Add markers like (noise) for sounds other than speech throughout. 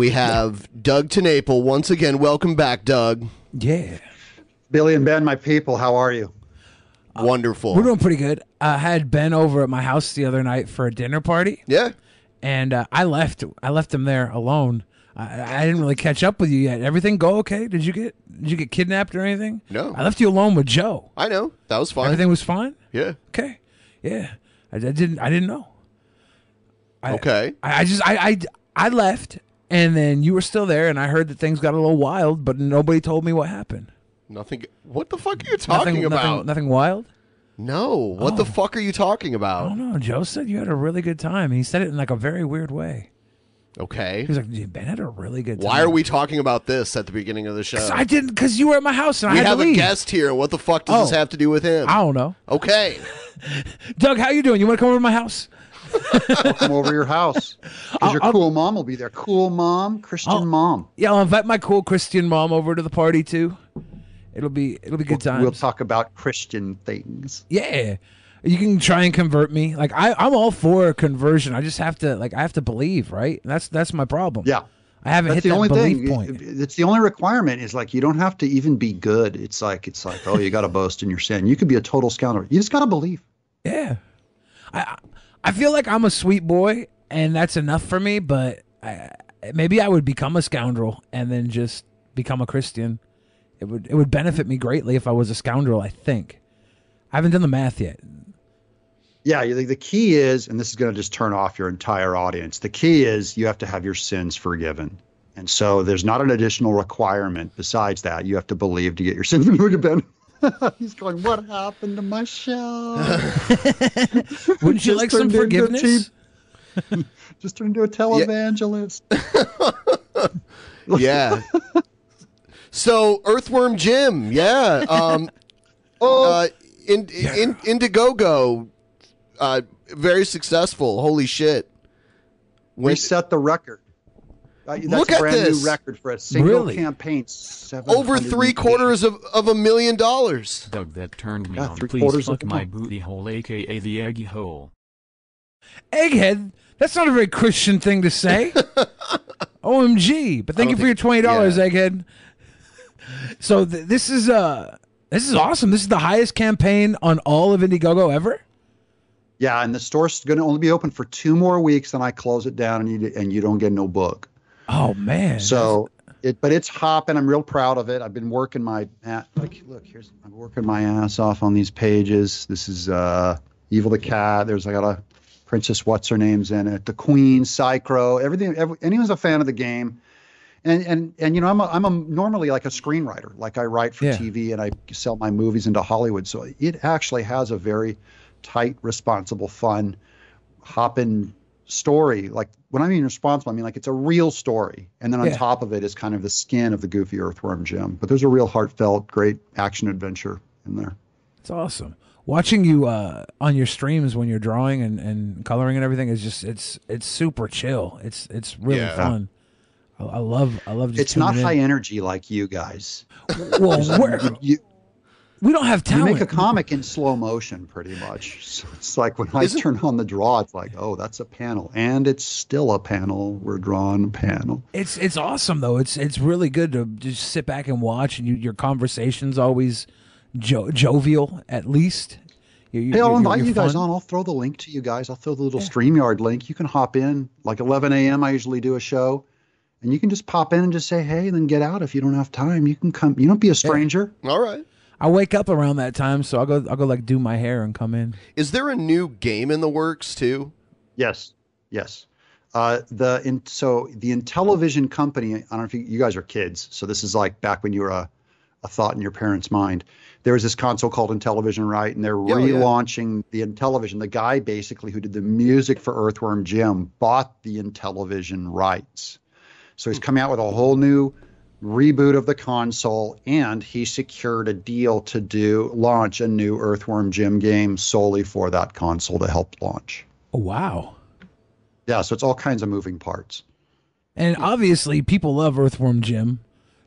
we have Doug TenNapel once again. Welcome back, Doug. Yeah. Billy and Ben, my people, how are you? Wonderful. We're doing pretty good. I had Ben over at my house the other night for a dinner party, yeah. and uh, I left. I left him there alone. I, I didn't really catch up with you yet. Everything go okay? Did you get Did you get kidnapped or anything? No. I left you alone with Joe. I know. That was fine. Everything was fine. yeah. Okay. Yeah. I, I didn't. I didn't know. I, Okay. I, I just. I, I. I left, and then you were still there, and I heard that things got a little wild, but nobody told me what happened. Nothing. What the fuck are you talking nothing, about? Nothing, nothing wild. No. What the oh. fuck are you talking about? I don't know. Joe said you had a really good time. He said it in like a very weird way. Okay. He's like, "Dude, "Ben had a really good time." Why are we talking about this at the beginning of the show? I didn't because you were at my house and we I had have a guest here. What the fuck does this Oh. have to do with him? I don't know. Okay. (laughs) Doug, how you doing? You want to come over to my house? Come over to your house. (laughs) Because your I'll- cool mom will be there. Cool mom, Christian I'll- mom. Yeah, I'll invite my cool Christian mom over to the party too. It'll be it'll be good time. We'll talk about Christian things. yeah, you can try and convert me. Like I I'm all for conversion. I just have to like I have to believe, right? That's that's my problem. Yeah. I haven't That's hit the that only belief thing. point. It's the only requirement is like you don't have to even be good. It's like it's like, oh, you gotta boast in your sin. You could be a total scoundrel. You just gotta believe. Yeah, I I feel like I'm a sweet boy, and that's enough for me. But I, maybe I would become a scoundrel and then just become a Christian. It would it would benefit me greatly if I was a scoundrel. I think. I haven't done the math yet. Yeah, the, the key is, and this is going to just turn off your entire audience. The key is you have to have your sins forgiven. And so there's not an additional requirement besides that. You have to believe to get your sins (laughs) forgiven. (laughs) He's going, What happened to my show? (laughs) Wouldn't you like some turned into a forgiveness? cheap- (laughs) Just turned into a televangelist. Yeah. so Earthworm Jim, yeah. Um, uh, in, in, Indiegogo, uh, very successful. Holy shit! We set the record. Uh, That's Look a at this. new record for a single Really? campaign. Over three quarters of, of a million dollars. Doug, that turned me Yeah, on. three Please quarters of fuck my time. booty hole, aka the eggy hole. Egghead. That's not a very Christian thing to say. (laughs) OMG! But thank you don't for your twenty dollars, yeah. Egghead. So th- this is uh this is awesome. This is the highest campaign on all of Indiegogo ever. Yeah, and the store's going to only be open for two more weeks, then I close it down, and you and you don't get no book. Oh man! So it, but it's hopping. I'm real proud of it. I've been working my like. Look, here's I'm working my ass off on these pages. This is uh, Evil the Cat. There's I got a Princess What's her name's in it. The Queen, Psy-Crow. Everything. Every, anyone's a fan of the game. And and and you know I'm a, I'm a normally like a screenwriter. Like I write for Yeah. TV and I sell my movies into Hollywood. So it actually has a very tight, responsible, fun, hopping story. Like when I mean responsible, I mean like it's a real story. And then on Yeah. top of it is kind of the skin of the goofy earthworm Jim. But there's a real heartfelt, great action adventure in there. It's awesome. Watching you uh, on your streams when you're drawing and, and coloring and everything is just it's it's super chill. It's it's really Yeah. fun. I, I love I love just It's not in. high energy like you guys. Well, we're, You, we don't have talent. you talent. make a comic in slow motion pretty much. So it's like when I turn on the draw, it's like, oh, that's a panel. And it's still a panel. We're drawing a panel. It's it's awesome though. It's it's really good to just sit back and watch, and you, your conversations always jo- jovial at least. You, you, Hey, I'll invite you're guys fun. on. I'll throw the link to you guys. I'll throw the little StreamYard link. You can hop in. Like 11 a.m. I usually do a show. And you can just pop in and just say, hey, and then get out if you don't have time. You can come. You don't be a stranger. All right. I wake up around that time, so I'll go I'll go like do my hair and come in. Is there a new game in the works too? Yes, yes. Uh, the in, so the Intellivision company. I don't know if you, you guys are kids. So this is like back when you were a, a thought in your parents' mind. There was this console called Intellivision, right? And they're Yeah, yeah. relaunching the Intellivision. The guy basically who did the music for Earthworm Jim bought the Intellivision rights. So he's coming out with a whole new reboot of the console, and he secured a deal to do launch a new Earthworm Jim game solely for that console to help launch. Oh wow! Yeah, so it's all kinds of moving parts. And obviously, people love Earthworm Jim,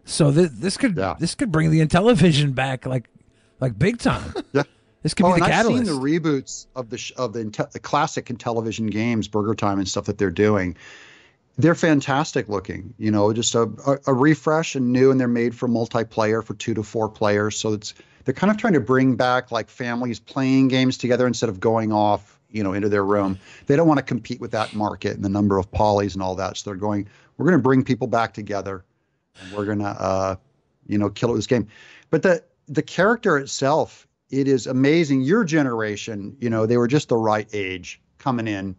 so this this could this could bring the Intellivision back like like big time. (laughs) Yeah. This could oh, be the and I've seen the reboots of the of the, the classic Intellivision games, Burger Time and stuff that they're doing. They're fantastic looking. You know, just a, a, a refresh and new, and they're made for multiplayer for two to four players. So it's they're kind of trying to bring back like families playing games together instead of going off, you know, into their room. They don't want to compete with that market and the number of polys and all that. So they're going, we're going to bring people back together, and we're going to, uh, you know, kill it this game. But the the character itself, it is amazing. Your generation, you know, they were just the right age coming in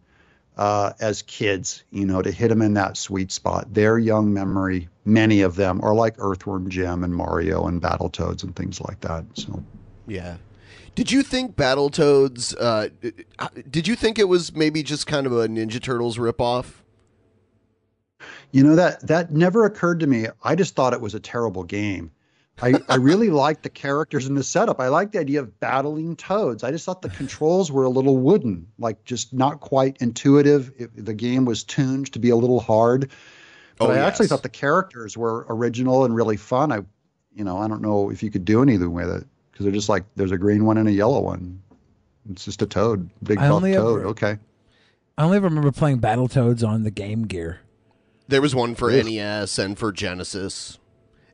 uh, as kids, you know, to hit them in that sweet spot. Their young memory, many of them are like Earthworm Jim and Mario and Battletoads and things like that. So Yeah. Did you think Battletoads? Uh, did you think it was maybe just kind of a Ninja Turtles ripoff? You know that that never occurred to me. I just thought it was a terrible game. I, I really liked the characters and the setup. I liked the idea of battling toads. I just thought the controls were a little wooden, like just not quite intuitive. It, the game was tuned to be a little hard. But Oh, I actually thought the characters were original and really fun. I, you know, I don't know if you could do anything with it because they're just like there's a green one and a yellow one. It's just a toad, big I buff toad. ever- okay. I only remember playing Battletoads on the Game Gear. There was one for Ugh. NES and for Genesis.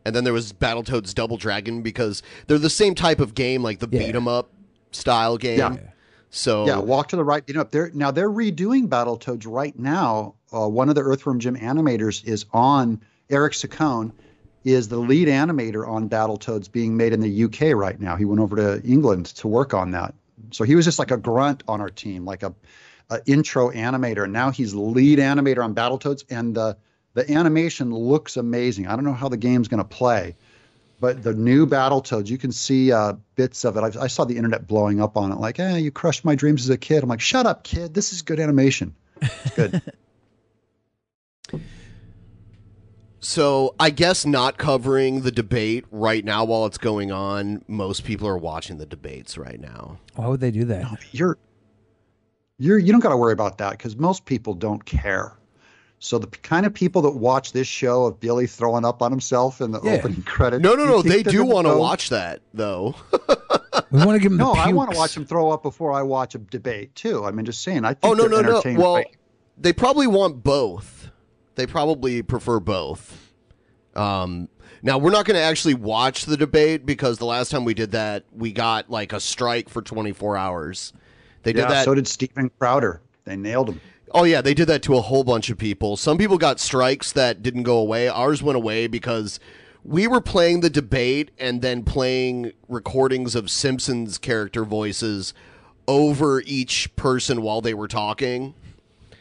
And then there was Battletoads Double Dragon because they're the same type of game, like the beat 'em up style game. Yeah. So Yeah, walk to the right. You know, they're now they're redoing Battletoads right now. Uh, one of the Earthworm Jim animators is on Eric Saccone is the lead animator on Battletoads being made in the UK right now. He went over to England to work on that. So he was just like a grunt on our team, like a, a intro animator. And now he's lead animator on Battletoads, and the the animation looks amazing. I don't know how the game's going to play, but the new Battletoads, you can see uh, bits of it. I, I saw the internet blowing up on it, like, "Eh, you crushed my dreams as a kid." I'm like, "Shut up, kid! This is good animation." It's good. (laughs) So I guess not covering the debate right now while it's going on. Most people are watching the debates right now. Why would they do that? you're you're you don't got to worry about that because most people don't care. So the p- kind of people that watch this show of Billy throwing up on himself in the Yeah. opening credits, No, no, no. They do want to watch that though. We want to give them No, the I want to watch him throw up before I watch a debate too. I mean, just saying. I think oh no, no, no. Well, by- they probably want both. They probably prefer both. Um, now we're not going to actually watch the debate because the last time we did that, we got like a strike for 24 hours. They did that. So did Steven Crowder. They nailed him. Oh yeah, they did that to a whole bunch of people. Some people got strikes that didn't go away. Ours went away because we were playing the debate and then playing recordings of Simpsons character voices over each person while they were talking.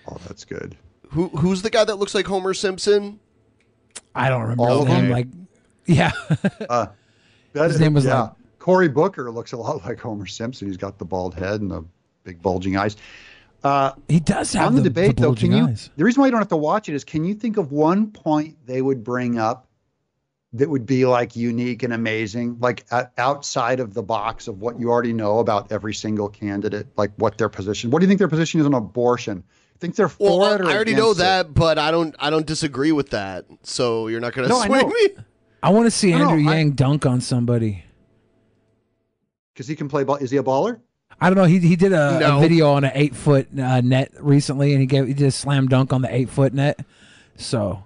Oh, that's good. Who who's the guy that looks like Homer Simpson? I don't remember All his of name. them? Like, yeah, Uh, (laughs) that- His name was yeah. like- Cory Booker looks a lot like Homer Simpson. He's got the bald head and the big bulging eyes. Uh, he does have on the, the- debate the though. Can you? eyes. The reason why you don't have to watch it is, can you think of one point they would bring up that would be like unique and amazing, like uh, outside of the box of what you already know about every single candidate, like what their position? What do you think their position is on abortion? Think they're for Well, it or I already know against it? that, but I don't I don't disagree with that. So you're not going to No, I swing know. me. I want to see No, no, Andrew I- Yang dunk on somebody. because he can play ball. Is he a baller? I don't know. He he did a, a video on an eight foot uh, net recently, and he gave he did a slam dunk on the eight foot net. So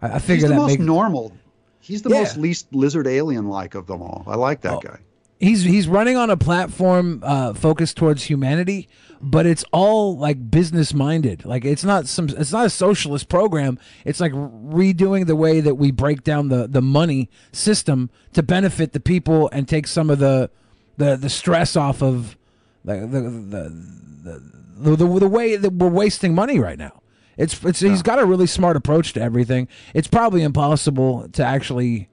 I, I He's figure the that most makes normal. He's the Yeah. most least lizard alien like of them all. I like that Oh. guy. he's he's running on a platform uh, focused towards humanity, but it's all like business minded. Like it's not some it's not a socialist program. It's like redoing the way that we break down the the money system to benefit the people and take some of the the the stress off of the the the the, the, the, way that we're wasting money right now. It's it's he's got a really smart approach to everything. It's probably impossible to actually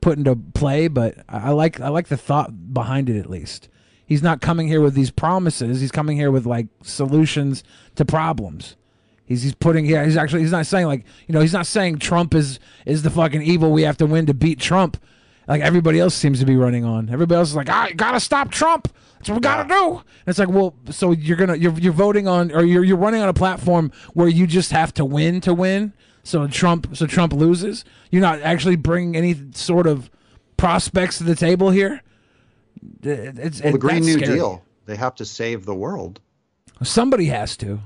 put into play, but I I like I like the thought behind it at least. He's not coming here with these promises. He's coming here with like solutions to problems. He's he's putting yeah. He's actually he's not saying like you know he's not saying Trump is is the fucking evil. We have to win to beat Trump. Like everybody else seems to be running on. Everybody else is like, I gotta stop Trump. That's what we gotta do. And it's like, well, so you're gonna you're you're voting on or you're you're running on a platform where you just have to win to win. So Trump so Trump loses. You're not actually bringing any sort of prospects to the table here. It's Well, the Green New scary. Deal. They have to save the world. Somebody has to.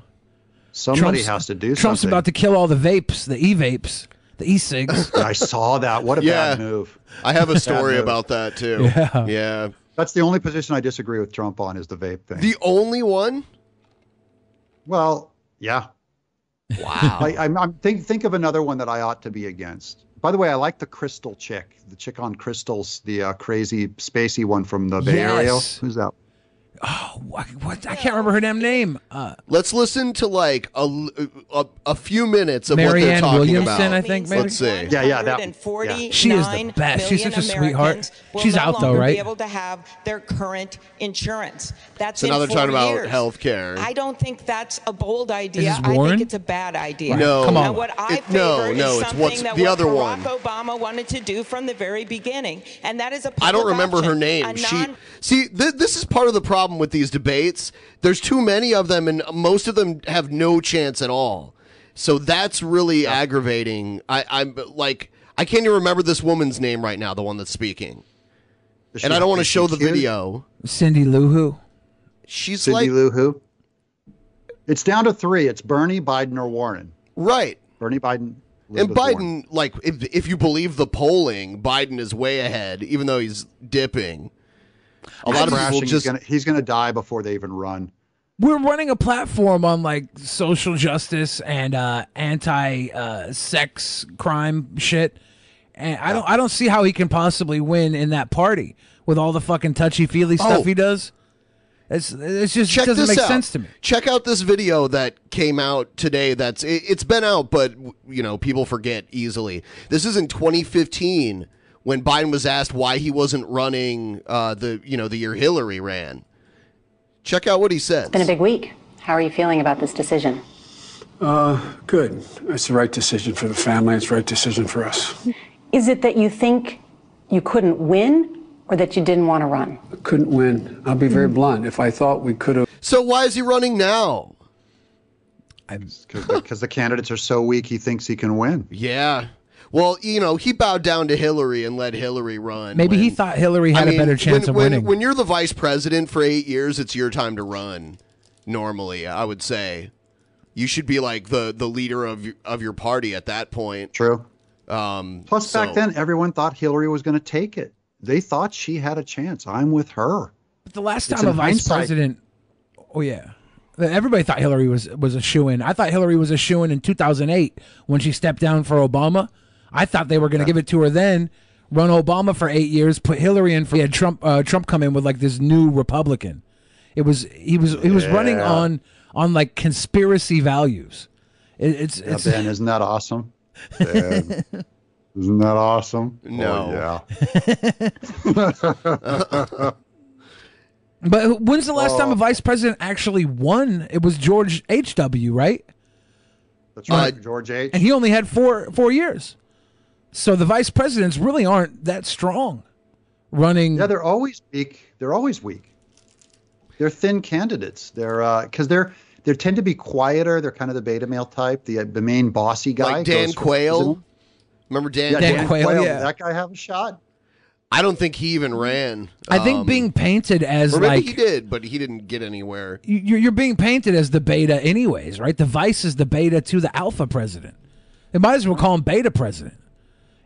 Somebody Trump's- has to do something. Trump's something. about to kill all the vapes, the e-vapes, the e-cigs. (laughs) I saw that. What a Yeah. bad move. I have a story about that too. (laughs) Yeah. Yeah. That's the only position I disagree with Trump on is the vape thing. The only one? well, yeah. Wow. I, I'm, I'm think think of another one that I ought to be against. By the way, I like the Crystal chick, the chick on crystals, the uh, crazy spacey one from the Bay Area. Who's that? What, what? I can't remember her damn name. Uh, Let's listen to like a, a, a few minutes of what they're Marianne talking Williamson, about. I think, maybe? Let's see. Yeah, yeah, that- yeah. She is the best. She's such a sweetheart. She's out though, Be right? able to have their current insurance. That's So in now they're four talking about years. health care. I don't think that's a bold idea. this I think it's a bad idea. No. Come Now, on. what I It- no, is no, it's something what's that the what other Barack one. Obama wanted to do from the very beginning, and that is a I don't public remember her name. A She non- see th- this is part of the problem with these debates. There's too many of them, and most of them have no chance at all. So that's really aggravating. I, I'm like I can't even remember this woman's name right now, the one that's speaking, Is and I don't want to show the cute? video. Cindy Lou Who. She's Cindy like Lou Who? It's down to three. It's Bernie, Biden, or Warren. right. Bernie, Biden, And Elizabeth Warren. Biden, like, if, if you believe the polling, Biden is way ahead, even though he's dipping. A lot of people just he's gonna, he's gonna die before they even run. We're running a platform on like social justice and uh, anti uh, sex crime shit, and I don't I don't see how he can possibly win in that party with all the fucking touchy feely stuff Oh. he does. It's it's just check it doesn't this make out. sense to me. Check out this video that came out today. That's it, it's been out, but you know people forget easily. This is in 2015 when Biden was asked why he wasn't running uh, the you know the year Hillary ran. Check out what he said. It's been a big week. How are you feeling about this decision? Uh, good. It's the right decision for the family. It's the right decision for us. Is it that you think you couldn't win or that you didn't want to run? Couldn't win. I'll be very blunt. If I thought we could have. So why is he running now? Because the candidates are so weak, he thinks he can win. Yeah. Well, you know, he bowed down to Hillary and let Hillary run. Maybe he thought Hillary had a better chance when, of winning. When you're the vice president for eight years, it's your time to run. Normally, I would say, you should be like the the leader of your, of your party at that point. True. Um, Plus, so- back then, everyone thought Hillary was going to take it. They thought she had a chance. I'm with her. But the last It's time a vice hindsight. president, oh yeah, Everybody thought Hillary was was a shoe in. I thought Hillary was a shoe in in 2008 when she stepped down for Obama. I thought they were going to give it to her then, run Obama for eight years, put Hillary in. For, had Trump uh, Trump come in with like this new Republican. It was he was he was running on on like conspiracy values. It, it's Yeah, it's Ben, isn't that awesome? (laughs) Ben, isn't that awesome? No. Oh, yeah. (laughs) But when's the last time Oh. a vice president actually won? It was George H. W. Right, That's right, George H. and he only had four four years. So the vice presidents really aren't that strong running. Yeah, they're always weak. They're always weak. They're thin candidates. They're because they're they tend to be quieter. They're kind of the beta male type. The the main bossy guy, like Dan Quayle. Remember Dan? Yeah, Dan, Quayle. Did that guy have a shot? I don't think he even ran. I think Um, being painted as or maybe like he did, but he didn't get anywhere. you're, you're being painted as the beta anyways, right? The vice is the beta to the alpha president. They might as well call him beta president.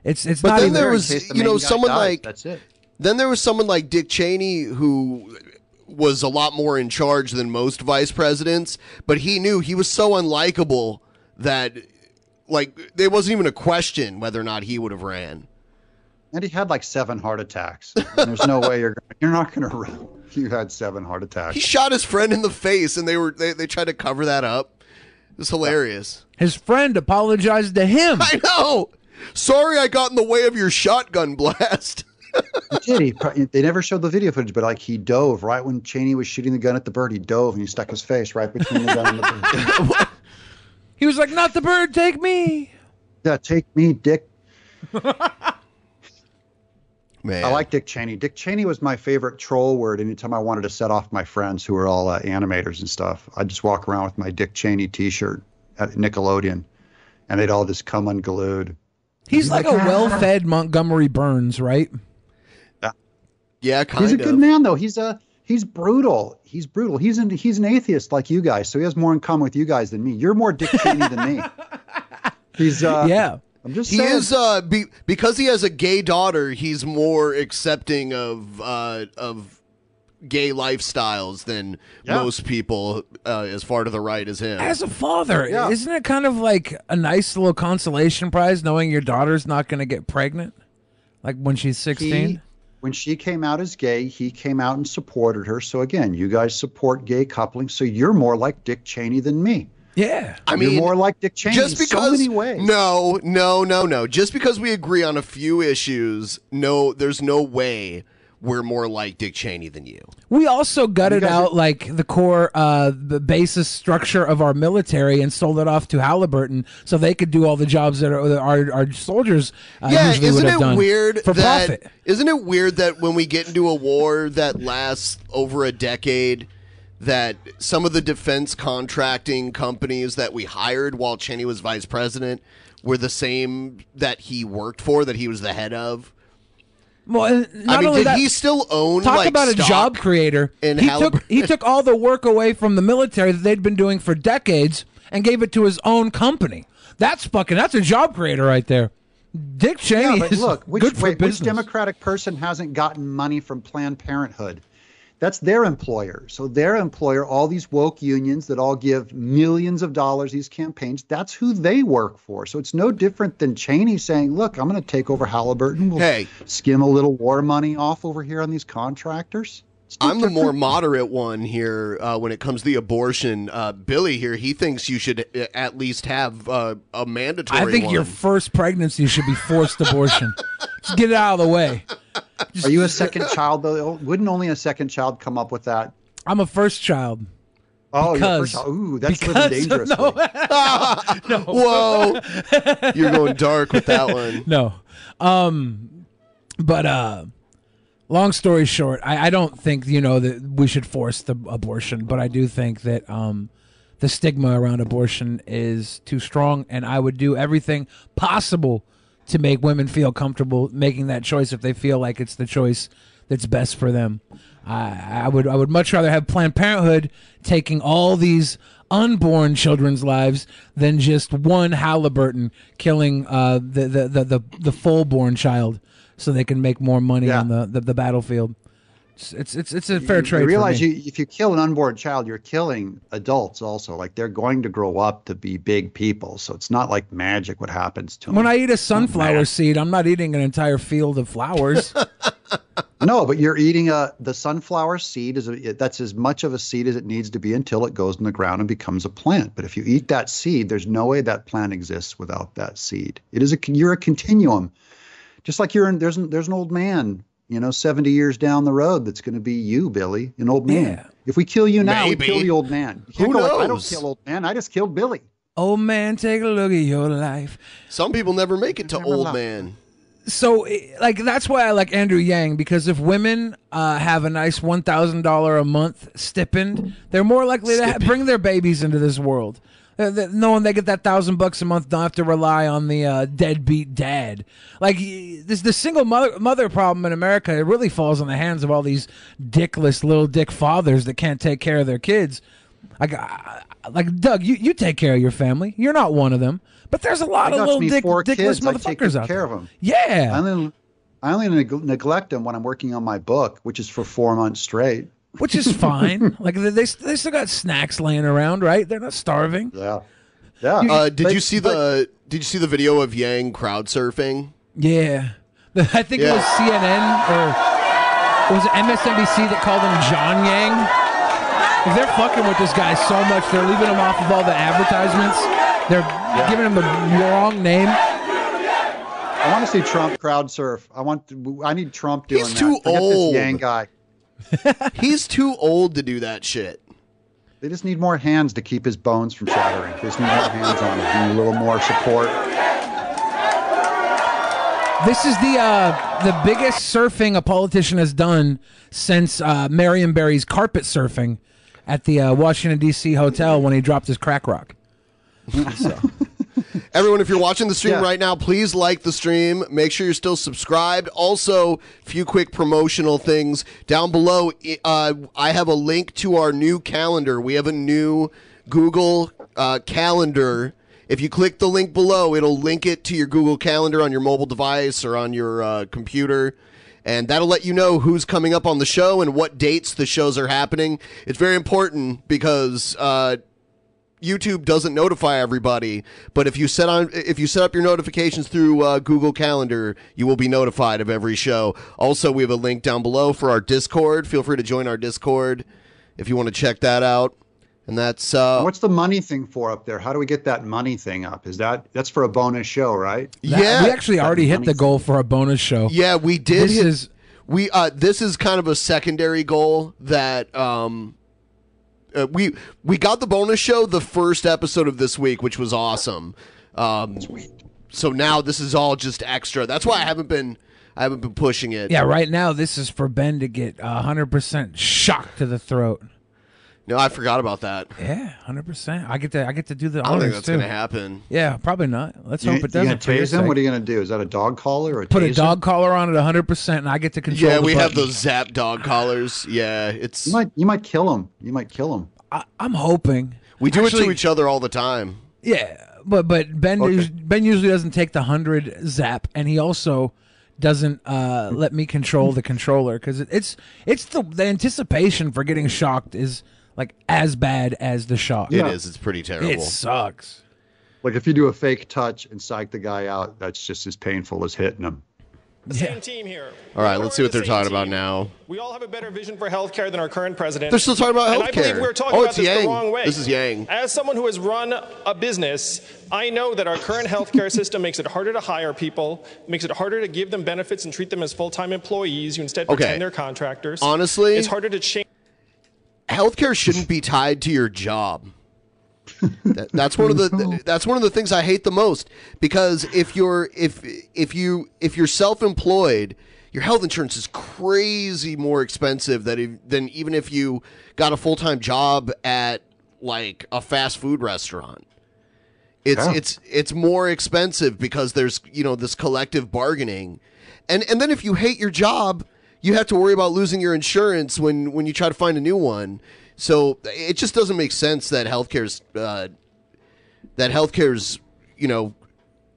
It's it's But not then even there was, you know, someone like That's it. Then there was someone like Dick Cheney who was a lot more in charge than most vice presidents, but he knew he was so unlikable that like there wasn't even a question whether or not he would have ran. And he had like seven heart attacks. And there's no way you're gonna, you're not going to run. (laughs) You had seven heart attacks. He shot his friend in the face and they were they, they tried to cover that up. It was hilarious. his friend apologized to him. (laughs) I know. Sorry I got in the way of your shotgun blast. (laughs) He did. He, pro- they never showed the video footage, but like he dove right when Cheney was shooting the gun at the bird. He dove and he stuck his face right between the gun and the bird. (laughs) He was like, "Not the bird, take me." yeah, take me, Dick. Man. I like Dick Cheney. Dick Cheney was my favorite troll word. Anytime I wanted to set off my friends who were all uh, animators and stuff, I'd just walk around with my Dick Cheney T-shirt at Nickelodeon, and they'd all just come unglued. He's like a well-fed Montgomery Burns, right? Yeah, kind He's a of. good man, though. He's a he's brutal. He's brutal. He's an he's an atheist like you guys, so he has more in common with you guys than me. You're more Dick Cheney than me. (laughs) He's uh, yeah. I'm just He saying. is uh be, because he has a gay daughter, he's more accepting of uh of gay lifestyles than Yeah. most people uh, as far to the right as him. As a father, isn't it kind of like a nice little consolation prize knowing your daughter's not going to get pregnant, like when she's sixteen? He, when she came out as gay, he came out and supported her. So again, you guys support gay coupling, so you're more like Dick Cheney than me. Yeah, I mean, You're mean, more like Dick Cheney just in so because many ways. no, no, no, no. Just because we agree on a few issues, no, there's no way we're more like Dick Cheney than you. We also gutted guys out like the core, uh, the basis structure of our military and sold it off to Halliburton so they could do all the jobs that our our, our soldiers uh, yeah, usually would isn't have it done weird for that profit. not it weird that when we get into a war that lasts over a decade, that some of the defense contracting companies that we hired while Cheney was vice president were the same that he worked for, that he was the head of. Well, not I mean, only did that, he still own? talk like, about a stock job creator. in he Halliburton? took he took all the work away from the military that they'd been doing for decades and gave it to his own company. That's fucking. That's a job creator right there. Dick Cheney Yeah, but look, which, good for wait, which. Democratic person hasn't gotten money from Planned Parenthood? That's their employer. So their employer, all these woke unions that all give millions of dollars these campaigns, that's who they work for. So it's no different than Cheney saying, "Look, I'm going to take over Halliburton. We'll Hey. skim a little war money off over here on these contractors." It's no I'm the more moderate one here uh, when it comes to the abortion. Uh, Billy here, he thinks you should uh, at least have uh, a mandatory. I think one. your first pregnancy should be forced abortion. Just get it out of the way. Are you a second child though? Wouldn't only a second child come up with that? I'm a first child. Oh, you're a Because- first child. Ooh, that's because- living dangerously. (laughs) (laughs) no. Whoa, you're going dark with that one. (laughs) No. Um but uh long story short, I, I don't think, you know, that we should force the abortion, but I do think that um the stigma around abortion is too strong and I would do everything possible to make women feel comfortable making that choice if they feel like it's the choice that's best for them. I, I would I would much rather have Planned Parenthood taking all these unborn children's lives than just one Halliburton killing uh, the, the, the, the, the full born child so they can make more money Yeah. on the, the, the battlefield. It's it's it's, it's a fair you, trade. You realize you, if you kill an unborn child, you're killing adults also. Like they're going to grow up to be big people. So it's not like magic what happens to them. When I eat a sunflower seed, I'm not eating an entire field of flowers. (laughs) (laughs) No, but you're eating a the sunflower seed is a, that's as much of a seed as it needs to be until it goes in the ground and becomes a plant. But if you eat that seed, there's no way that plant exists without that seed. It is a you're a continuum, just like you're in, there's an, there's an old man, you know, 70 years down the road that's going to be you, Billy, an old man. Yeah. If we kill you now, Maybe. we kill the old man. Who go like, I don't kill old man. I just killed Billy. Old man, take a look at your life. Some people never make it to Never old left. man. So, like, that's why I like Andrew Yang because if women uh, have a nice one thousand dollar a month stipend, they're more likely to ha- bring their babies into this world. Uh, knowing they get that thousand bucks a month, don't have to rely on the uh, deadbeat dad. Like this, the single mother mother problem in America, it really falls on the hands of all these dickless little dick fathers that can't take care of their kids. Like, I- like Doug, you, you take care of your family. You're not one of them, but there's a lot of little dick, dickless kids. Motherfuckers out care there. of them. Yeah, I only I only neg- neglect them when I'm working on my book, which is for four months straight. Which is fine. (laughs) like they, they they still got snacks laying around, right? They're not starving. Yeah, yeah. Uh, did But- you see the Did you see the video of Yang crowd surfing? Yeah, (laughs) I think it was CNN or was it MSNBC that called him John Yang. Like, they're fucking with this guy so much, they're leaving him off of all the advertisements. They're giving him the wrong name. I want to see Trump crowd surf. I want. To, I need Trump doing He's that. too Forget old. This Yang guy. (laughs) He's too old to do that shit. They just need more hands to keep his bones from shattering. They just need more hands on him. Need a little more support. This is the uh, the biggest surfing a politician has done since uh, Marion Barry's carpet surfing at the uh, Washington D.C. hotel when he dropped his crack rock. (laughs) So. (laughs) Everyone, if you're watching the stream Yeah. right now, please like the stream. Make sure you're still subscribed. Also, a few quick promotional things down below. i- Uh, I have a link to our new calendar. We have a new Google uh, calendar. If you click the link below, it'll link it to your Google Calendar on your mobile device or on your uh, computer. And that'll let you know who's coming up on the show and what dates the shows are happening. It's very important because uh, YouTube doesn't notify everybody, but if you set on if you set up your notifications through uh, Google Calendar, you will be notified of every show. Also, we have a link down below for our Discord. Feel free to join our Discord if you want to check that out. And that's uh, What's the money thing for up there? How do we get that money thing up? Is that that's for a bonus show, right? That- we actually already hit the goal for a bonus show. Yeah, we did. This hit- is we uh this is kind of a secondary goal that um uh, we we got the bonus show the first episode of this week, which was awesome. Um, So now this is all just extra. That's why I haven't been I haven't been pushing it. yeah. Right now, this is for Ben to get hundred percent shock to the throat. No, I forgot about that. Yeah, hundred percent. I get to I get to do the I don't think that's too. gonna happen. Yeah, probably not. Let's You, hope it doesn't. gonna for tase him? What are you gonna do? Is that a dog collar or a Put a dog collar on it hundred percent, and I get to control. Yeah, the we have those zap dog collars. Yeah, it's You might you might kill him. You might kill him. I, I'm hoping we do it to each other all the time. Yeah, but but Ben Okay. Ben usually doesn't take the hundred zap, and he also doesn't uh, let me control the controller because it, it's it's the the anticipation for getting shocked is like as bad as the shock. It is. It's pretty terrible. It sucks. Like if you do a fake touch and psych the guy out, that's just as painful as hitting him. Same team here. All right, let's see what they're talking about now. We all have a better vision for healthcare than our current president. They're still talking about And I believe healthcare. we're talking Oh, about it's this Yang. the wrong way. This is Yang. As someone who has run a business, I know that our current healthcare (laughs) system makes it harder to hire people, makes it harder to give them benefits and treat them as full-time employees. You instead Okay. pretend they're contractors. Honestly- it's harder to change. Healthcare shouldn't be tied to your job. That- that's one of the (laughs) that's one of the things I hate the most because if you're if if you if you're self-employed, your health insurance is crazy more expensive than if, than even if you got a full-time job at like a fast food restaurant. It's Yeah. it's it's more expensive because there's you know this collective bargaining, and and then if you hate your job, you have to worry about losing your insurance when when you try to find a new one. So it just doesn't make sense that healthcare's uh, that healthcare's you know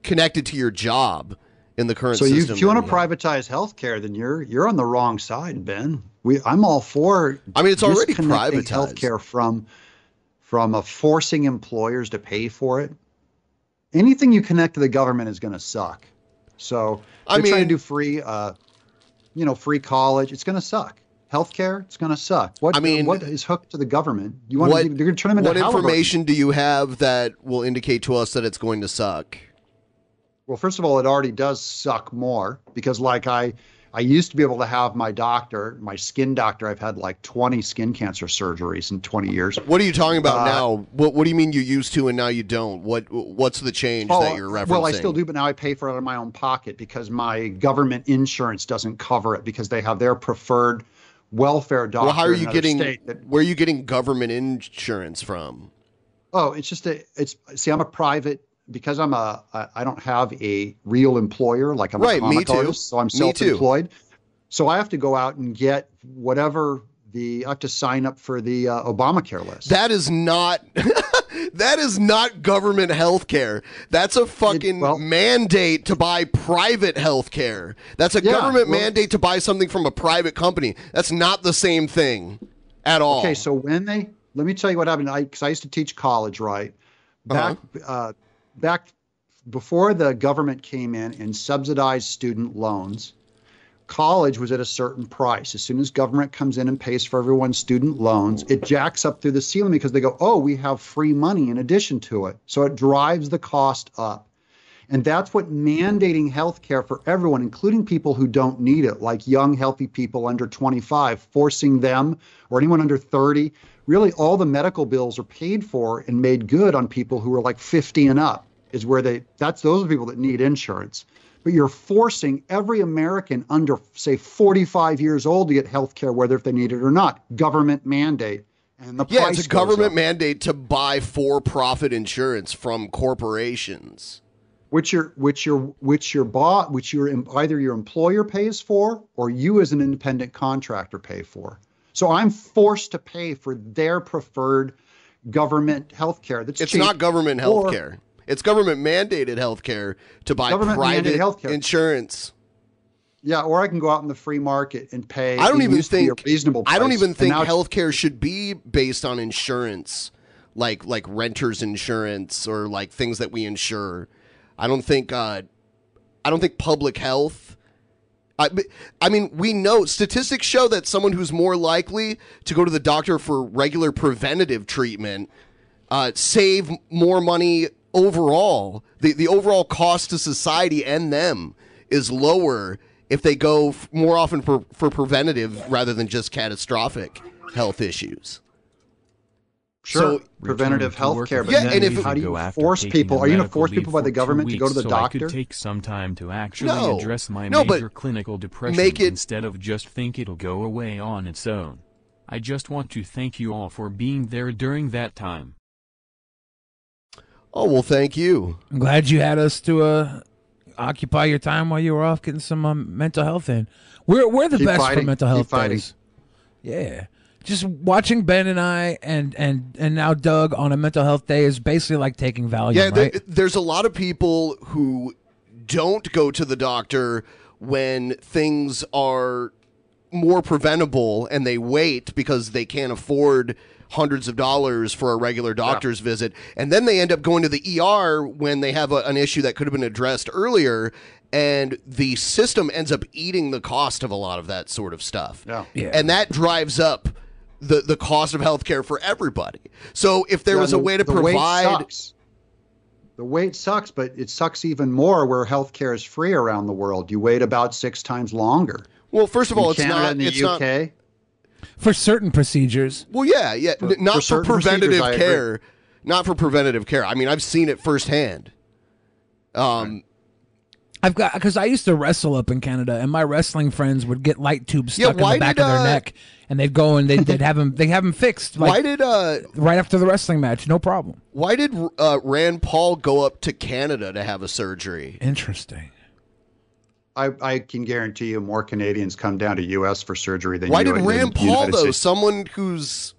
connected to your job in the current So you, if you want to privatize healthcare, then you're you're on the wrong side, Ben. We, I'm all for. I mean, it's already privatized. Healthcare from from uh, forcing employers to pay for it. Anything you connect to the government is going to suck. So I they're trying to do free, uh, you know, free college. It's going to suck. Healthcare, it's going to suck. What I mean- what is hooked to the government? You want what to? They're going to turn them into what information do you have that will indicate to us that it's going to suck? Well, first of all, it already does suck more because, like, I I used to be able to have my doctor, my skin doctor. I've had like 20 skin cancer surgeries in 20 years. What are you talking about Uh, now? What What do you mean you used to and now you don't? What What's the change Oh, that you're referencing? Well, I still do, but now I pay for it out of my own pocket because my government insurance doesn't cover it because they have their preferred welfare doctor. Well, how are you getting? that- Where are you getting government insurance from? Oh, it's just a. It's see, I'm a private because I'm a. I don't have a real employer like I'm Right, a me comic too. artist, so I'm self-employed. So I have to go out and get whatever the. I have to sign up for the uh, Obamacare list. That is not. (laughs) that is not government health care. That's a fucking mandate to buy private health care. That's a Yeah, government well- mandate to buy something from a private company. That's not the same thing at all. Okay, so when they let me tell you what happened. I because I used to teach college, right? Back uh, back before the government came in and subsidized student loans, college was at a certain price. As soon as government comes in and pays for everyone's student loans, it jacks up through the ceiling because they go, "Oh, we have free money in addition to it." So it drives the cost up. And that's what mandating health care for everyone, including people who don't need it, like young, healthy people under 25, forcing them or anyone under 30. Really, all the medical bills are paid for and made good on people who are like 50 and up, is where they, that's those are people that need insurance. But you're forcing every American under, say, 45 years old to get health care, whether if they need it or not. Government mandate. And the yeah, price it's a government up. mandate to buy for-profit insurance from corporations. which your which your which your bought which your either your employer pays for or you as an independent contractor pay for. So I'm forced to pay for their preferred government health care. That's It's cheap, not government health care. It's government mandated health care to buy private healthcare. insurance. Yeah, or I can go out in the free market and pay. I don't even used to be think a reasonable. I don't even think healthcare should be based on insurance, like like renters insurance or like things that we insure. I don't think uh, I don't think public health. I, I mean, we know statistics show that someone who's more likely to go to the doctor for regular preventative treatment uh, save more money overall. The the overall cost to society and them is lower if they go f- more often for, for preventative rather than just catastrophic health issues. Sure, So- preventative Return health care. But Yeah, few and if- how do you force people? Are you going to force people by the government to go to the so I doctor? could take some time to actually No. address my No, but major clinical depression make it- instead of just think it'll go away on its own. I just want to thank you all for being there during that time. Oh well, thank you. I'm glad you had us to uh, occupy your time while you were off getting some um, mental health in. We're we're the Keep best for fighting. mental Keep health fighting. days. Yeah, just watching Ben and I and and and now Doug on a mental health day is basically like taking Valium, Yeah, there- right? there's a lot of people who don't go to the doctor when things are more preventable and they wait because they can't afford hundreds of dollars for a regular doctor's visit and then they end up going to the ER when they have a, an issue that could have been addressed earlier and the system ends up eating the cost of a lot of that sort of stuff. Yeah. Yeah. And that drives up the the cost of healthcare for everybody. So if there Yeah, was a way to the wait provide sucks. The wait sucks, but it sucks even more where healthcare is free around the world. You wait about six times longer. Well, first of all, In it's Canada not and the it's UK. not for certain procedures. Well, yeah, yeah, For- not for for, preventative procedures, I agree. care, not for preventative care. I mean, I've seen it firsthand. Um, I've got because I used to wrestle up in Canada, and my wrestling friends would get light tubes Yeah, stuck in the back did, of their uh, neck, and they'd go and they'd, they'd have them they have them fixed. Like, why did uh, right after the wrestling match? No problem. why did uh, Rand Paul go up to Canada to have a surgery? Interesting. I, I can guarantee you more Canadians come down to U.S. for surgery than you can. Why you- did than Rand Paul United though? States. Someone who's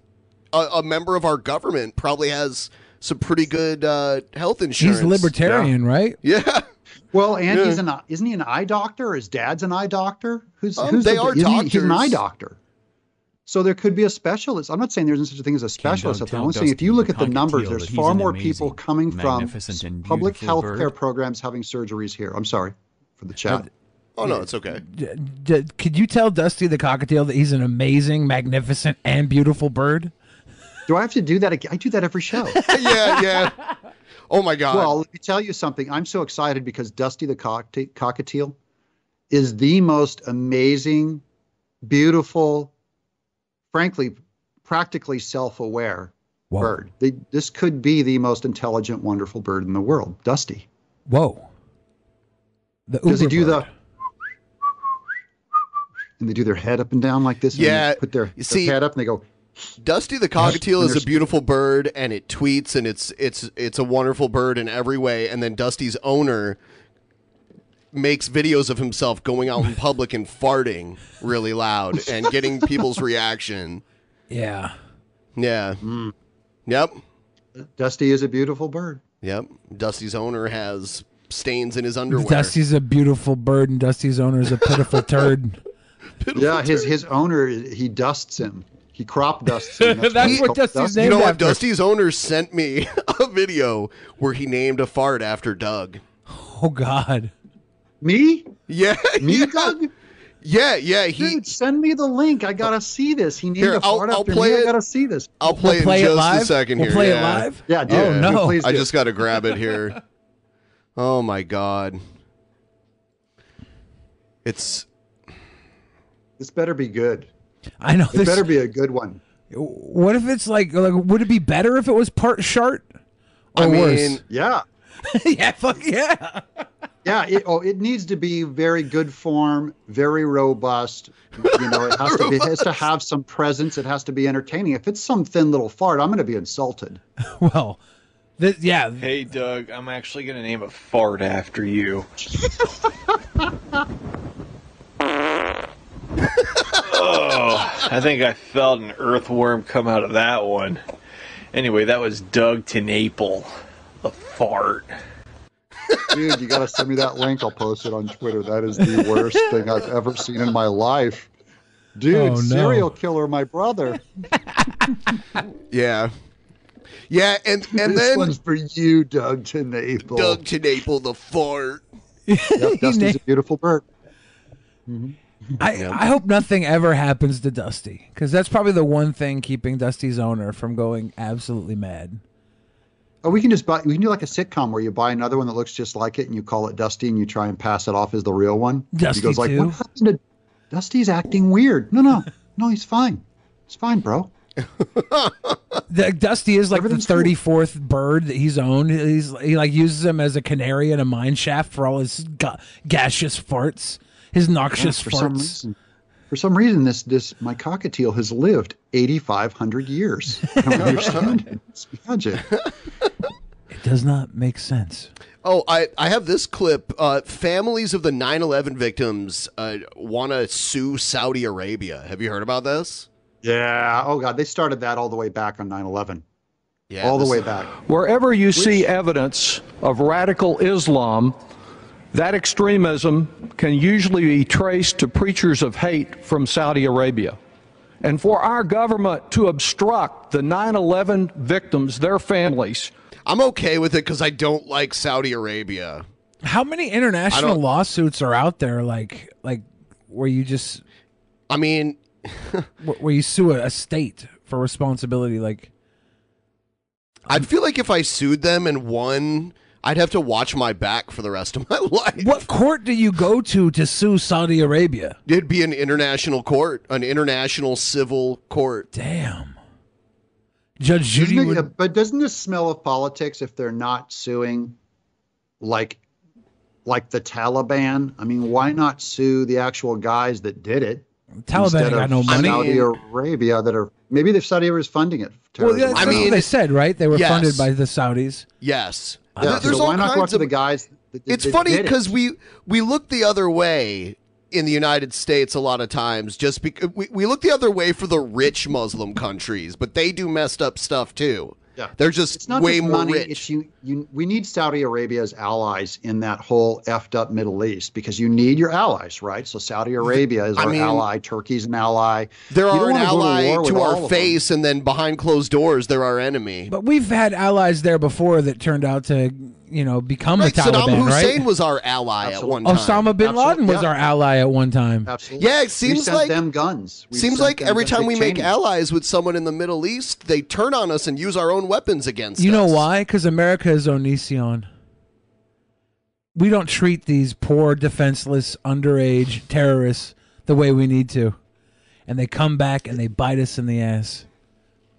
a, a member of our government probably has some pretty good uh, health insurance. He's libertarian, right? Yeah. (laughs) Well, and Yeah. he's an isn't he an eye doctor? His dad's an eye doctor. Who's Um, who's they the, are isn't he- he's an eye doctor. So there could be a specialist. I'm not saying there's such a thing as a specialist Doug out there. I'm only saying if you look at the numbers, there's far an more people coming from and public beautiful health care programs having surgeries here. I'm sorry for the chat. Oh no, it's okay. D- d- could you tell Dusty the cockatiel that he's an amazing, magnificent, and beautiful bird? Do I have to do that again? I do that every show. (laughs) yeah, yeah. Oh my god. Well, let me tell you something. I'm so excited because Dusty the cock- cockatiel is the most amazing, beautiful, frankly, practically self-aware bird. They, this could be the most intelligent, wonderful bird in the world. Dusty. Whoa. The Does he do bird. the? And they do their head up and down like this. and they Yeah, put their, you their see- head up and they go. Dusty the cockatiel is a beautiful bird, and it tweets, and it's it's it's a wonderful bird in every way. And then Dusty's owner makes videos of himself going out in public and farting really loud and getting (laughs) people's reaction. Yeah. Yeah. Hmm. Yep. Dusty is a beautiful bird. Yep. Dusty's owner has stains in his underwear. Dusty's a beautiful bird, and Dusty's owner is a pitiful turd. (laughs) yeah, his his owner he dusts him. He crop dusts him. (laughs) That's why he's what Dusty's Dusty. named You know what? after. Dusty's owner sent me a video where he named a fart after Doug. Oh God. Me? Yeah. (laughs) Me, yeah. Doug? Yeah, yeah. He Dude, send me the link. I gotta see this. He named Here, a I'll- fart I'll after play me. it. I gotta see this. I'll play, We'll play in it just live? a second We'll here. play it yeah. live? Yeah, dude. Oh, no. Please I just got to grab it here. Oh my god. It's This better be good. I know It this. better be a good one. What if it's like, like, would it be better if it was part shart or I mean, worse? Yeah. (laughs) yeah, fuck yeah. (laughs) Yeah, it, oh, it needs to be very good form, very robust. You know, it has to be, it has to have some presence. It has to be entertaining. If it's some thin little fart, I'm going to be insulted. (laughs) Well, th- yeah. Hey, Doug, I'm actually going to name a fart after you. (laughs) oh, I think I felt an earthworm come out of that one. Anyway, that was Doug to TenNapel, the fart. Dude, you got to send me that link. I'll post it on Twitter. That is the worst thing I've ever seen in my life. Dude, Oh, no. serial killer, my brother. (laughs) yeah. Yeah, and and this then one's for you, Doug to TenNapel. Doug to TenNapel the fart. Yep, (laughs) Dusty's a beautiful bird. I, I hope nothing ever happens to Dusty because that's probably the one thing keeping Dusty's owner from going absolutely mad. Oh, we can just buy. We can do like a sitcom where you buy another one that looks just like it, and you call it Dusty, and you try and pass it off as the real one. Dusty he goes like, too? "What happened to Dusty's acting weird?" No, no, (laughs) no. He's fine. It's fine, bro. (laughs) The, Dusty is like the cool. thirty fourth bird that he's owned. He's he like uses him as a canary in a mine shaft for all his ga- gaseous farts, his noxious some farts. Reason, for some reason, this this my cockatiel has lived eighty five hundred years. I don't (laughs) understand it. It's magic. It does not make sense. Oh, I, I have this clip. Uh, families of the 9 11 victims uh, want to sue Saudi Arabia. Have you heard about this? Yeah. Oh God, they started that all the way back on 9-11. Yeah, all the way back. Wherever you see evidence of radical Islam, that extremism can usually be traced to preachers of hate from Saudi Arabia. And for our government to obstruct the 9 11 victims, their families, I'm okay with it because I don't like Saudi Arabia. How many international lawsuits are out there? Like like where you just, I mean, (laughs) where where you sue a, a state for responsibility? Like I'd feel like if I sued them and won, I'd have to watch my back for the rest of my (laughs) life. what court do you go to to sue Saudi Arabia? It'd be an international court, an international civil court. Damn. Judge Judy Doesn't it- would. but doesn't this smell of politics if they're not suing like like the Taliban? I mean, why not sue the actual guys that did it? Taliban instead ain't got of no money. Saudi Arabia that are maybe the Saudi Arabia is funding it. Well, yeah, terrorism. that's what they said, right? They were yes. funded by the Saudis. Yes. Yeah, There- There's so all kinds of the guys? That, that- It's that funny did it? because we we look the other way in the United States a lot of times. Just because we, we look the other way for the rich Muslim countries, but they do messed up stuff too. Yeah. They're just it's not way just more money. rich. It's you. You, we need Saudi Arabia as allies in that whole effed up Middle East because you need your allies, right? So Saudi Arabia is I our mean, ally. Turkey's an ally. There You don't are an wanna to ally to, our of them. face, and then behind closed doors, they're our enemy. But we've had allies there before that turned out to, you know, become Right, the Taliban, Saddam Hussein right? was our ally at one time. Osama bin Laden was yeah. our ally at one time. Absolutely. Yeah, it We seems sent like them guns. We seems like every time Dick we make Cheney. allies with someone in the Middle East, they turn on us and use our own weapons against You us. You know why? Because America is Onision. We don't treat these poor, defenseless, underage terrorists the way we need to. And they come back and they bite us in the ass.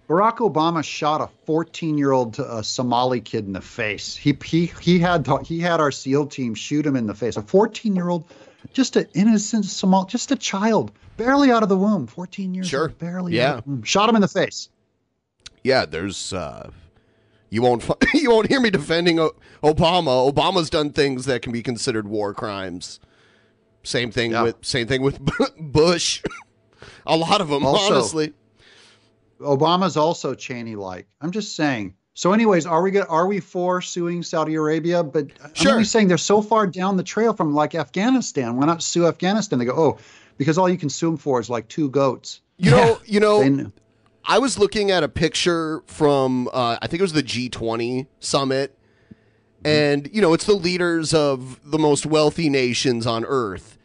Barack Obama shot a 14-year-old uh, Somali kid in the face. He he he had the, he had our SEAL team shoot him in the face. A 14-year-old, just an innocent Somali, just a child, barely out of the womb. 14 years Sure. old, barely. Yeah. out of the womb. Shot him in the face. Yeah, there's uh you won't (laughs) you won't hear me defending o- Obama. Obama's done things that can be considered war crimes. Same thing with same thing with Bush. (laughs) A lot of them, Also- honestly. Obama's also Cheney-like. I'm just saying. So, anyways, are we go- are we for suing Saudi Arabia? But I'm only saying they're so far down the trail from like Afghanistan. Why not sue Afghanistan? They go, oh, because all you can sue them for is like two goats. You know, you know, They kn- I was looking at a picture from uh, I think it was the G20 summit, and you know, it's the leaders of the most wealthy nations on earth.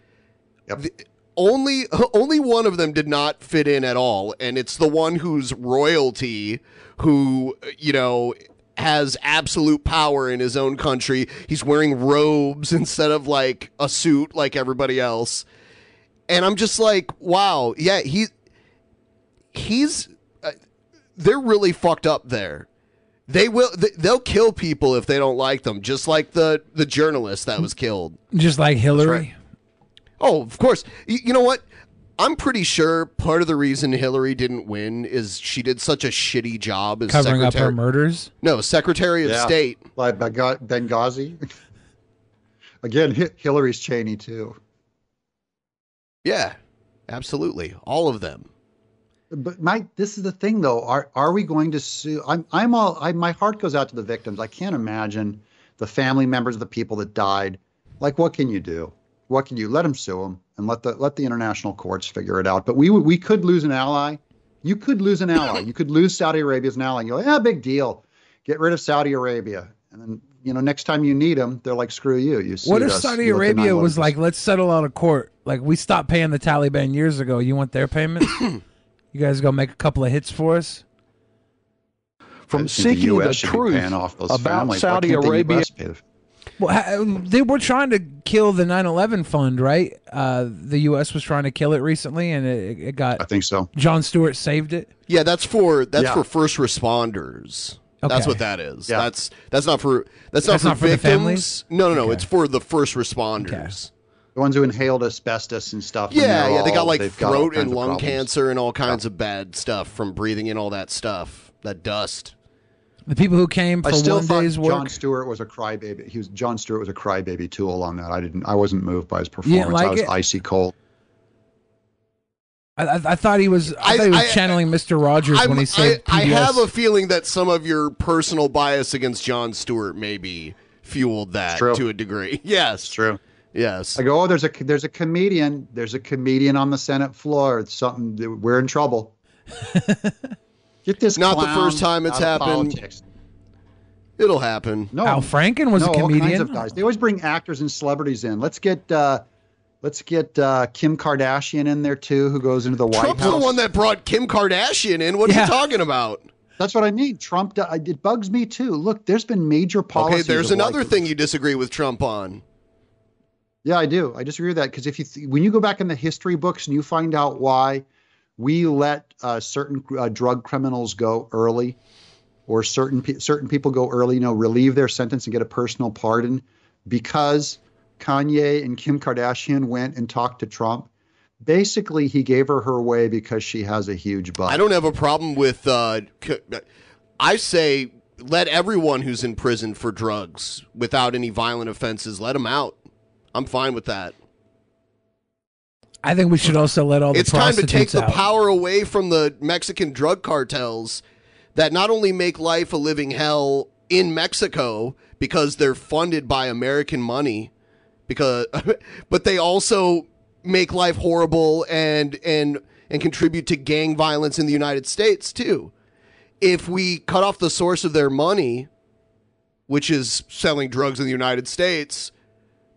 The- only (laughs) only one of them did not fit in at all, and it's the one whose royalty, who you know has absolute power in his own country. He's wearing robes (laughs) instead of like a suit like everybody else. And I'm just like, wow, yeah, he he's they're really fucked up there. They will they, they'll kill people if they don't like them, just like the the journalist that was killed. Just like Hillary. Oh, of course. You, you know what? I'm pretty sure part of the reason Hillary didn't win is she did such a shitty job as Covering up secretary. her murders. No, Secretary of Yeah. State. Like Bengha- Benghazi. (laughs) Again, Hillary's Cheney too. Yeah, absolutely, all of them. But Mike, this is the thing though. Are are we going to sue? I'm I'm all. I, my heart goes out to the victims. I can't imagine the family members of the people that died. Like, what can you do? What can you let them sue them and let the let the international courts figure it out? But we we could lose an ally. You could lose an ally. you could lose Saudi Arabia as an ally. And you go, yeah, big deal. Get rid of Saudi Arabia, and then you know next time you need them, they're like, screw you. You. What if us. Saudi You Arabia was like, let's settle out of court? Like, we stopped paying the Taliban years ago. You want their payments? (clears throat) you guys go make a couple of hits for us? From I think the seeking the US should be truth off those about families. Saudi Arabia. The- Well, they were trying to kill the 9/11 fund, right? Uh, the U.S. was trying to kill it recently, and it, it got. I think so. Jon Stewart saved it. Yeah, that's for that's Yeah. for first responders. That's what that is. Yeah. That's that's not for that's not That's for not for the victims. families? No, no, no. Okay. It's for the first responders. The ones who inhaled asbestos and stuff. Yeah, they're yeah. They got all- like they've got all throat kinds and lung cancer and all kinds of bad stuff from breathing in all that stuff, that dust. The people who came for I still one thought day's work. Jon Stewart was a crybaby. He was Jon Stewart was a crybaby tool on that. I didn't. I wasn't moved by his You didn't performance. I like was it? icy cold. I, I, I thought he was. I, I- thought he was I- channeling Mr. Rogers when he said I PBS. have a feeling that some of your personal bias against Jon Stewart maybe fueled that true. to a degree. (laughs) Yes, It's true. Yes. I go, oh, there's a there's a comedian. There's a comedian on the Senate floor. It's something. We're in trouble. (laughs) Get this. Not the first time it's happened. politics. It'll happen. No, Al Franken was no, a All kinds comedian. of guys. They always bring actors and celebrities in. Let's get uh, let's get uh, Kim Kardashian in there too, who goes into the White Trump's House. the one that brought Kim Kardashian in. What are you talking about? That's what I mean. Trump. It bugs me too. Look, there's been major Okay, there's of, like, another thing you disagree with Trump on. Yeah, I do. I disagree with that because if you th- when you go back in the history books and you find out why we let uh, certain uh, drug criminals go early, or certain pe- certain people go early, you know, relieve their sentence and get a personal pardon, because Kanye and Kim Kardashian went and talked to Trump. Basically, he gave her her way because she has a huge butt. I don't have a problem with. Uh, I say let everyone who's in prison for drugs without any violent offenses let them out. I'm fine with that. I think we should also let all the it's time to take the out. power away from the Mexican drug cartels that not only make life a living hell in Mexico because they're funded by American money because (laughs) but they also make life horrible and and and contribute to gang violence in the United States too. If we cut off the source of their money, which is selling drugs in the United States,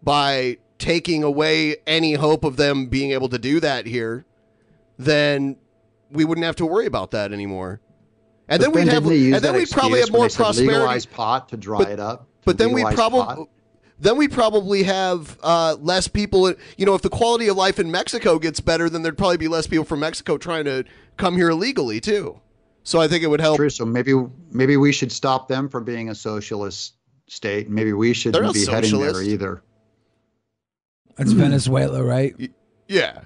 by taking away any hope of them being able to do that here, then we wouldn't have to worry about that anymore. And But then we'd have, didn't they use and then we'd probably have more prosperity. Legalize pot to dry it up. But then we probably then we probably have uh, less people. You know, if the quality of life in Mexico gets better, then there'd probably be less people from Mexico trying to come here illegally too. So I think it would help. True. So maybe maybe we should stop them from being a socialist state. Maybe we shouldn't be heading there either. That's Venezuela, right? Yeah.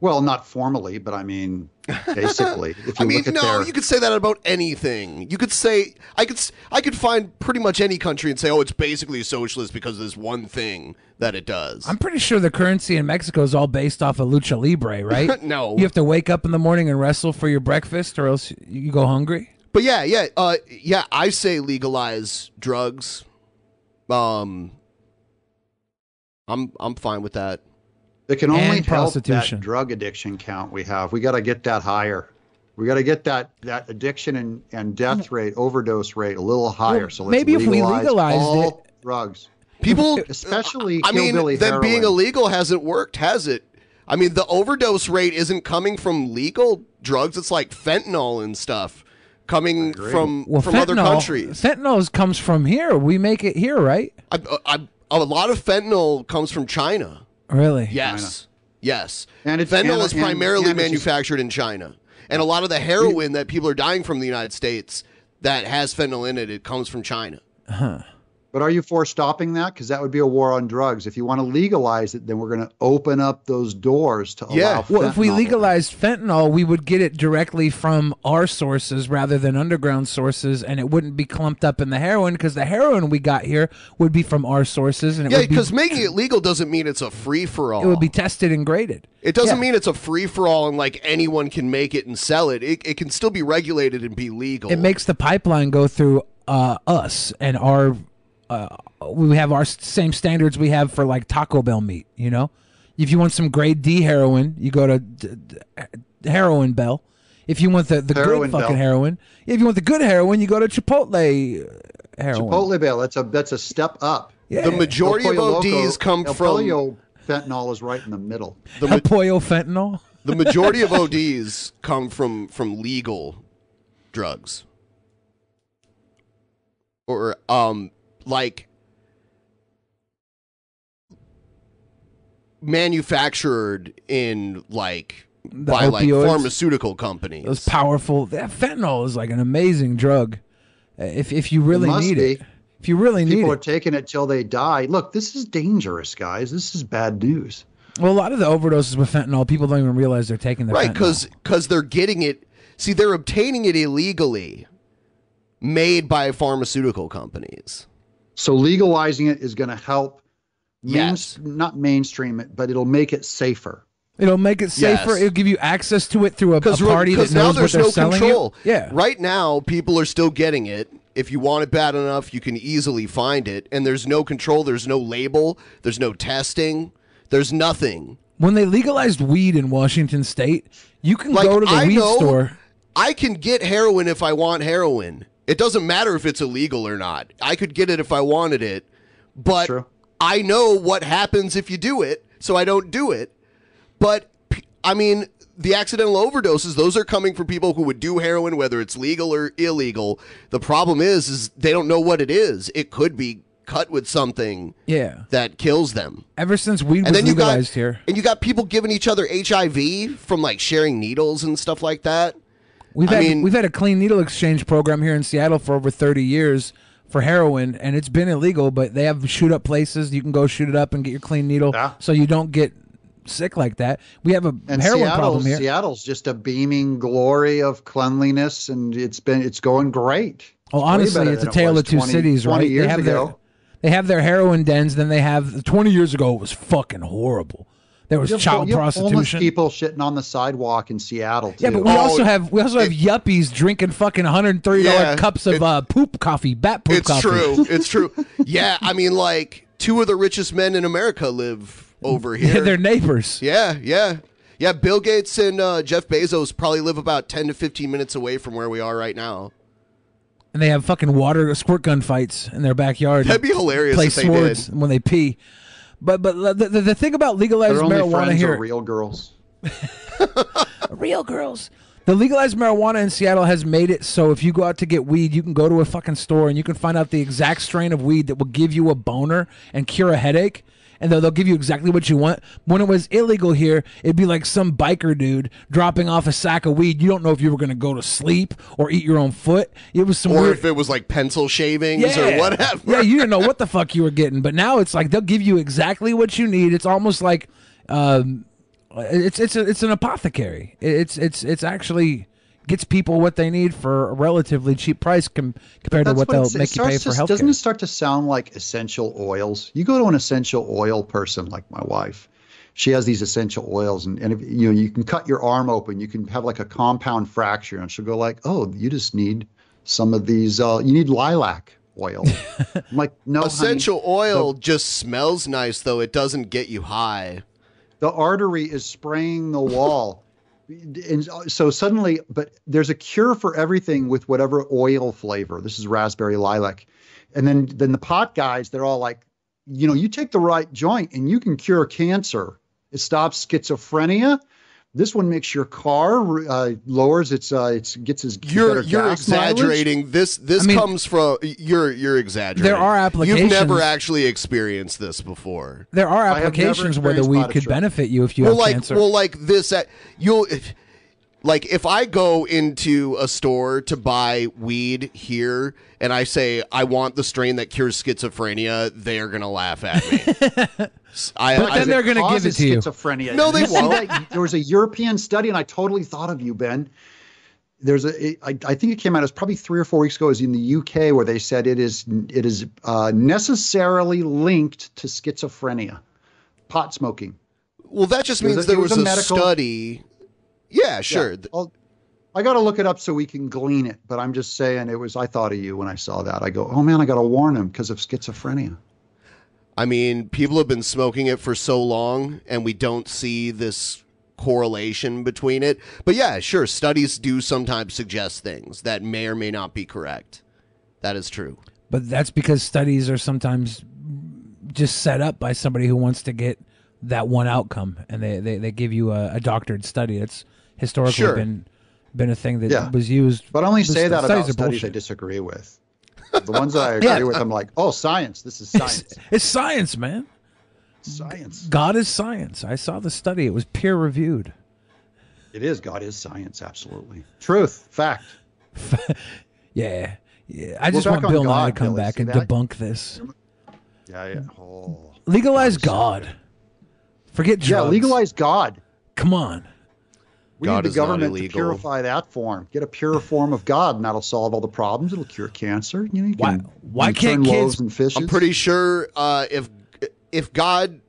Well, not formally, but I mean, basically, (laughs) if you I mean, look at no, their you could say that about anything. You could say I could s- I could find pretty much any country and say, oh, it's basically socialist because of this one thing that it does. I'm pretty sure the currency in Mexico is all based off of lucha libre, (laughs) right? No. You have to wake up in the morning and wrestle for your breakfast, or else you go hungry. But yeah, yeah, uh, yeah. I say legalize drugs. Um, I'm I'm fine with that. It can only And help prostitution. that drug addiction count we have. We got to get that higher. We got to get that that addiction and, and death rate, overdose rate a little higher. so let's maybe if we legalize legalized all drugs, People, (laughs) especially I mean, hillbilly them being illegal hasn't worked, has it? I mean, the overdose rate isn't coming from legal drugs. It's like fentanyl and stuff coming from Well, from fentanyl, other countries. Fentanyl comes from here. We make it here, right? I, I, a lot of fentanyl comes from China. Really? Yes. Yes. And it's- fentanyl and- is and- primarily and it's manufactured in China. And a lot of the heroin that people are dying from in the United States that has fentanyl in it, it comes from China. But are you for stopping that? Because that would be a war on drugs. If you want to legalize it, then we're going to open up those doors to allow. Well, if we fentanyl. legalized fentanyl, we would get it directly from our sources rather than underground sources, and it wouldn't be clumped up in the heroin because the heroin we got here would be from our sources, and it Yeah, would be because making it legal doesn't mean it's a free for all. it would be tested and graded. It doesn't Yeah. mean it's a free for all and like anyone can make it and sell it. It, it can still be regulated and be legal. It makes the pipeline go through uh, us and our. Uh, we have our same standards we have for like Taco Bell meat. You know, if you want some grade D heroin, you go to d- d- Heroin Bell. If you want the, the Heroin good fucking Bell. heroin, if you want the good heroin, you go to Chipotle uh, heroin. Chipotle Bell. that's a that's a step up. Yeah. The majority El of Pollo ODs Loco- come El from Pollo fentanyl is right in the middle. the, El ma- Pollo fentanyl. the majority of (laughs) ODs come from from legal drugs. Or um like manufactured in like The by like pharmaceutical companies. Those powerful. That fentanyl is like an amazing drug. If if you really must need be. it, if you really need People are it. taking it till they die. Look, this is dangerous, guys. This is bad news. Well, a lot of the overdoses with fentanyl, people don't even realize they're taking the right fentanyl. because they're getting it see they're obtaining it illegally made by pharmaceutical companies So legalizing it is going to help, main, not mainstream it, but it'll make it safer. It'll make it safer. Yes. It'll give you access to it through a, a because party that now knows what there's they're no selling control you. Yeah. right now people are still getting it if you want it bad enough you can easily find it and there's no control there's no label there's no testing there's nothing When they legalized weed in Washington State, you can like go to the I weed know store. I can get heroin if I want heroin. It doesn't matter if it's illegal or not. I could get it if I wanted it, but I know what happens if you do it, so I don't do it. But I mean, the accidental overdoses; those are coming from people who would do heroin, whether it's legal or illegal. The problem is, is they don't know what it is. It could be cut with something Yeah. that kills them. Ever since we And then you got here, and you got people giving each other HIV from like sharing needles and stuff like that. We've I had mean- we've had a clean needle exchange program here in Seattle for over thirty years for heroin, and it's been illegal. But they have shoot up places you can go shoot it up and get your clean needle, so you don't get sick like that. We have a And heroin Seattle's, problem here. Seattle's just a beaming glory of cleanliness, and it's been it's going great. Well, It's way honestly, it's a than it tale of two 20 cities, 20 right? Years they have ago. their they have their heroin dens, then they have twenty years ago it was fucking horrible. There was You have- child you have prostitution. people shitting on the sidewalk in Seattle. Too. Yeah, but we also have we also have yuppies drinking fucking 130 dollar Yeah, cups of uh, poop coffee, bat poop It's coffee. true. (laughs) It's true. Yeah, I mean, like two of the richest men in America live over here. They're neighbors. Yeah, yeah, yeah. Bill Gates and uh, Jeff Bezos probably live about ten to fifteen minutes away from where we are right now. and they have fucking water squirt gun fights in their backyard. That'd be hilarious Play if they swords did. when they pee. But but the, the, the thing about legalized Their only marijuana friends here, are real girls. (laughs) real girls. The legalized marijuana in Seattle has made it so if you go out to get weed, you can go to a fucking store and you can find out the exact strain of weed that will give you a boner and cure a headache. And they'll, they'll give you exactly what you want. When it was illegal here, it'd be like some biker dude dropping off a sack of weed. You don't know if you were going to go to sleep or eat your own foot. It was some Or weird. if it was like pencil shavings or whatever. Yeah, you didn't know what the fuck you were getting, but now it's like they'll give you exactly what you need. It's almost like um, it's it's a, it's an apothecary. It's it's it's actually gets people what they need for a relatively cheap price com- compared to That's what they'll s- it make you pay for to- health Doesn't it start to sound like essential oils? You go to an essential oil person like my wife. She has these essential oils, and, and if, you know you can cut your arm open. You can have like a compound fracture, and she'll go like, "Oh, you just need some of these. Uh, you need lilac oil." I'm like, (laughs) no, honey. Essential oil just smells nice, though. It doesn't get you high. the artery is spraying the wall. And so suddenly, but there's a cure for everything with whatever oil flavor. This is raspberry lilac. And then then the pot guys, they're all like, you know, you take the right joint and you can cure cancer. It stops schizophrenia. This one makes your car uh, lowers its uh, its gets its You're better you're gas mileage. exaggerating. This this I mean- comes from you're you're exaggerating. There are applications. You've never actually experienced this before. There are I have never applications where the experienced weed could benefit you if you well, have like cancer. well, like this. Uh, you'll if, like if I go into a store to buy weed here and I say I want the strain that cures schizophrenia, they are gonna laugh at me. (laughs) I, But I- then they're going to give it to you. Schizophrenia. No, they won't. that? There was a European study, and I totally thought of you, Ben. There's a, it- I, I think it came out. It was probably three or four weeks ago. It was in the UK where they said it is it is uh, necessarily linked to schizophrenia, pot smoking. well, that just It was means a- there was, was a a, medical- study. Yeah, sure. I'll- I got to look it up so we can glean it. But I'm just saying, it was. I thought of you when I saw that. I go, oh man, I got to warn him because of schizophrenia. I mean, people have been smoking it for so long, and we don't see this correlation between it. But yeah, sure, studies do sometimes suggest things that may or may not be correct. That is true. But that's because studies are sometimes just set up by somebody who wants to get that one outcome, and they they, they give you a, a doctored study. It's historically Sure. been been a thing that Yeah. was used. But I only say that about studies I disagree with. The ones that I (laughs) agree Yeah. with, I'm like, oh, science. This is science. It's science, man. Science. God is science. I saw the study. It was peer reviewed. It is. God is science. Absolutely. Truth. Fact. (laughs) Yeah. Yeah. I We're just want Bill Nye to come Billy. back See and that? debunk this. Yeah. Yeah. Oh. Legalize God. Forget drugs. Yeah. Legalize God. Come on. We God need is the government to purify that form. Get a pure form of God, and that'll solve all the problems. It'll cure cancer. You know, you Why- can, why you can can't turn kids- and fishes. I'm pretty sure uh, if if God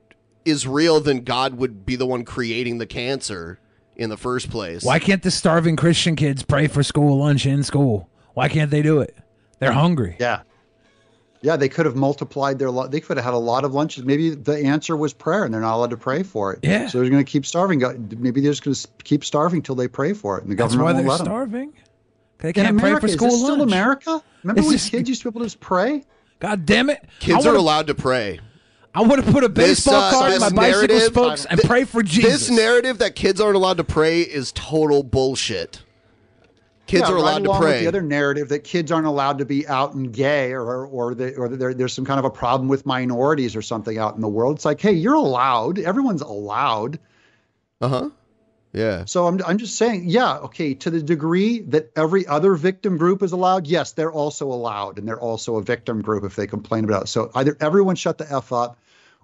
is real, then God would be the one creating the cancer in the first place. Why can't the starving Christian kids pray for school lunch in school? Why can't they do it? They're hungry. Yeah. Yeah, they could have multiplied their. lu- They could have had a lot of lunches. Maybe the answer was prayer, and they're not allowed to pray for it. Yeah. So they're going to keep starving. Go- Maybe they're just going to keep starving till they pray for it, and the That's government why won't they're let them. starving. They can't pray for school is this still. America? Remember It's when just- kids used to be able to just pray? God damn it! Kids I are allowed to pray. I would have put a baseball This, uh, card in my bicycle spokes and th- pray for Jesus. This narrative that kids aren't allowed to pray is total bullshit. Kids Yeah, are right allowed to along with the other narrative that kids aren't allowed to be out and gay, or or the, or there, there's some kind of a problem with minorities or something out in the world. It's like, hey, you're allowed. Everyone's allowed. Uh huh. Yeah. So I'm I'm just saying, yeah, okay, to the degree that every other victim group is allowed, yes, they're also allowed, and they're also a victim group if they complain about it. So either everyone shut the f up,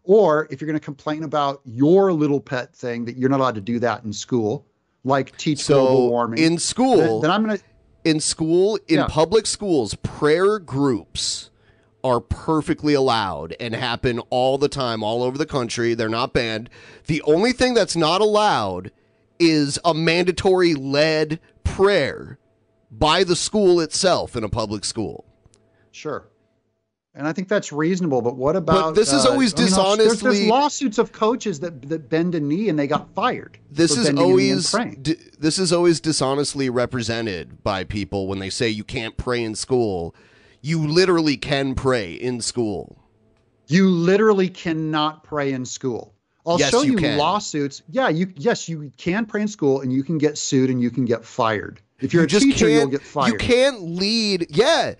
or if you're going to complain about your little pet thing that you're not allowed to do that in school, like teach global So warming in school, then, then I'm to in school in Yeah. public schools, prayer groups are perfectly allowed and happen all the time, all over the country. They're not banned. The only thing that's not allowed is a mandatory led prayer by the school itself in a public school. Sure. And I think that's reasonable. But what about? this is uh, always I mean, there's- There's, lawsuits of coaches that that bend a knee and they got fired. This is bending a knee and always d- this is always dishonestly represented by people when they say you can't pray in school. You literally can pray in school. You literally cannot pray in school. I'll Yes, show you you, lawsuits. Yeah, you yes, you can pray in school and you can get sued and you can get fired. If you're you a just teacher, you'll get fired. You can't lead. Yeah,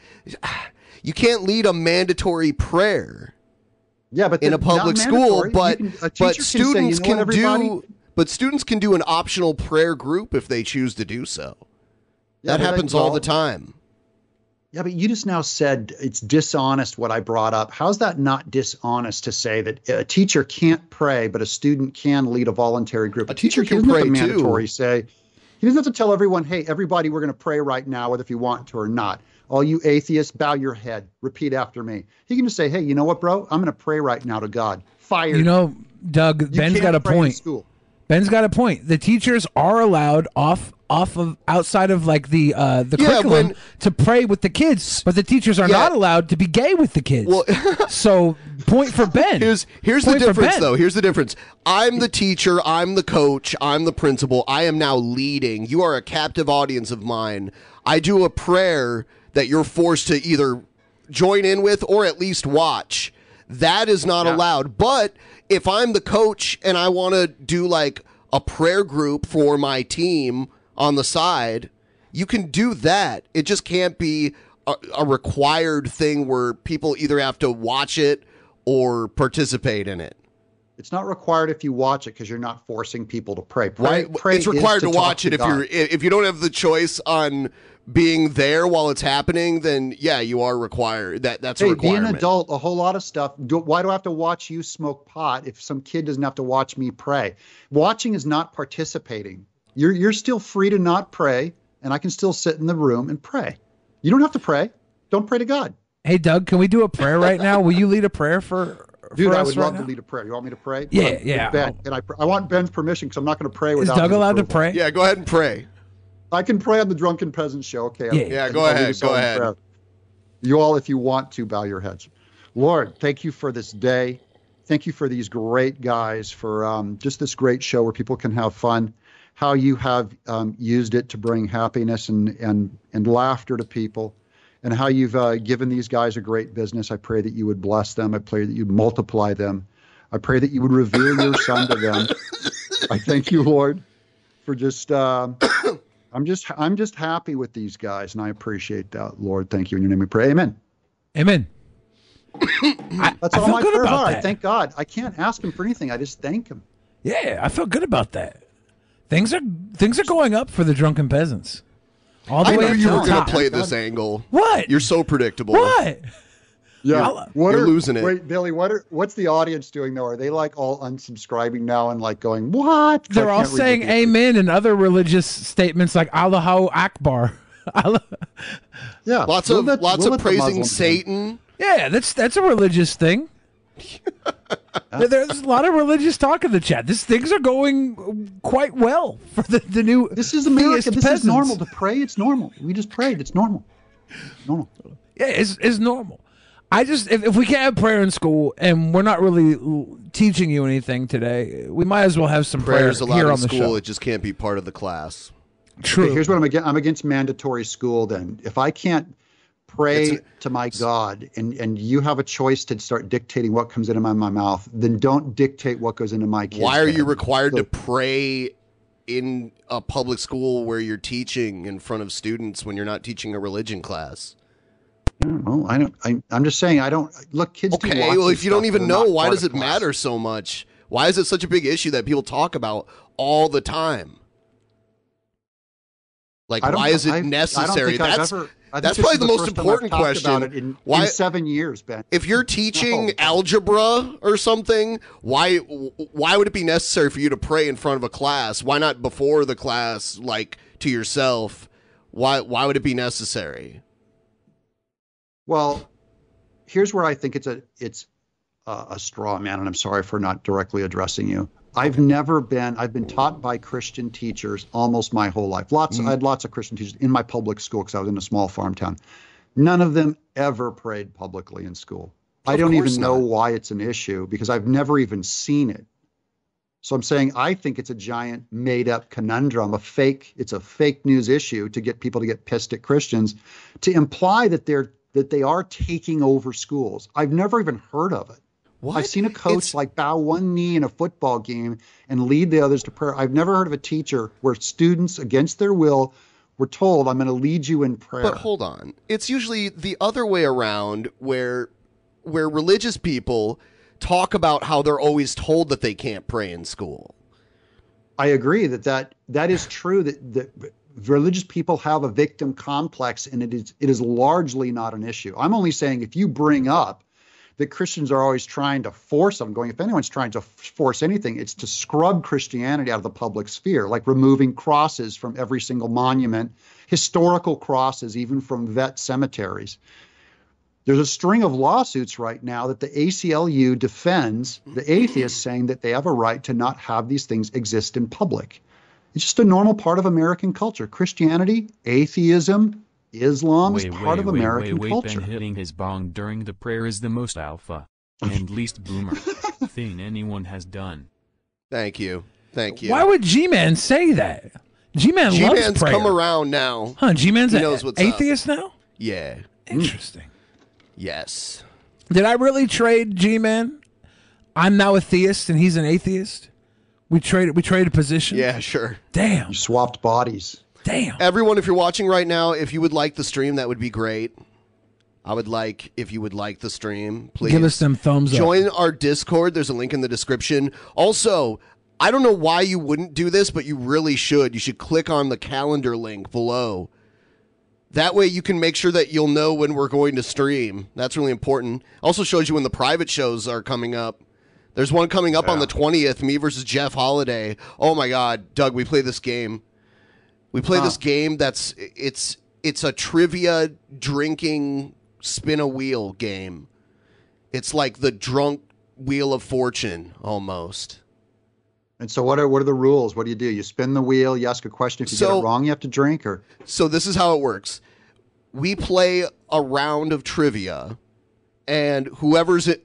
you can't lead a mandatory prayer. Yeah, but in a public school, but can- but say, students "You know can do. But students can do an optional prayer group if they choose to do so. Yeah, that I- happens all the time. Yeah, but you just now said it's dishonest what I brought up. How's that not dishonest to say that a teacher can't pray, but a student can lead a voluntary group? A, teacher he can pray, to too. mandatory say. He doesn't have to tell everyone, "Hey, everybody, we're going to pray right now, whether if you want to or not." All you atheists, bow your head. Repeat after me. He can just say, "Hey, you know what, bro? I'm going to pray right now to God." Fire. You know, Doug, You Ben's can't got a point. school. Ben's got a point. The teachers are allowed off off of outside of like the uh the Yeah, curriculum when- to pray with the kids, but the teachers are Yeah. not allowed to be gay with the kids. (laughs) so point for Ben. Here's here's the Point for difference though. Here's the difference. I'm the teacher, I'm the coach, I'm the principal. I am now leading. You are a captive audience of mine. I do a prayer that you're forced to either join in with or at least watch. That is not allowed. But if I'm the coach and I want to do like a prayer group for my team on the side, you can do that. It just can't be a, a required thing where people either have to watch it or participate in it. It's not required if you watch it because you're not forcing people to pray. Pray, Right? pray it's required to, talk watch it if you're if you don't have the choice on being there while it's happening, then yeah, you are required. That that's a hey, be an adult, a whole lot of stuff. Do, why do I have to watch you smoke pot if some kid doesn't have to watch me pray? Watching is not participating. You're you're still free to not pray, and I can still sit in the room and pray. You don't have to pray. Don't pray to God. Hey Doug, can we do a prayer right now? Will you lead a prayer for Dude, I would right love now? to lead a prayer. You want me to pray? Yeah, yeah. Ben, can I, I want Ben's permission because I'm not going to pray without. Is Doug his allowed to pray? Yeah, go ahead and pray. I can pray on the Drunken Peasant Show. Okay. Yeah. Yeah, go ahead, go ahead. prayer. You all, if you want to, bow your heads. Lord, thank you for this day. Thank you for these great guys, for um, just this great show where people can have fun. How you have um, used it to bring happiness and and and laughter to people, and how you've uh, given these guys a great business. I pray that you would bless them. I pray that you'd multiply them. I pray that you would reveal your Son to them. (laughs) I thank you, Lord, for just. Um, I'm just I'm just happy with these guys, and I appreciate that, Lord. Thank you in your name. We pray. Amen. Amen. (coughs) That's I all feel my prayers about are. I that. thank God. I can't ask him for anything. I just thank him. Yeah, I feel good about that. Things are things are going up for the drunken peasants. All the I way knew you were going to play this angle. What? You're so predictable. What? Yeah. I'll- uh, What You're are, losing it. Wait, Billy. What are what's the audience doing though? Are they like all unsubscribing now and like going what? They're all saying the- amen and other religious statements like Allahu Akbar. (laughs) Yeah. Lots we'll of let- lots we'll of praising Muslims in. Satan. yeah, that's that's a religious thing. (laughs) There's a lot of religious talk in the chat. This things are going quite well for the, the new. This is America. theist This peasants. is normal to pray. It's normal. We just prayed. It's normal. Normal. Yeah, it's, it's normal. I just if, if we can't have prayer in school and we're not really teaching you anything today, we might as well have some Prayers prayer allowed here in on the school. show. It just can't be part of the class. True. Okay, here's what I'm against. I'm against mandatory school. Then, if I can't pray It's to my God, and and you have a choice to start dictating what comes into my, my mouth, then don't dictate what goes into my kids. Why are you required So- to pray in a public school where you're teaching in front of students when you're not teaching a religion class? Well, I don't. I, I'm just saying. I don't look. Kids. Okay, well, if you don't even know, why does it class. matter so much? Why is it such a big issue that people talk about all the time? Like, why is it I- I don't necessary? think I've That's ever- I that's probably the, the most first time I've important question. about it in- why, in seven years, Ben. if you're teaching algebra or something, why why would it be necessary for you to pray in front of a class? Why not before the class, like to yourself? Why why would it be necessary? Well, here's where I think it's a it's a, a straw man, and I'm sorry for not directly addressing you. I've never been. I've been taught by Christian teachers almost my whole life. Lots. I had lots of Christian teachers in my public school because I was in a small farm town. None of them ever prayed publicly in school. I don't even know why it's an issue because I've never even seen it. So I'm saying I think it's a giant made up conundrum, a fake, it's a fake news issue to get people to get pissed at Christians to imply that they're that they are taking over schools. I've never even heard of it. What? I've seen a coach like bow one knee in a football game and lead the others to prayer. I've never heard of a teacher where students against their will were told, I'm going to lead you in prayer. But hold on. It's usually the other way around where where religious people talk about how they're always told that they can't pray in school. I agree that that, that is true that, that religious people have a victim complex and it is it is largely not an issue. I'm only saying if you bring up that Christians are always trying to force them going if anyone's trying to force anything it's to scrub Christianity out of the public sphere like removing crosses from every single monument, historical crosses even from vet cemeteries. There's a string of lawsuits right now that the ACLU defends the atheists, saying that they have a right to not have these things exist in public. It's just a normal part of American culture. Christianity, atheism, Islam is Wait, part wait, of wait, American wait, wait, culture. Ben hitting his bong during the prayer is the most alpha and (laughs) least boomer (laughs) thing anyone has done. Thank you. Thank you. Why would G-Man say that? G-Man loves G-Man's prayer. come around now. Huh? G-Man's He an knows what's atheist up. now. Yeah. Interesting. Yes. Did I really trade G-Man? I'm now a theist and he's an atheist. We traded. We traded positions. Yeah, sure. Damn. You swapped bodies. Damn. Everyone, if you're watching right now, if you would like the stream, that would be great. I would like if you would like the stream, please Give us them thumbs up. Join our Discord. There's a link in the description. Also, I don't know why you wouldn't do this, but you really should. You should click on the calendar link below. That way you can make sure that you'll know when we're going to stream. That's really important. Also shows you when the private shows are coming up. There's one coming up on the 20th, me versus Jeff Holiday. Oh my god, Doug, we play this game. We play Huh. this game that's it's it's a trivia drinking spin a wheel game. It's like the drunk wheel of fortune almost. And so, what are what are the rules? What do you do? You spin the wheel. You ask a question. If you get it wrong, you have to drink. Or So this is how it works. We play a round of trivia, and whoever's it,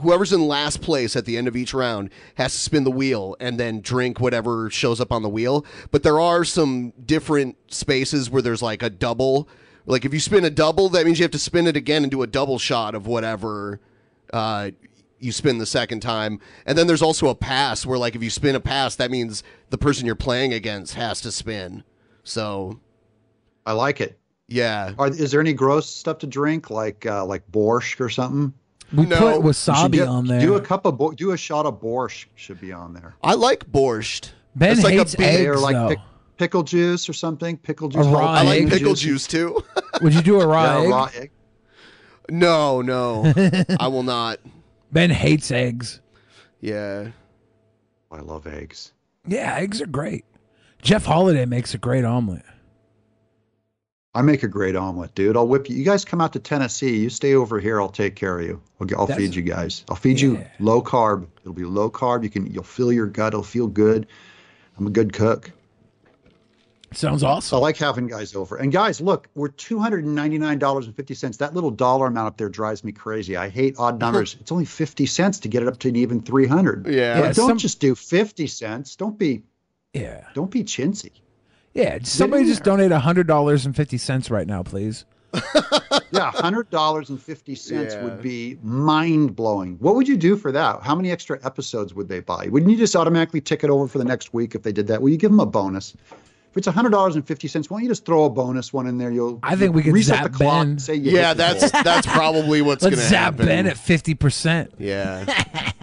whoever's in last place at the end of each round has to spin the wheel and then drink whatever shows up on the wheel. But there are some different spaces where there's like a double. Like if you spin a double, that means you have to spin it again and do a double shot of whatever uh, you spin the second time. And then there's also a pass where like if you spin a pass, that means the person you're playing against has to spin. So I like it. Yeah. Are, is there any gross stuff to drink, like uh, like borscht or something? We No. put wasabi do, on there. Do a cup of bo- do a shot of borscht should be on there. I like borscht. Ben It's like a hates eggs, or like though. pic- pickle juice or something. Pickle juice. A raw I like pickle juice too. (laughs) Would you do a raw Yeah, egg? raw egg. no, no, (laughs) I will not. Ben hates eggs. Yeah. I love eggs. Yeah, eggs are great. Jeff Holiday makes a great omelet. I make a great omelet, dude. I'll whip you. You guys come out to Tennessee. You stay over here. I'll take care of you. I'll, I'll feed you guys. I'll feed you low carb. It'll be low carb. You can. You'll fill your gut. It'll feel good. I'm a good cook. Sounds awesome. I like having guys over. And guys, look, we're two hundred and ninety nine dollars and fifty cents. That little dollar amount up there drives me crazy. I hate odd (laughs) numbers. it's only fifty cents to get it up to an even three hundred. Yeah. Yeah, don't some- just do fifty cents. Don't be. Yeah. Don't be chintzy. Yeah, somebody just donate hundred dollars and fifty cents right now, please. (laughs) Yeah, hundred dollars and fifty cents Yeah. would be mind blowing. What would you do for that? How many extra episodes would they buy? Wouldn't you just automatically tick it over for the next week if they did that? Will you give them a bonus? If it's hundred dollars and fifty cents, why don't you just throw a bonus one in there? You'll I think we could reset zap the clock. Ben. and Say you Yeah, that's goal. that's probably what's gonna happen. zap. Ben at fifty percent. Yeah. (laughs)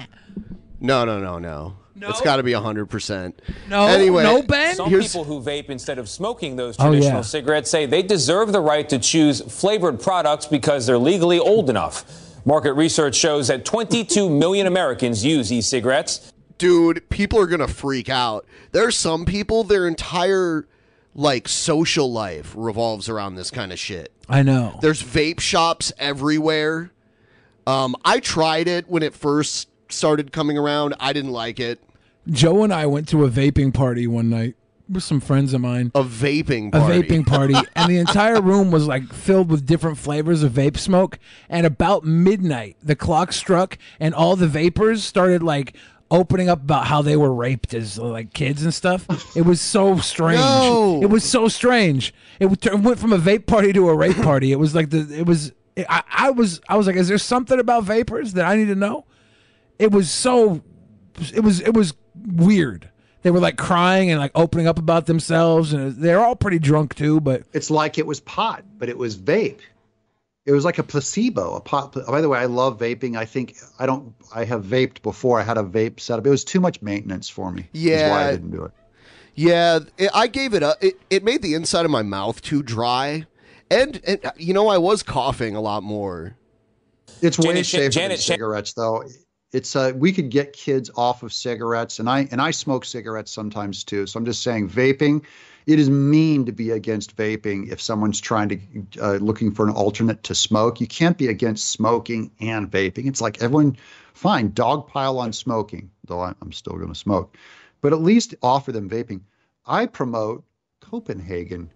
no, no, no, no. It's got to be hundred percent. No, Anyway, no, Ben. Some here's- people who vape instead of smoking those Oh, traditional yeah. cigarettes say they deserve the right to choose flavored products because they're legally old enough. Market research shows that 22 million Americans use e-cigarettes. dude, people are gonna freak out. There are some people their entire like social life revolves around this kind of shit. I know. There's vape shops everywhere. Um, I tried it when it first started coming around. I didn't like it. Joe and I went to a vaping party one night with some friends of mine. A vaping A party. vaping party, (laughs) and the entire room was like filled with different flavors of vape smoke. And about midnight, the clock struck, and all the vapors started like opening up about how they were raped as like kids and stuff. It was so strange. No. It was so strange. It it went from a vape party to a rape party. It was like the it was. I, I was I was like, is there something about vapors that I need to know? It was so. It was it was weird. They were like crying and like opening up about themselves, and they're all pretty drunk too. But It's like it was pot, but it was vape. It was like a placebo. A pot. By the way, I love vaping. I think I don't. I have vaped before. I had a vape setup. It was too much maintenance for me. is why I didn't do it. Yeah, it, I gave it up. It, it made the inside of my mouth too dry, and, and you know I was coughing a lot more. It's way Janet safer Janet than cigarettes, though. It's uh, we could get kids off of cigarettes, and I and I smoke cigarettes sometimes too. So I'm just saying, vaping. It is mean to be against vaping if someone's trying to uh, looking for an alternate to smoke. You can't be against smoking and vaping. It's like everyone, fine, dogpile on smoking, though I'm still going to smoke, but at least offer them vaping. I promote Copenhagen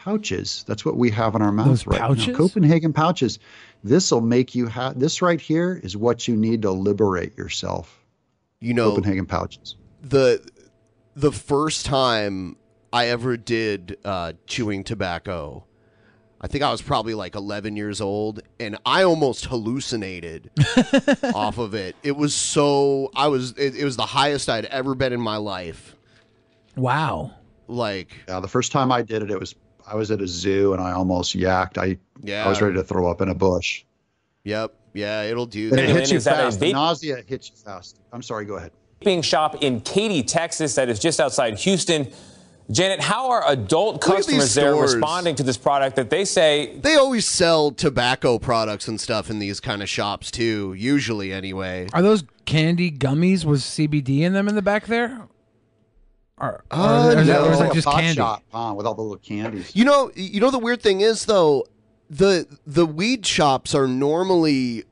pouches. That's what we have in our mouth Those right now. Copenhagen pouches. This will make you have this right here is what you need to liberate yourself. You know, Copenhagen pouches. the the first time I ever did uh, chewing tobacco, I think I was probably like 11 years old, and I almost hallucinated (laughs) off of it. It was so I was it, it was the highest I'd ever been in my life. Wow. Like Yeah, the first time I did it, it was I was at a zoo and I almost yacked. I Yeah. I was ready to throw up in a bush. Yep, yeah, it'll do And that. it hits you is that a fast. The vape- nausea hits you fast. I'm sorry. Go ahead. vaping shop in Katy, Texas, that is just outside Houston. Janet, how are adult Look at these customers there responding to this product that they say They always sell tobacco products and stuff in these kind of shops too, usually anyway. are those candy gummies with CBD in them in the back there? Or, or, Uh, or is that, or is no. that just Pot candy? shop, huh, with all the little candies. You know, you know the weird thing is though, the the weed shops are normally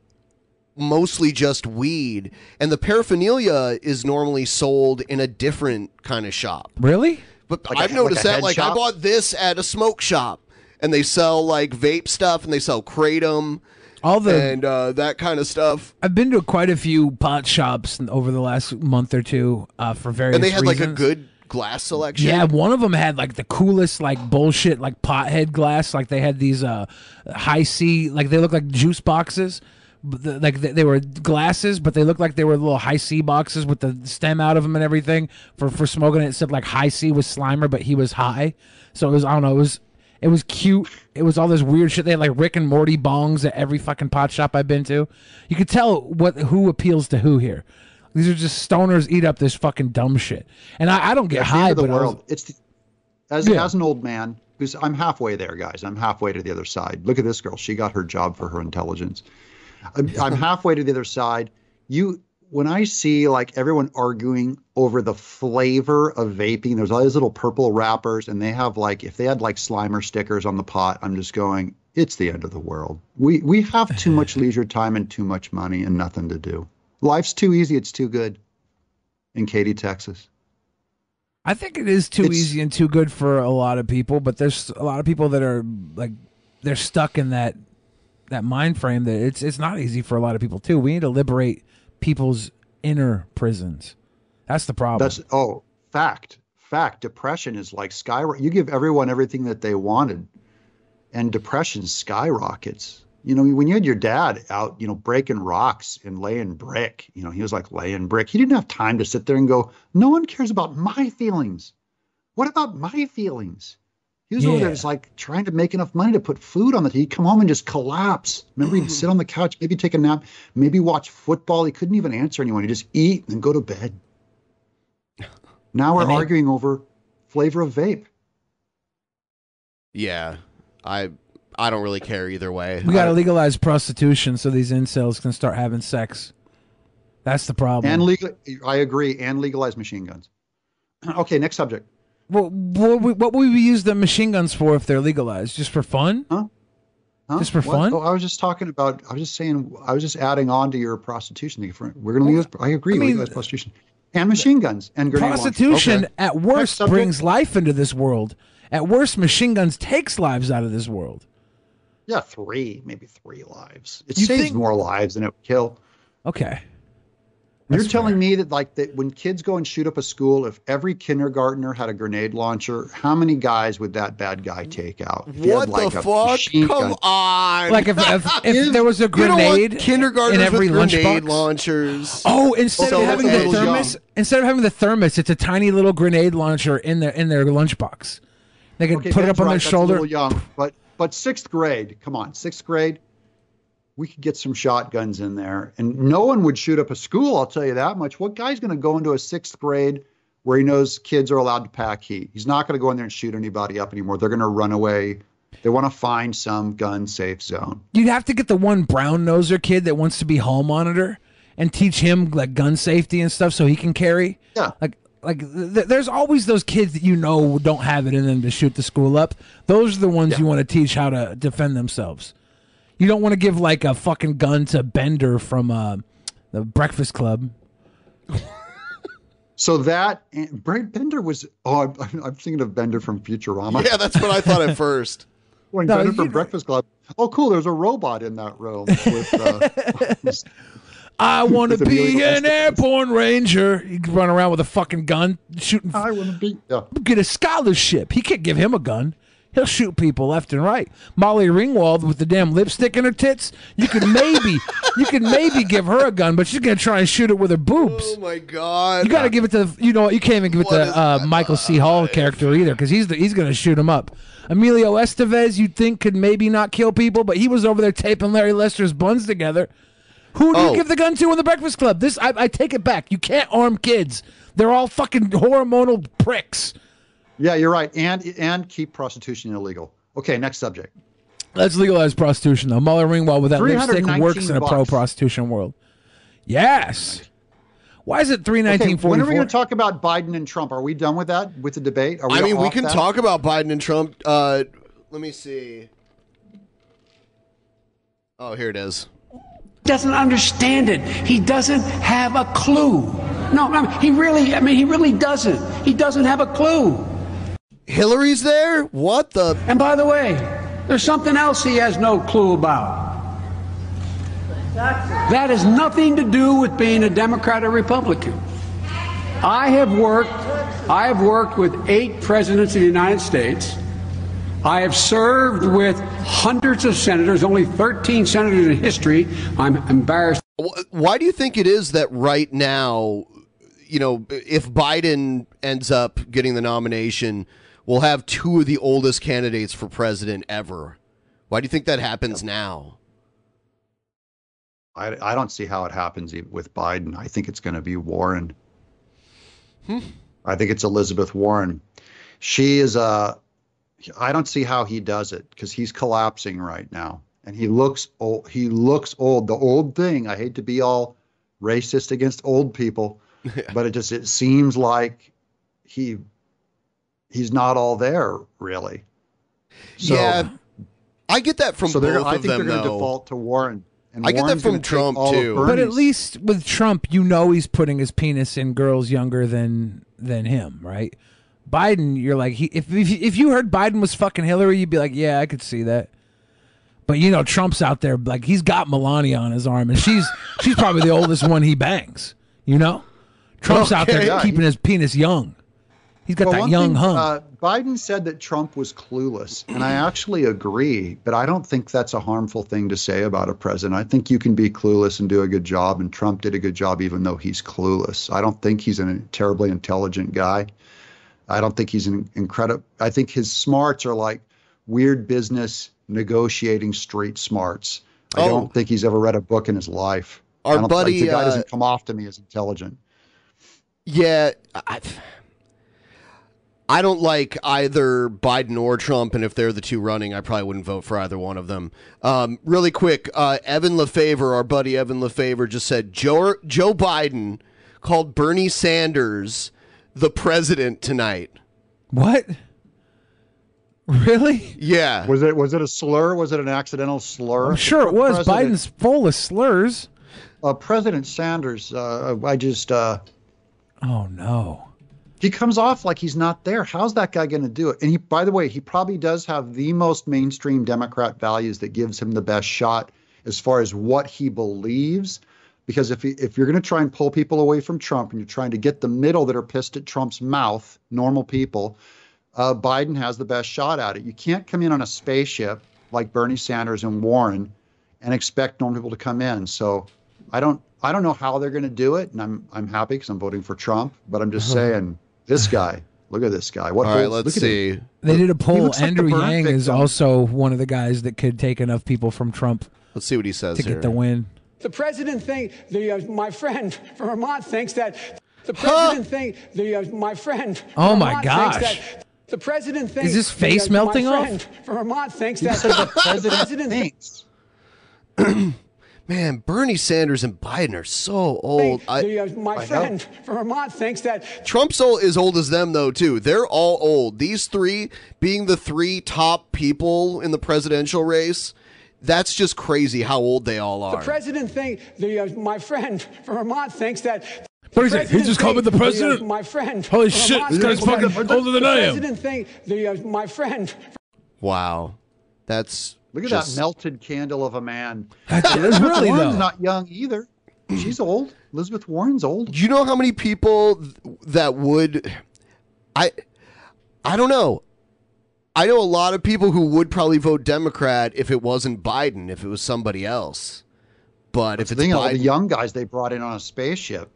mostly just weed, and the paraphernalia is normally sold in a different kind of shop. Really? But Like a- I've noticed like a that. head Like I bought this at a smoke shop, and they sell like vape stuff, and they sell kratom, All the and uh, that kind of stuff. I've been to quite a few pot shops over the last month or two uh, for various And they had like a reasons. good glass selection. Yeah, one of them had like the coolest like bullshit like pothead glass. Like they had these uh high C like they look like juice boxes. Like they, they were glasses, but they looked like they were little high C boxes with the stem out of them and everything for for smoking. It said like high C was Slimer, but he was high. So it was I don't know. It was it was cute. It was all this weird shit. They had like Rick and Morty bongs at every fucking pot shop I've been to. You could tell what who appeals to who here. These are just stoners eat up this fucking dumb shit. And I, I don't get high, the but I was- it's the, as Yeah. as an old man because I'm halfway there, guys. I'm halfway to the other side. Look at this girl; she got her job for her intelligence. I'm, (laughs) I'm halfway to the other side. You, when I see like everyone arguing over the flavor of vaping, there's all these little purple wrappers, and they have like if they had like Slimer stickers on the pot, I'm just going, it's the end of the world. We we have too much (laughs) leisure time and too much money and nothing to do. Life's too easy. It's too good. In Katy, Texas. I think it is too It's- easy and too good for a lot of people, but there's a lot of people that are like they're stuck in that that mind frame that it's it's not easy for a lot of people too. We need to liberate people's inner prisons. That's the problem. That's oh, fact, fact. Depression is like sky. You give everyone everything that they wanted, and depression skyrockets. You know, when you had your dad out, you know, breaking rocks and laying brick, you know, he was like laying brick. He didn't have time to sit there and go, "No one cares about my feelings." What about my feelings? He was over there just like trying to make enough money to put food on the. Table. He'd come home and just collapse. Remember, he'd mm-hmm. sit on the couch, maybe take a nap, maybe watch football. He couldn't even answer anyone. He'd just eat and go to bed. (laughs) Now we're And they- arguing over flavor of vape. Yeah, I I don't really care either way. we got to legalize prostitution so these incels can start having sex. That's the problem. And legal, I agree, and legalize machine guns. (clears throat) Okay, next subject. what, what, would we- what would we use the machine guns for if they're legalized? Just for fun? Huh? Huh? Just for What? fun? Oh, I was just talking about. I was just saying. I was just adding on to your prostitution thing. For- We're going to legalize. I agree. I mean, legalize prostitution and machine guns and grenade. Prostitution Okay. at worst brings life into this world. At worst, machine guns takes lives out of this world. Yeah, three, maybe three lives. It You saves think- more lives than it would kill. Okay. You're telling me that like that when kids go and shoot up a school, if every kindergartner had a grenade launcher, how many guys would that bad guy take out? If he had, What like, the fuck? Come gun- on. Like if if, if there was a You don't want grenade kindergartners in every with grenade lunchbox. launchers. Oh, instead So of having the thermos, young. instead of having the thermos, it's a tiny little grenade launcher in their in their lunchbox. They can Okay, put it Ben's up on their that's a shoulder. little young, but but sixth grade, come on, sixth grade, we could get some shotguns in there, and no one would shoot up a school. I'll tell you that much. What guy's going to go into a sixth grade where he knows kids are allowed to pack heat? He's not going to go in there and shoot anybody up anymore. They're going to run away. They want to find some gun safe zone. You'd have to get the one brown noser kid that wants to be hall monitor and teach him like gun safety and stuff so he can carry. Yeah. Like like th- there's always those kids that you know don't have it in them to shoot the school up. Those are the ones you want to teach how to defend themselves. You don't want to give like a fucking gun to Bender from uh, the Breakfast Club. (laughs) So that and Brent Bender was. Oh, I'm, I'm thinking of Bender from Futurama. Yeah, that's what I thought at first. (laughs) When No, Bender from Breakfast Club. Oh, cool. There's a robot in that room. With, uh, (laughs) I (laughs) want to be Emilio an airborne ranger. He can run around with a fucking gun, shooting. I want to be. Yeah. Get a scholarship. He can't give him a gun. He'll shoot people left and right. Molly Ringwald with the damn lipstick in her tits. You could maybe, (laughs) you could maybe give her a gun, but she's gonna try and shoot it with her boobs. Oh my god. You got to give it to the- you know what? You can't even give it to uh, Michael C. Hall character either because he's the, he's going to shoot him up. Emilio Estevez, you'd think could maybe not kill people, but he was over there taping Larry Lester's buns together. Who do Oh. you give the gun to in the Breakfast Club? This I, I take it back. You can't arm kids. They're all fucking hormonal pricks. Yeah, you're right. And and keep prostitution illegal. Okay, next subject. Let's legalize prostitution though. Molly Ringwald with that lipstick 319 works in a pro prostitution world. Yes. Why is it three Okay, nineteen forty when are we going to talk about Biden and Trump? Are we done with that with the debate? Are I mean, we can that? talk about Biden and Trump. Uh, let me see. Oh, here it is. Doesn't understand it. He doesn't have a clue. No, I mean, he really, I mean, he really doesn't. He doesn't have a clue. Hillary's there? What the? And by the way, there's something else he has no clue about. That has nothing to do with being a Democrat or Republican. I have worked, I have worked with eight presidents of the United States. I have served with hundreds of senators, only 13 senators in history. I'm embarrassed. Why do you think it is that right now, you know, if Biden ends up getting the nomination, we'll have two of the oldest candidates for president ever? Why do you think that happens now? I, I don't see how it happens e- with Biden. I think it's going to be Warren. Hmm. I think it's Elizabeth Warren. She is a. I don't see how he does it because he's collapsing right now, and he looks old. He looks old. The old thing. I hate to be all racist against old people, (laughs) but it just it seems like he he's not all there really. So, yeah, I get that from so they're, both I think them, they're going to default to Warren. And I get that from Trump, too. But at least with Trump, you know he's putting his penis in girls younger than than him, right? Biden, you're like, he, if, if if you heard Biden was fucking Hillary, you'd be like, yeah, I could see that. But you know, Trump's out there like he's got Melania on his arm, and she's (laughs) she's probably the oldest one he bangs. You know, Trump's out there Yeah, keeping his penis young. He's got Well, that young thing, hung. Uh, Biden said that Trump was clueless, and I actually agree, but I don't think that's a harmful thing to say about a president. I think you can be clueless and do a good job, and Trump did a good job even though he's clueless. I don't think he's a terribly intelligent guy. I don't think he's an incredible. I think his smarts are like weird business negotiating street smarts. I Oh. don't think he's ever read a book in his life. Our don't, like, buddy, the guy uh, doesn't come off to me as intelligent. Yeah, I, I don't like either Biden or Trump, and if they're the two running, I probably wouldn't vote for either one of them. Um, really quick, uh, Evan Lefevre, our buddy Evan Lefevre, just said Joe Joe Biden called Bernie Sanders the president tonight. what? Really? Yeah. Was it was it a slur? Was it an accidental slur? I'm sure it was. President- Biden's full of slurs. Uh, President Sanders, uh, I just uh, Oh no. he comes off like he's not there. How's that guy going to do it? And he, by the way, he probably does have the most mainstream Democrat values that gives him the best shot as far as what he believes. Because if if you're going to try and pull people away from Trump and you're trying to get the middle that are pissed at Trump's mouth, normal people, uh, Biden has the best shot at it. You can't come in on a spaceship like Bernie Sanders and Warren and expect normal people to come in. So I don't I don't know how they're going to do it, and I'm I'm happy because I'm voting for Trump. But I'm just saying, this guy, look at this guy. What? All right, holds- let's look him. see. They did a poll. looks like the Andrew burn Yang is also one of the guys that could take enough people from Trump Let's see what he says to here. get the win. The president think the uh, my friend from (laughs) Vermont thinks that the president think the uh, my friend. from Oh, my Vermont thinks gosh. that the president thinks Is his the, face uh, melting my off? friend From Vermont thinks that the president thinks. (clears throat) Man, Bernie Sanders and Biden are so old. I, the, uh, my friend from Vermont thinks that Trump's old, as old as them, though, too. They're all old. These three being the three top people in the presidential race, that's just crazy how old they all are. the president think the uh, my friend from Vermont thinks that. What is it? He just called me the think president? uh, my friend. Holy from shit, Vermont this guy's thinks that older than the I am. president think the uh, my friend wow. That's. Look at just- that melted candle of a man. That's Elizabeth really, Warren's though. not young either. She's old. Elizabeth Warren's old. Do you know how many people that would. I. I don't know. I know a lot of people who would probably vote Democrat if it wasn't Biden, if it was somebody else. But if That's it's the thing, all the Biden, young guys they brought in on a spaceship,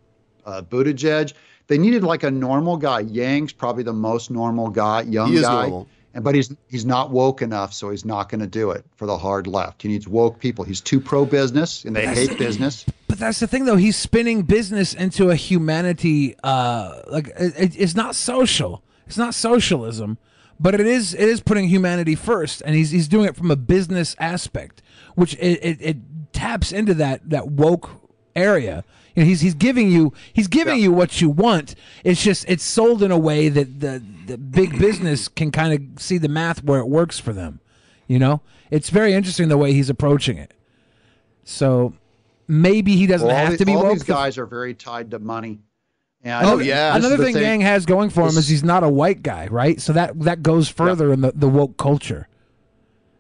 uh, Buttigieg, they needed like a normal guy. Yang's probably the most normal guy, young He is guy. normal. And but he's he's not woke enough, so he's not going to do it for the hard left. He needs woke people. He's too pro business, and they That's- hate business. But that's the thing, though. He's spinning business into a humanity. Uh, like it, it- it's not social. It's not socialism, but it is. It is putting humanity first, and he's he's doing it from a business aspect, which it, it, it taps into that that woke area. You know, he's he's giving you he's giving you what you want. It's just it's sold in a way that the the big business can kind of see the math where it works for them. You know, it's very interesting the way he's approaching it. So maybe he doesn't Well, have the- to be all woke. these guys are very tied to money. And Oh this yeah. Another the thing, Yang has going for him This- is he's not a white guy, right? So that that goes further in the, the woke culture.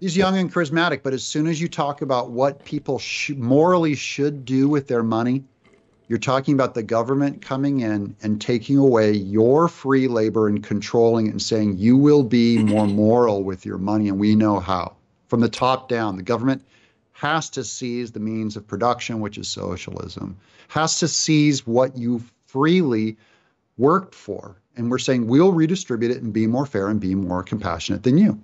He's young and charismatic, but as soon as you talk about what people sh- morally should do with their money, you're talking about the government coming in and taking away your free labor and controlling it and saying you will be more moral with your money, and we know how. From the top down, the government has to seize the means of production, which is socialism, has to seize what you freely worked for. And we're saying we'll redistribute it and be more fair and be more compassionate than you.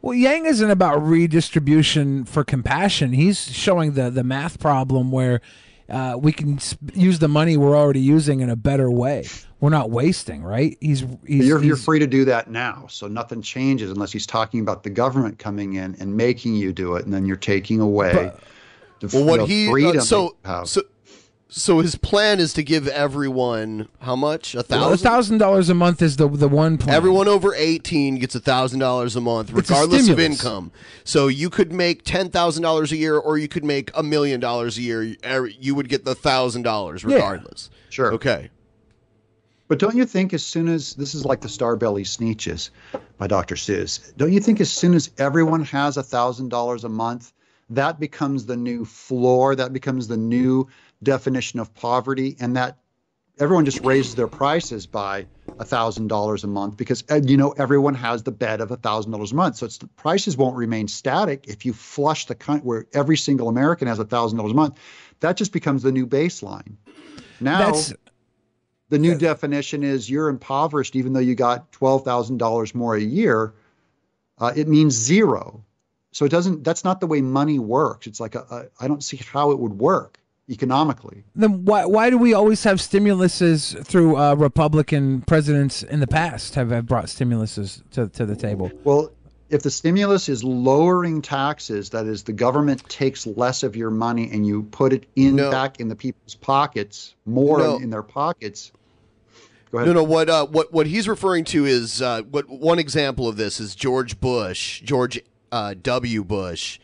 Well, Yang isn't about redistribution for compassion. He's showing the the math problem where uh, we can sp- use the money we're already using in a better way. We're not wasting, right? He's, he's you're, you're free to do that now. So nothing changes unless he's talking about the government coming in and making you do it, and then you're taking away the, well, what the he freedom uh, so that you so so his plan is to give everyone how much a a thousand. thousand dollars a month is the the one plan. Everyone over 18 gets a $1,000 a month, It's a regardless of stimulus. income. So you could make $10,000 a year or you could make a million dollars a year. Er, You would get the $1,000 Yeah. regardless. Sure. Okay. But don't you think as soon as this is like the Starbelly Sneetches by Dr. Seuss, don't you think as soon as everyone has a thousand dollars a month, that becomes the new floor, that becomes the new definition of poverty, and that everyone just raises their prices by a thousand dollars a month because uh, you know everyone has the bed of a thousand dollars a month. So it's the prices won't remain static if you flush the country where every single American has a thousand dollars a month. That just becomes the new baseline. Now That's- the new definition is you're impoverished even though you got $12,000 more a year. Uh, it means zero. So it doesn't, that's not the way money works. It's like, a, a, I don't see how it would work economically. Then why why do we always have stimuluses through uh, Republican presidents in the past have, have brought stimuluses to, to the table? Well, if the stimulus is lowering taxes, that is, the government takes less of your money and you put it in back in the people's pockets, more No. in, in their pockets. Go ahead. No, no. What uh, what what he's referring to is uh, what one example of this is George Bush, George uh, W. Bush,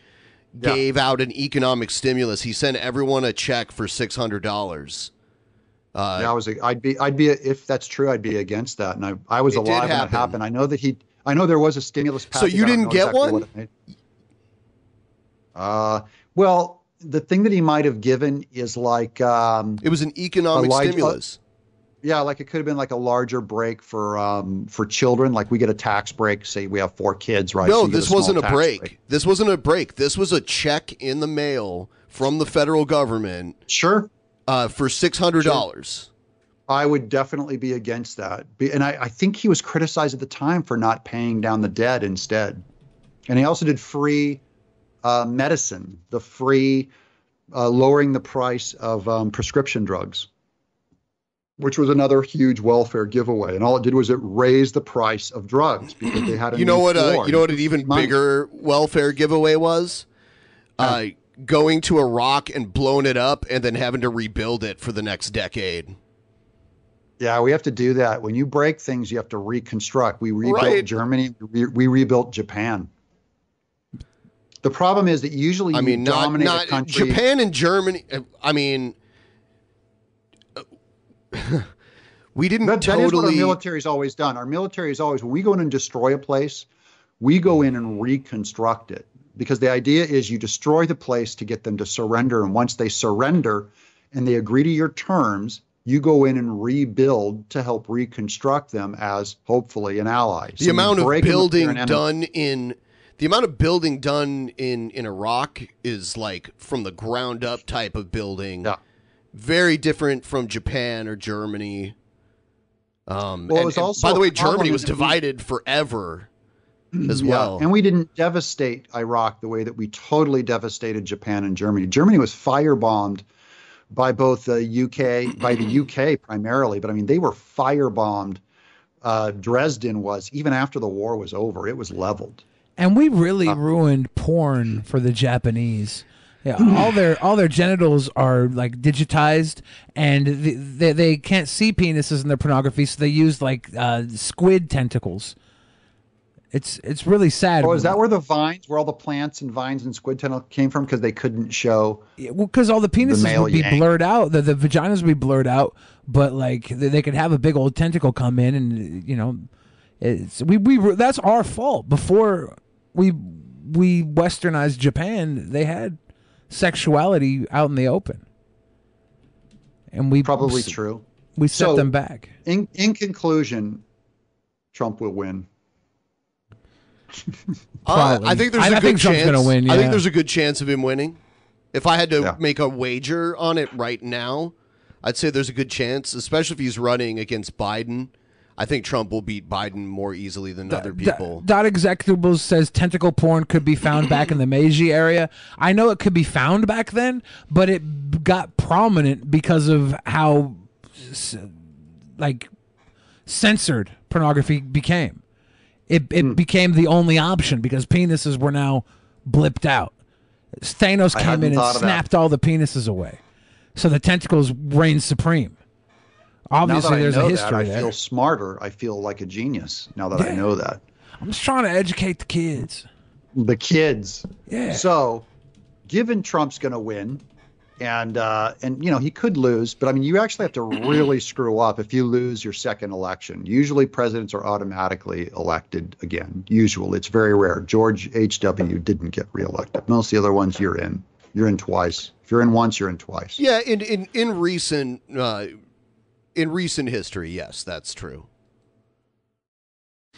Yeah. gave out an economic stimulus. He sent everyone a check for six hundred dollars. Uh, yeah, I was. I'd be. I'd be. If that's true, I'd be against that. And I, I was alive when it happen. happened. I know that he. I know there was a stimulus package. So you didn't get exactly one? what it made. Uh, well, the thing that he might have given is like. Um, it was an economic a large- stimulus. Yeah, like it could have been like a larger break for um for children. Like we get a tax break. Say we have four kids, right? No, So this small wasn't a tax break. This wasn't a break. This was a check in the mail from the federal government. Sure. Uh, for six hundred dollars. I would definitely be against that. And I, I think he was criticized at the time for not paying down the debt instead. And he also did free uh, medicine, the free uh, lowering the price of um, prescription drugs, which was another huge welfare giveaway. And all it did was it raised the price of drugs because they had a (clears throat) You know what? Uh, you know what? An even Money. bigger welfare giveaway was. Uh, going to Iraq and blowing it up, and then having to rebuild it for the next decade. Yeah, we have to do that. When you break things, you have to reconstruct. We rebuilt Right. Germany. We, we rebuilt Japan. The problem is that usually you I mean, not dominate not a country. Japan and Germany. uh, I mean, uh, we didn't That, that is what our totally. military's always done. Our military is always when we go in and destroy a place, we go in and reconstruct it because the idea is you destroy the place to get them to surrender, and once they surrender and they agree to your terms, you go in and rebuild to help reconstruct them as hopefully an ally. So the you amount of break them if they're building done in the amount of building done in in Iraq is like from the ground up type of building. Yeah. Very different from Japan or Germany. Um, Well, it was also by the way, Germany was that we- divided forever as Yeah, well. And we didn't devastate Iraq the way that we totally devastated Japan and Germany. Germany was firebombed by both the UK, by the (clears throat) UK primarily, but I mean, they were firebombed. Uh, Dresden was, even after the war was over, it was leveled. And we really ruined porn for the Japanese. Yeah, (clears throat) all their all their genitals are like digitized, and the, they they can't see penises in their pornography, so they use like uh, squid tentacles. It's it's really sad. Oh, is that where the vines, where all the plants and vines and squid tentacle came from? Because they couldn't show. Yeah, because all the penises male would be yank. blurred out, the, the vaginas would be blurred out, but like they, they could have a big old tentacle come in, and you know, it's we we that's our fault. Before we we westernized Japan, they had sexuality out in the open, and we Probably true. We set So- them back. In in conclusion, Trump will win. Uh, I think there's I- a I good think Trump's chance. gonna win, I think there's a good chance of him winning. If I had to make a wager on it right now, I'd say there's a good chance, especially if he's running against Biden. I think Trump will beat Biden more easily than other people. Dot Executables says tentacle porn could be found back in the Meiji area. I know it could be found back then, but it got prominent because of how, like, censored pornography became. It it Hmm. became the only option because penises were now blipped out. Thanos I came in and thought of that. snapped all the penises away, so the tentacles reigned supreme. Obviously, now that there's I know a history that, I there. feel smarter. I feel like a genius now that I know that. I'm just trying to educate the kids. The kids. Yeah. So, given Trump's going to win, and uh, and you know he could lose, but I mean you actually have to (clears throat) really screw up if you lose your second election. Usually presidents are automatically elected again. Usually, it's very rare. George H. W. didn't get reelected. Most of the other ones you're in. You're in twice. If you're in once, you're in twice. Yeah, in in in recent uh, in recent history, yes, that's true.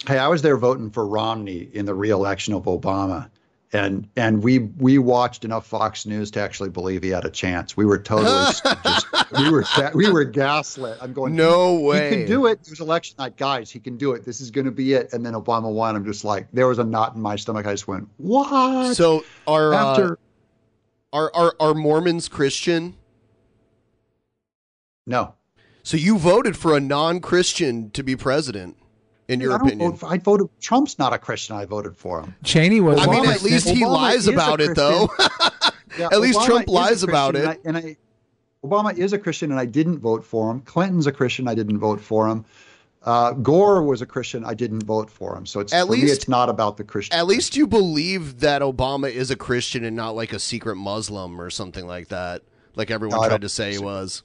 Hey, I was there voting for Romney in the reelection of Obama. And and we we watched enough Fox News to actually believe he had a chance. We were totally (laughs) just, we were we were gaslit. I'm going No he, way. He can do it. It was election night, guys. He can do it. This is going to be it. And then Obama won. I'm just like there was a knot in my stomach. I just went what? So are uh, After- are are are Mormons Christian? No. So you voted for a non-Christian to be president, in your I opinion? vote for- I voted. Trump's not a Christian. I voted for him. Cheney was. I mean, Obama at least he Obama lies about it, though. (laughs) Yeah, At least Obama Trump lies about it. And I, and I Obama is a Christian, and I didn't vote for him. Clinton's a Christian, I didn't vote for him. Uh, Gore was a Christian, I didn't vote for him. So it's At for me, least- it's not about the Christian. At least you believe that Obama is a Christian and not like a secret Muslim or something like that, like everyone No, tried to say he was.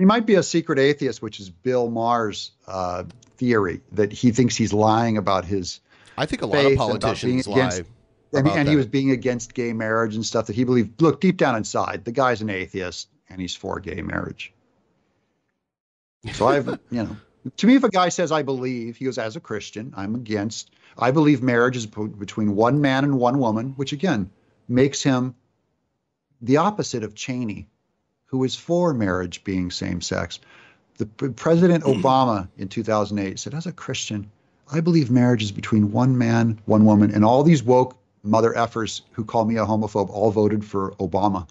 He might be a secret atheist, which is Bill Maher's uh, theory that he thinks he's lying about his. I think a lot of politicians being against- lie And, about and he was being against gay marriage and stuff that he believed. Look, deep down inside, the guy's an atheist and he's for gay marriage. So I've, (laughs) you know, to me, if a guy says I believe, he goes as a Christian, I'm against. I believe marriage is between one man and one woman, which again makes him the opposite of Cheney, who is for marriage being same sex. The President hmm. Obama in 2008 said, as a Christian, I believe marriage is between one man, one woman, and all these woke mother effers who call me a homophobe all voted for Obama.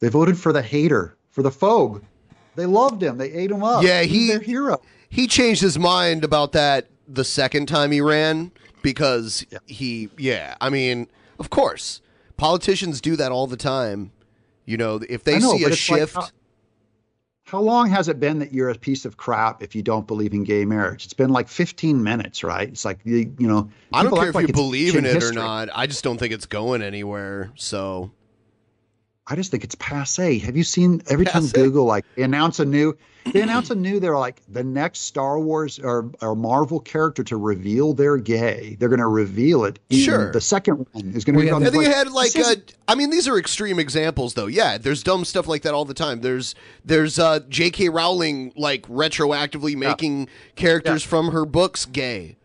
They voted for the hater, for the phobe. They loved him. They ate him up. Yeah, He's he their hero. He changed his mind about that the second time he ran because he yeah, I mean, of course. Politicians do that all the time. You know, if they know, see a it's like shift how- How long has it been that you're a piece of crap if you don't believe in gay marriage? It's been like 15 minutes, right? It's like you, you know. I don't care if like you believe in it or not. I just don't think it's going anywhere. So I just think it's passe. Have you seen every time Google like they announce a new they announce a new they're like the next Star Wars or, or Marvel character to reveal they're gay. They're going to reveal it. in- Sure. The second one is going to be. Think like, it had like uh, I mean these are extreme examples though. Yeah, there's dumb stuff like that all the time. There's there's uh J.K. Rowling like retroactively making characters from her books gay.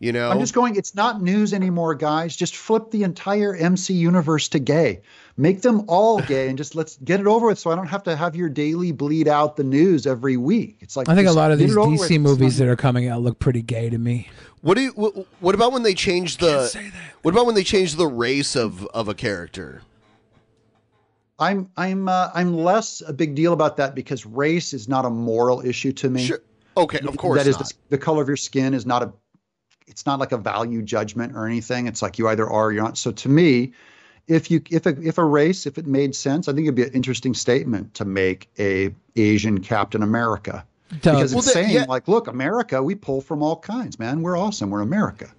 You know, I'm just going. It's not news anymore, guys. Just flip the entire MC universe to gay. Make them all gay, and just let's get it over with. So I don't have to have your daily bleed out the news every week. It's like I think a lot of these it over with. DC movies that are coming out look pretty gay to me. What do you? What, what about when they change the? What about when they change the race of of a character? I'm I'm uh, I'm less a big deal about that because race is not a moral issue to me. Sure. Okay, of course That is not. The, the color of your skin is not a. It's not like a value judgment or anything. It's like you either are or you're not. So to me, if you if a if a race if it made sense, I think it'd be an interesting statement to make a Asian Captain America. Doug. Because Well, it's the- saying yeah. like, look, America, we pull from all kinds, man. We're awesome. We're America.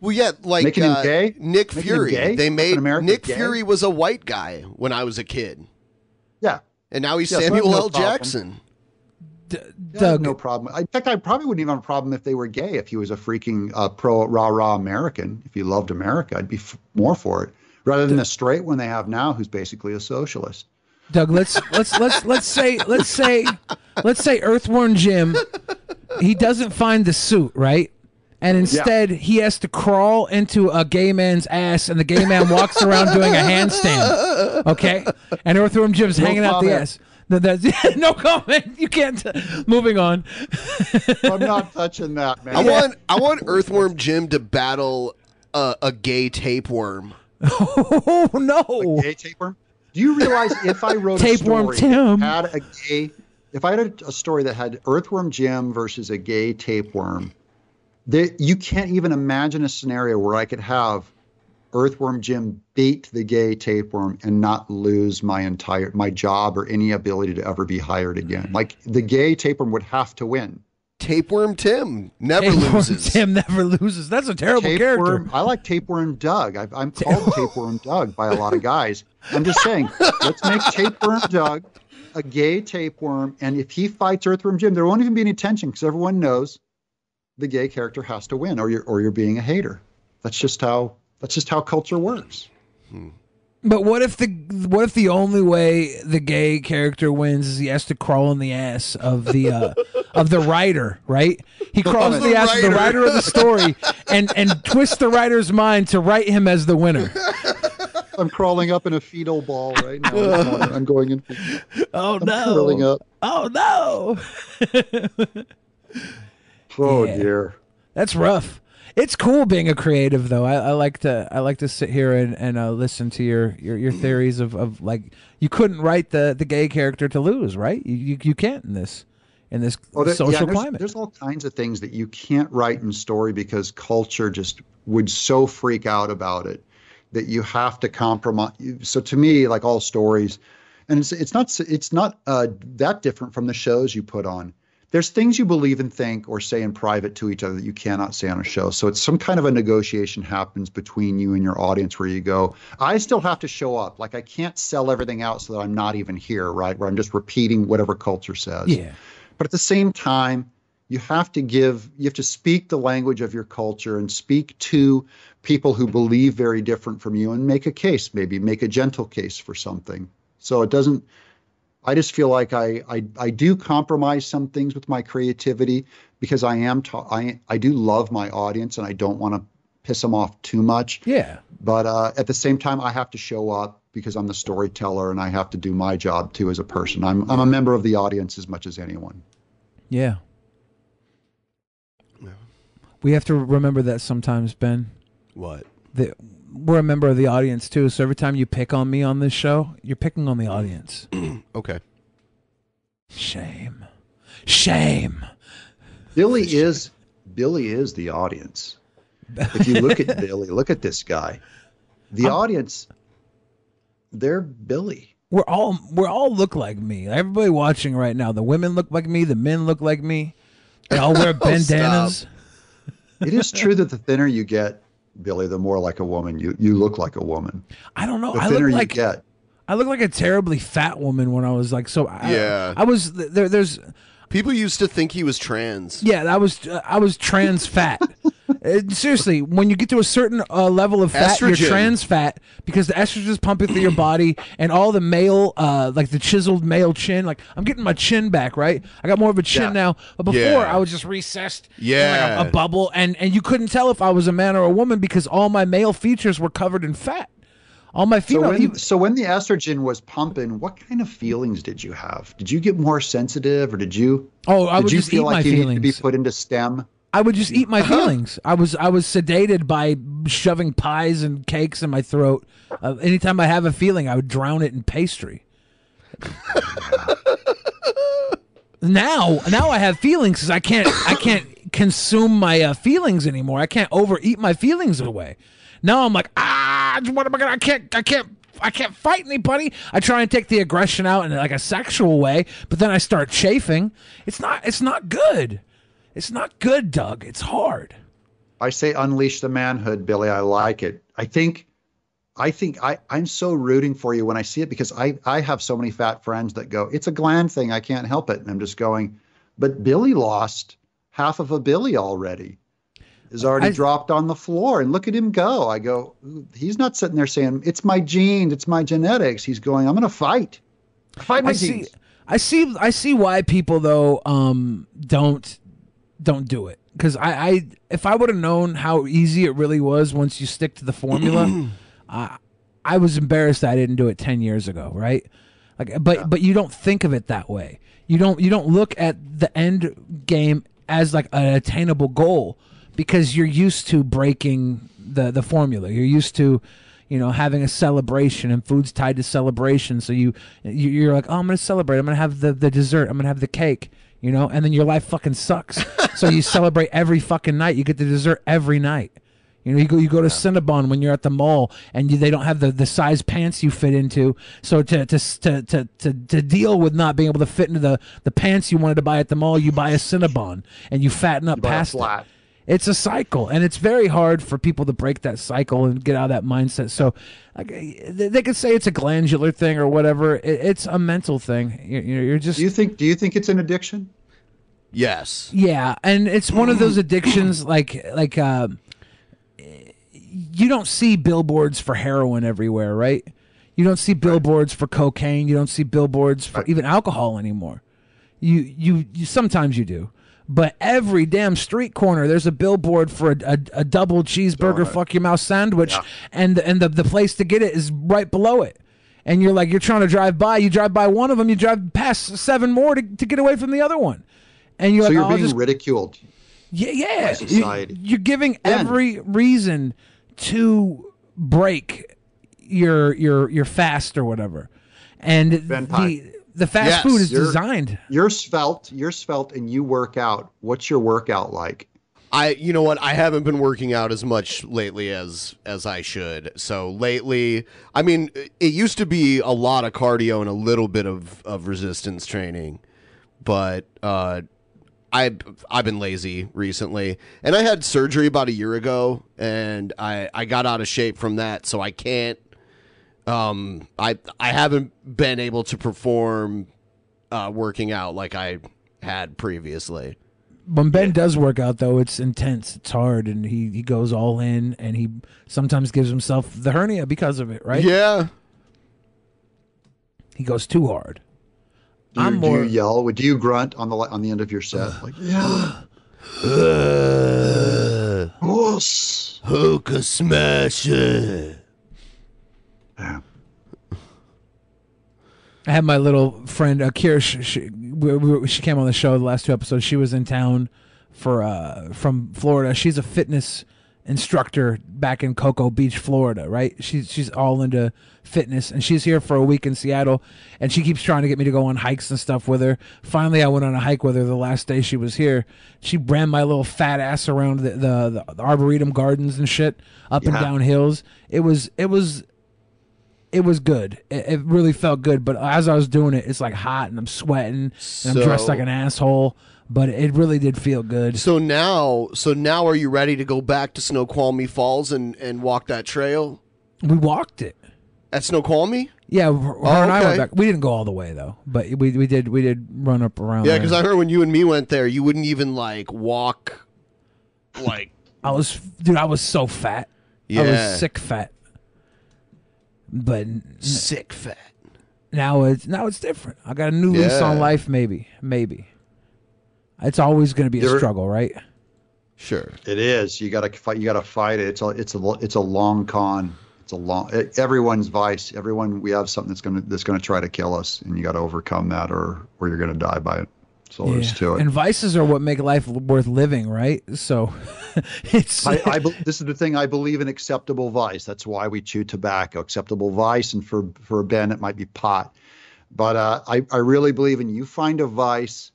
Well, yeah, like uh? Nick Making Fury. They made Nick gay? Fury was a white guy when I was a kid, Yeah. and now he's Yeah, so Samuel no L. Jackson. I have no problem. In fact, I probably wouldn't even have a problem if they were gay. If he was a freaking uh, pro rah rah American, if he loved America, I'd be f- more for it rather than the straight one they have now, who's basically a socialist. Doug, let's let's let's let's say let's say let's say Earthworm Jim, he doesn't find the suit right, and instead he has to crawl into a gay man's ass, and the gay man walks around doing a handstand. Okay, and Earthworm Jim's No hanging out the ass. No, that's, (laughs) no comment. You can't. Moving on. I'm not touching that, man. I want I want Earthworm Jim to battle a, a gay tapeworm. Oh no! gay tapeworm. Do you realize if I wrote Tapeworm a story Tim. that had a gay, if I had a, a story that had Earthworm Jim versus a gay tapeworm, that you can't even imagine a scenario where I could have Earthworm Jim beat the gay tapeworm and not lose my entire my job or any ability to ever be hired again. Like the gay tapeworm would have to win. Tapeworm Tim never Tapeworm loses. (laughs) Tim never loses. That's a terrible character. I like Tapeworm Doug. I, I'm (laughs) called Tapeworm Doug by a lot of guys. I'm just saying, let's make Tapeworm Doug a gay tapeworm, and if he fights Earthworm Jim, there won't even be any tension because everyone knows the gay character has to win, or you're or you're being a hater. That's just how that's just how culture works. Hmm. But what if the what if the only way the gay character wins is he has to crawl in the ass of the uh, (laughs) of the writer, right? He crawls in The the ass of the writer. writer of the story and and twists the writer's mind to write him as the winner. (laughs) I'm crawling up in a fetal ball right now. (laughs) I'm going in. Oh I'm no! curling up. Oh no! Oh Yeah. dear. That's rough. It's cool being a creative, though. I, I like to I like to sit here and, and uh, listen to your, your, your theories of, of like you couldn't write the, the gay character to lose, right? You, you you can't in this in this Oh, there- social yeah, there's, climate. There's all kinds of things that you can't write in story because culture just would so freak out about it that you have to compromise. So to me, like all stories, and it's it's not it's not uh, that different from the shows you put on. There's things you believe and think or say in private to each other that you cannot say on a show. So it's some kind of a negotiation happens between you and your audience where you go, I still have to show up. Like I can't sell everything out so that I'm not even here, right? Where I'm just repeating whatever culture says. Yeah. But at the same time, you have to give you have to speak the language of your culture and speak to people who believe very different from you and make a case, maybe make a gentle case for something. So it doesn't I just feel like I, I I do compromise some things with my creativity because I am ta- I I do love my audience and I don't want to piss them off too much. Yeah. But uh, at the same time, I have to show up because I'm the storyteller and I have to do my job too as a person. I'm I'm a member of the audience as much as anyone. Yeah. We have to remember that sometimes, Ben. What? That we're a member of the audience too. So every time you pick on me on this show, you're picking on the audience. (clears throat) okay. Shame. Shame. Billy is Billy is the audience. If you look at (laughs) Billy, look at this guy. The audience, they're Billy. We're all we're all look like me. Everybody watching right now, the women look like me, the men look like me. They all wear (laughs) oh, bandanas. it is true that the thinner you get, Billy, the more like a woman you you look like a woman. I don't know. The I thinner look you like get. I look like a terribly fat woman when I was like so. I, Yeah. I was there. There's people used to think he was trans. Yeah, I was uh, I was trans fat. (laughs) Uh, Seriously, when you get to a certain uh, level of fat, Estrogen. you're trans fat because the estrogen is pumping through your (clears throat) body, and all the male, uh, like the chiseled male chin. Like I'm getting my chin back, right? I got more of a chin Yeah. now, but before Yeah. I was just recessed, in Yeah. like a, a bubble, and and you couldn't tell if I was a man or a woman because all my male features were covered in fat. All my So female, when, even- so when the estrogen was pumping, what kind of feelings did you have? Did you get more sensitive, or did you? Oh, I did would you just feel eat like my you needed to be feelings. put into STEM? I would just eat my feelings. I was I was sedated by shoving pies and cakes in my throat. Uh, anytime I have a feeling, I would drown it in pastry. now, now I have feelings because I can't I can't consume my uh, feelings anymore. I can't overeat my feelings away. Now I'm like ah, what am I gonna? I can't I can't. I can't fight anybody. I try and take the aggression out in like a sexual way, but then I start chafing. It's not. It's not good. It's not good, Doug. It's hard. I say unleash the manhood, Billy. I like it. I think, I think I, I'm so rooting for you when I see it because I, I have so many fat friends that go, it's a gland thing. I can't help it. And I'm just going, but Billy lost half of a Billy already. Is already I- dropped on the floor and look at him go. I go, he's not sitting there saying, it's my genes, it's my genetics. He's going, I'm going to fight. Fight my I see. I see. I see why people though um don't don't do it because I, I if I would have known how easy it really was once you stick to the formula, (clears throat) I I was embarrassed I didn't do it ten years ago, right? Like, but but you don't think of it that way. You don't you don't look at the end game as like an attainable goal because you're used to breaking the the formula. You're used to you know having a celebration and food's tied to celebration so you you- you're like oh i'm gonna celebrate i'm gonna have the the dessert i'm gonna have the cake you know? And then your life fucking sucks. (laughs) So you celebrate every fucking night. You get the dessert every night. You know you go you go to cinnabon when you're at the mall and you, they don't have the, the size pants you fit into. So to, to to to to to deal with not being able to fit into the the pants you wanted to buy at the mall you buy a cinnabon and you fatten up a past it. Flat. It's a cycle, and it's very hard for people to break that cycle and get out of that mindset. So, like, they they could say it's a glandular thing or whatever. It, it's a mental thing. You're, you're just. Do you think, do you think it's an addiction? Yes. Yeah, and it's one of those addictions like like uh, you don't see billboards for heroin everywhere, right? You don't see billboards for cocaine. You don't see billboards for even alcohol anymore. You, you you sometimes you do, but every damn street corner there's a billboard for a, a, a double cheeseburger fuck your mouth sandwich, and and the the place to get it is right below it. And you're like you're trying to drive by, you drive by one of them, you drive past seven more to, to get away from the other one, and you're so like, you're "Oh, being just ridiculed. yeah, yeah. by society. You, are giving every reason to break your your your fast or whatever, and Ben the the fast food is You're- designed. You're svelte. You're svelte, and you work out. What's your workout like? I you know what I haven't been working out as much lately as as I should. So lately, I mean, it used to be a lot of cardio and a little bit of of resistance training, but uh I I've been lazy recently. And I had surgery about a year ago and I I got out of shape from that, so I can't um I I haven't been able to perform uh working out like I had previously. When Ben does work out, though, it's intense. It's hard, and he, he goes all in, and he sometimes gives himself the hernia because of it, right? Yeah. He goes too hard. Do you, I'm do you yell? Would you grunt on the on the end of your set? (sighs) Like, yeah. (sighs) Hookah smasher. I had my little friend Akira. She, she, we, we, she came on the show the last two episodes. She was in town for uh, from Florida. She's a fitness instructor back in Cocoa Beach, Florida. Right? She's she's all into fitness, and she's here for a week in Seattle. And she keeps trying to get me to go on hikes and stuff with her. Finally, I went on a hike with her the last day she was here. She ran my little fat ass around the the, the arboretum gardens and shit, up and down hills. It was it was it was good. It, it really felt good. But as I was doing it, it's like hot and I'm sweating and I'm dressed like an asshole. But it really did feel good. So now, so now, are you ready to go back to Snoqualmie Falls and and walk that trail We walked it. at Snoqualmie? Yeah, her Oh, and I went back. We didn't go all the way though, but we we did we did run up around. Yeah, because I heard when you and me went there, you wouldn't even like walk, like I was dude. I was so fat. I Yeah. was sick fat. But sick fat. Now it's now it's different. I got a new lease on life. Maybe maybe. It's always going to be a There- struggle, right? Sure. It is. You got to fight. You got to fight it. It's a. It's a. It's a long con. It's a long. e- Everyone's vice. Everyone. We have something that's gonna that's gonna try to kill us, and you got to overcome that, or or you're gonna die by it. That's all there is to it. And vices are what make life worth living, right? So (laughs) it's I, I, this is the thing. I believe in acceptable vice. That's why we chew tobacco. Acceptable vice, and for for Ben, it might be pot. But uh, I I really believe in you find a vice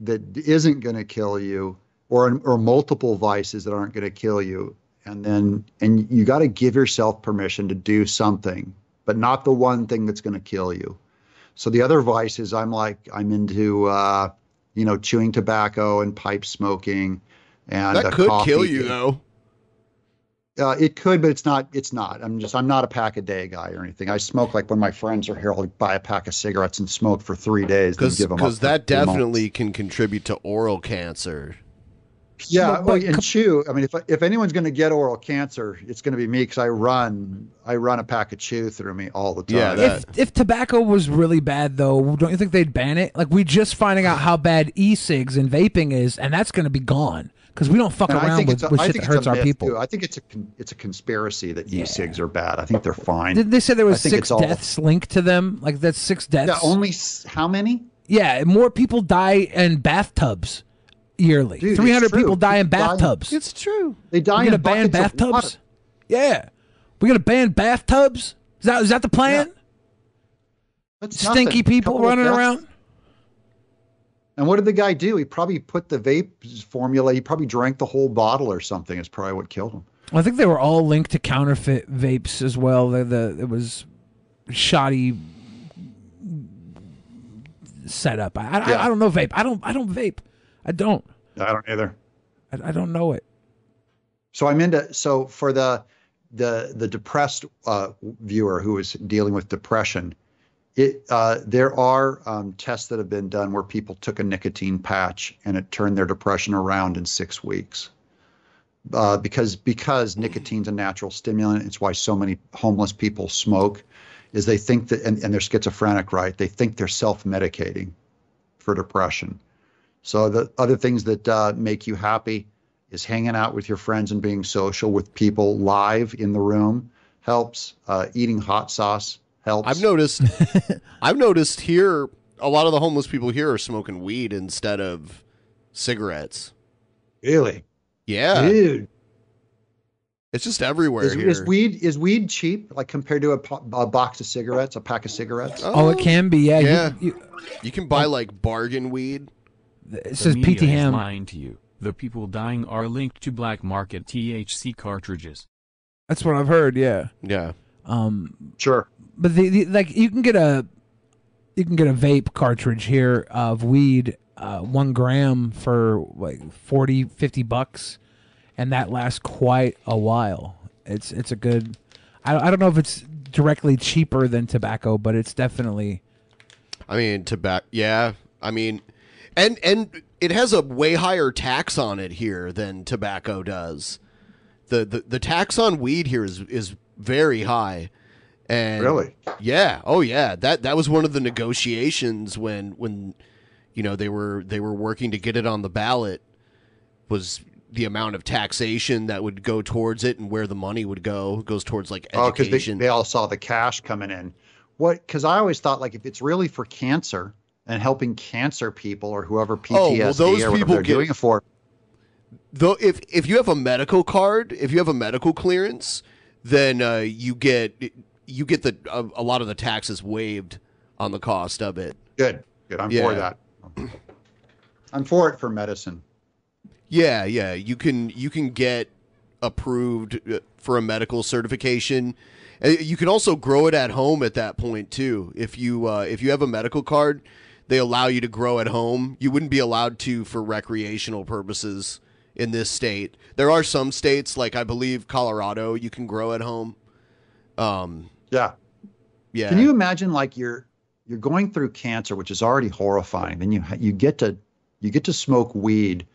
that isn't going to kill you, or or multiple vices that aren't going to kill you, and then and you got to give yourself permission to do something, but not the one thing that's going to kill you. So the other vices, I'm like I'm into, uh, you know, chewing tobacco and pipe smoking, and that could coffee. kill you though. Uh, it could, but it's not. It's not. I'm just. I'm not a pack a day guy or anything. I smoke like when my friends are here. I'll buy a pack of cigarettes and smoke for three days. Because give 'em up because that definitely can contribute to oral cancer. Yeah, But- well, but and chew. I mean, if if anyone's going to get oral cancer, it's going to be me because I run. I run a pack of chew through me all the time. Yeah, that- if if tobacco was really bad though, don't you think they'd ban it? Like we just finding out how bad e-cigs and vaping is, and that's going to be gone because we don't fuck And around think with, a- with I shit think that it's a hurts our people. too. I think it's a con- it's a conspiracy that e-cigs are bad. I think they're fine. Did they say there was six it's all- deaths linked to them? Like that's six deaths. Yeah, only s- how many? Yeah, more people die in bathtubs yearly. Dude, it's Three hundred true. people die in People die bathtubs. It's true. They die we in gonna ban buckets of water. bathtubs? Yeah, We're gonna ban bathtubs. Is that is that the plan? That's Stinky nothing. people running deaths. around. And what did the guy do? He probably put the vape formula. He probably drank the whole bottle or something. It's probably what killed him. I think they were all linked to counterfeit vapes as well. The, the it was shoddy setup. I, I, I don't know vape. I don't I don't vape. I don't. I don't either. I, I don't know it. So I'm into so for the the the depressed uh, viewer who is dealing with depression, it uh, there are um, tests that have been done where people took a nicotine patch and it turned their depression around in six weeks. Uh, because because nicotine's a natural stimulant, it's why so many homeless people smoke, is they think that and, and they're schizophrenic, right? They think they're self-medicating for depression. So the other things that uh, make you happy is hanging out with your friends and being social with people live in the room helps. Uh, eating hot sauce helps. I've noticed. (laughs) I've noticed here a lot of the homeless people here are smoking weed instead of cigarettes. Really? Yeah, Dude, it's just everywhere is, here. is weed is weed cheap like compared to a, po- a box of cigarettes, a pack of cigarettes? Oh, it can be. Yeah. you- yeah. You, You can buy like bargain weed. It The says media PT is Ham. lying to you. The people dying are linked to black market THC cartridges. That's what I've heard. Yeah. Yeah. Um. Sure. But the, the like you can get a you can get a vape cartridge here of weed, uh, one gram for like 40, 50 bucks, and that lasts quite a while. It's it's a good. I I don't know if it's directly cheaper than tobacco, but it's definitely I mean, tobacco. Yeah, I mean, and and it has a way higher tax on it here than tobacco does. The the, the tax on weed here is is very high. And Really? Yeah. Oh yeah. That that was one of the negotiations when when you know they were they were working to get it on the ballot was the amount of taxation that would go towards it and where the money would go goes towards like oh, education. Oh, because they, they all saw the cash coming in. What? Because I always thought like if it's really for cancer and helping cancer people or whoever PTSD Oh, well, those or people they're get- doing it for, Though if if you have a medical card, if you have a medical clearance, then uh, you get you get the a, a lot of the taxes waived on the cost of it. good, good. I'm for that. I'm for it for medicine. Yeah, yeah, you can you can get approved uh, for a medical certification. Uh, You can also grow it at home at that point too. If you uh, if you have a medical card, they allow you to grow at home. You wouldn't be allowed to for recreational purposes in this state. There are some states like I believe Colorado you can grow at home. Um Yeah. yeah. Can you imagine like you're you're going through cancer, which is already horrifying. Then you you get to you get to smoke weed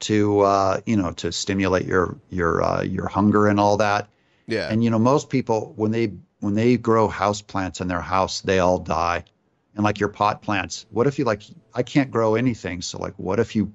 to uh, you know to stimulate your your uh, your hunger and all that. Yeah. And you know most people when they when they grow house plants in their house, they all die. And like your pot plants, what if you like I can't grow anything, so like what if you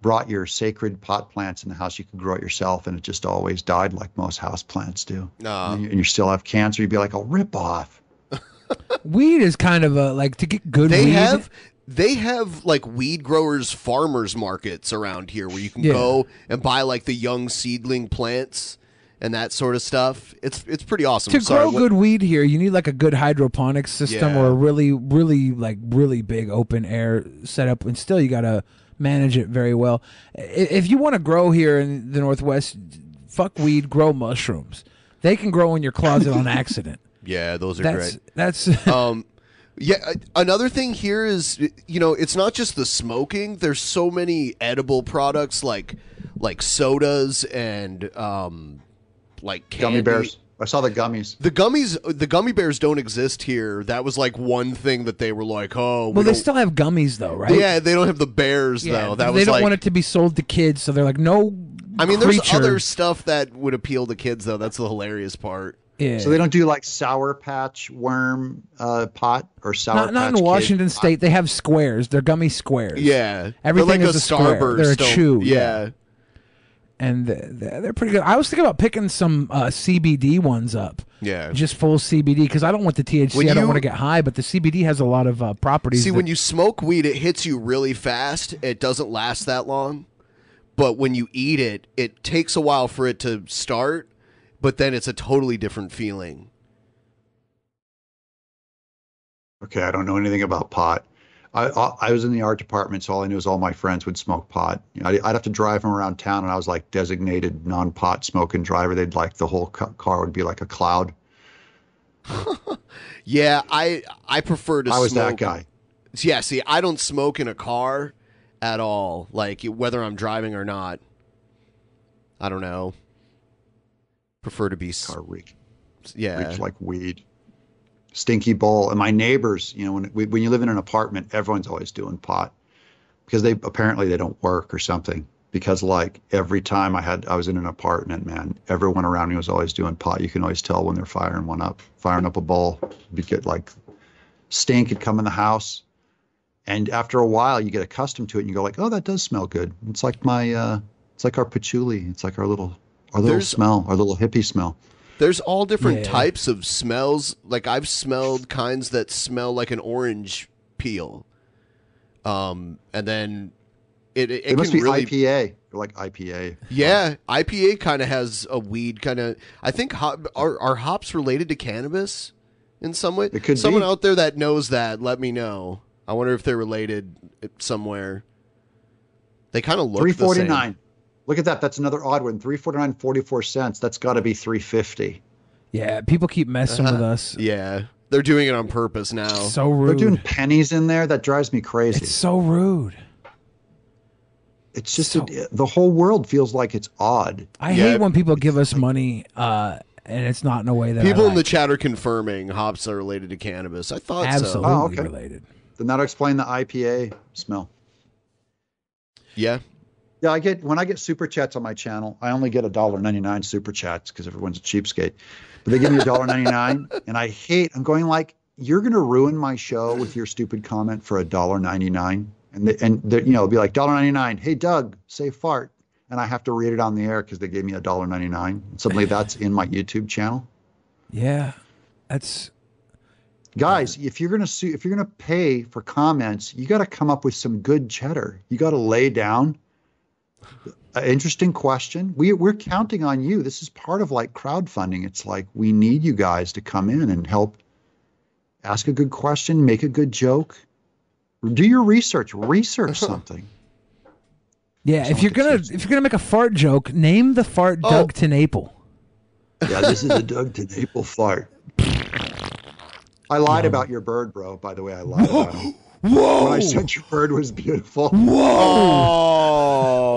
brought your sacred pot plants in the house, you could grow it yourself, and it just always died like most house plants do. Nah. And, you, and you still have cancer, you'd be like, oh, rip off. (laughs) weed is kind of a like to get good they weed. have they have like weed growers farmers markets around here where you can Yeah. go and buy like the young seedling plants and that sort of stuff. It's it's pretty awesome. to grow good weed here, you need like a good hydroponic system Yeah. or a really, really like really big open air setup, and still you gotta manage it very well. If you want to grow here in the Northwest, fuck weed, grow mushrooms. They can grow in your closet on (laughs) accident. Yeah, those are That's- great. That's (laughs) um yeah, another thing here is you know, it's not just the smoking. There's so many edible products like like sodas and um like Gummy bears. I saw the gummies. The gummies, the gummy bears don't exist here. That was like one thing that they were like, oh, we well, they don't- still have gummies though, right? Yeah, they don't have the bears Yeah, though. That they was don't like, want it to be sold to kids, so they're like, no. I mean, there's other stuff that would appeal to kids though. That's the hilarious part. Yeah. So they don't do like sour patch worm uh, pot or sour Not, not patch in Kid? Washington State. They have squares. They're gummy squares. Yeah, everything like is a a, square. Starburst, They're a don't- chew. yeah. And th- th- they're pretty good. I was thinking about picking some uh, CBD ones up. Yeah. just full CBD because I don't want the THC. When I don't you- want to get high, but the CBD has a lot of uh, properties. See, that- when you smoke weed, it hits you really fast. It doesn't last that long. But when you eat it, it takes a while for it to start, but then it's a totally different feeling. Okay, I don't know anything about pot. I, I I was in the art department, so all I knew is all my friends would smoke pot. You know, I'd, I'd have to drive them around town, and I was like designated non-pot smoking driver. They'd like the whole ca- car would be like a cloud. (laughs) Yeah, I I prefer to. I was that guy. Yeah, see, I don't smoke in a car at all. Like whether I'm driving or not. I don't know. Prefer to be car reek. Yeah, reeks like weed. Stinky bowl. And my neighbors, you know, when when you live in an apartment, everyone's always doing pot because they apparently they don't work or something. Because like every time I had I was in an apartment, man, everyone around me was always doing pot. You can always tell when they're firing one up, firing up a bowl. You get like stink would come in the house. And after a while, you get accustomed to it, and you go like, "Oh, that does smell good." It's like my, uh, it's like our patchouli. It's like our little, our little There's- smell, our little hippie smell. There's all different yeah. types of smells. Like I've smelled kinds that smell like an orange peel. Um, and then it it, it, it must be really... IPA, like IPA. Yeah, IPA kind of has a weed kind of. I think hop, are are hops related to cannabis in some way? It could Someone be. out there that knows that, let me know. I wonder if they're related somewhere. They kind of look 349. Look at that. That's another odd one. Three forty nine forty four cents. That's got to be three fifty. Yeah, people keep messing with (laughs) us. Yeah, they're doing it on purpose now. So rude. They're doing pennies in there. That drives me crazy. It's so rude. It's just it- the whole world feels like it's odd. I hate when people give us money uh, and it's not in a way that People I in the chat are confirming hops are related to cannabis. I thought Absolutely so. Oh, okay. related. Then that'll explain the IPA smell. Yeah. Yeah, I get when I get super chats on my channel, I only get a dollar ninety nine super chats because everyone's a cheapskate. But they give me a dollar ninety nine, (laughs) and I hate. I'm going like, you're gonna ruin my show with your stupid comment for a dollar ninety nine, and they, and they, you know, it'll be like dollar ninety nine. Hey Doug, say fart, and I have to read it on the air because they gave me a dollar ninety nine. Suddenly that's in my YouTube channel. Yeah, that's guys. If you're gonna sue, if you're gonna pay for comments, you got to come up with some good cheddar. You got to lay down. An interesting question. We we're counting on you. This is part of like crowdfunding. It's like we need you guys to come in and help. Ask a good question. Make a good joke. Do your research. Research (laughs) something. Yeah, if you're gonna if you're gonna make a fart joke, name the fart Oh. Doug TenNapel. Yeah, this is a (laughs) Doug TenNapel fart. I lied about your bird, bro. By the way, I lied about him. (laughs) Whoa! When I said your bird was beautiful. Whoa! (laughs)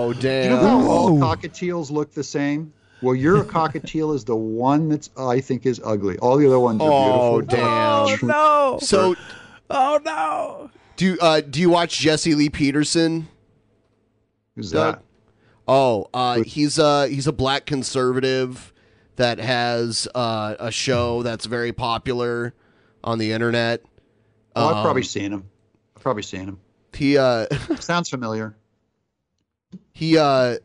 Oh, You know how all cockatiels look the same? Well, your cockatiel is the one that's I think is ugly. All the other ones are beautiful. Oh, beautiful. damn. no. So, oh no. Do uh do you watch Jesse Lee Peterson? Who's Doug? that? Oh, uh, he's uh he's a black conservative that has uh, a show that's very popular on the internet. Oh, I've probably Um, seen him. Probably seen him. He uh (laughs) sounds familiar. He uh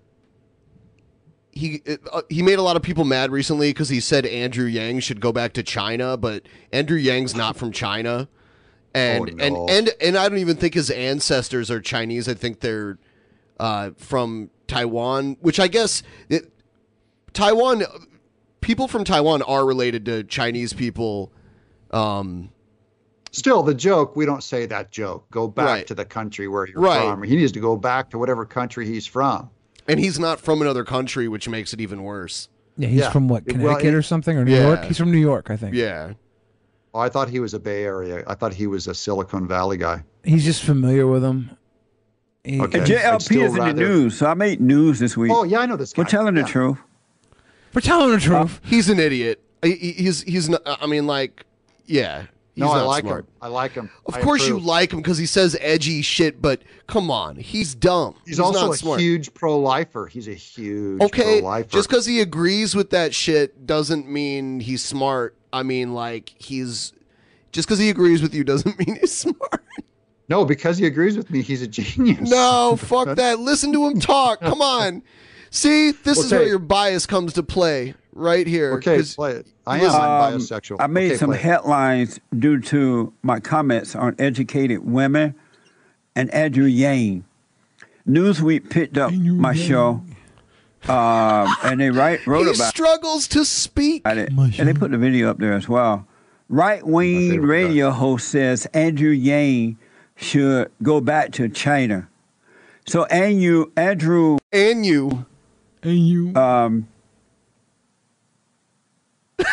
he uh, he made a lot of people mad recently because he said Andrew Yang should go back to China, but Andrew Yang's not from China, and Oh, no. and and and I don't even think his ancestors are Chinese. I think they're uh, from Taiwan, which I guess it, Taiwan people from Taiwan are related to Chinese people. Um, Still, the joke, we don't say that joke. Go back Right. to the country where you're Right. from. He needs to go back to whatever country he's from. and he's not from another country, which makes it even worse. Yeah, he's Yeah. from what Well, Connecticut it- or something or New Yeah. York. He's from New York, I think. Yeah. Oh, I thought he was a Bay Area. I thought he was a Silicon Valley guy. He's just familiar with him. He- Okay. I'd JLP still is in the news, so I made news this week. Oh, yeah, I know this guy. We're telling the Yeah. truth. For telling the uh, truth. He's an idiot. He- he- He's he's not. I mean, like, yeah. He's no, I like smart. him. I like him. Of I course you like him because he says edgy shit, but come on, he's dumb. He's, also not a smart. huge pro-lifer. He's a huge okay, pro-lifer. just because he agrees with that shit doesn't mean he's smart. I mean, like he's just because he agrees with you doesn't (laughs) mean he's smart. No, because he agrees with me, he's a genius. No, (laughs) fuck that. Listen to him talk. Come on. See, this is where your bias comes to play right here. Okay, 'cause- play it. I am. Um, bisexual. I made Okay, some headlines due to my comments on educated women and Andrew Yang. Newsweek picked up my show, um, and they write, (laughs) wrote he about struggles to speak. it, and they put the video up there as well. Right wing radio host says Andrew Yang should go back to China. So Andrew, Andrew, and you, and you, um, (laughs)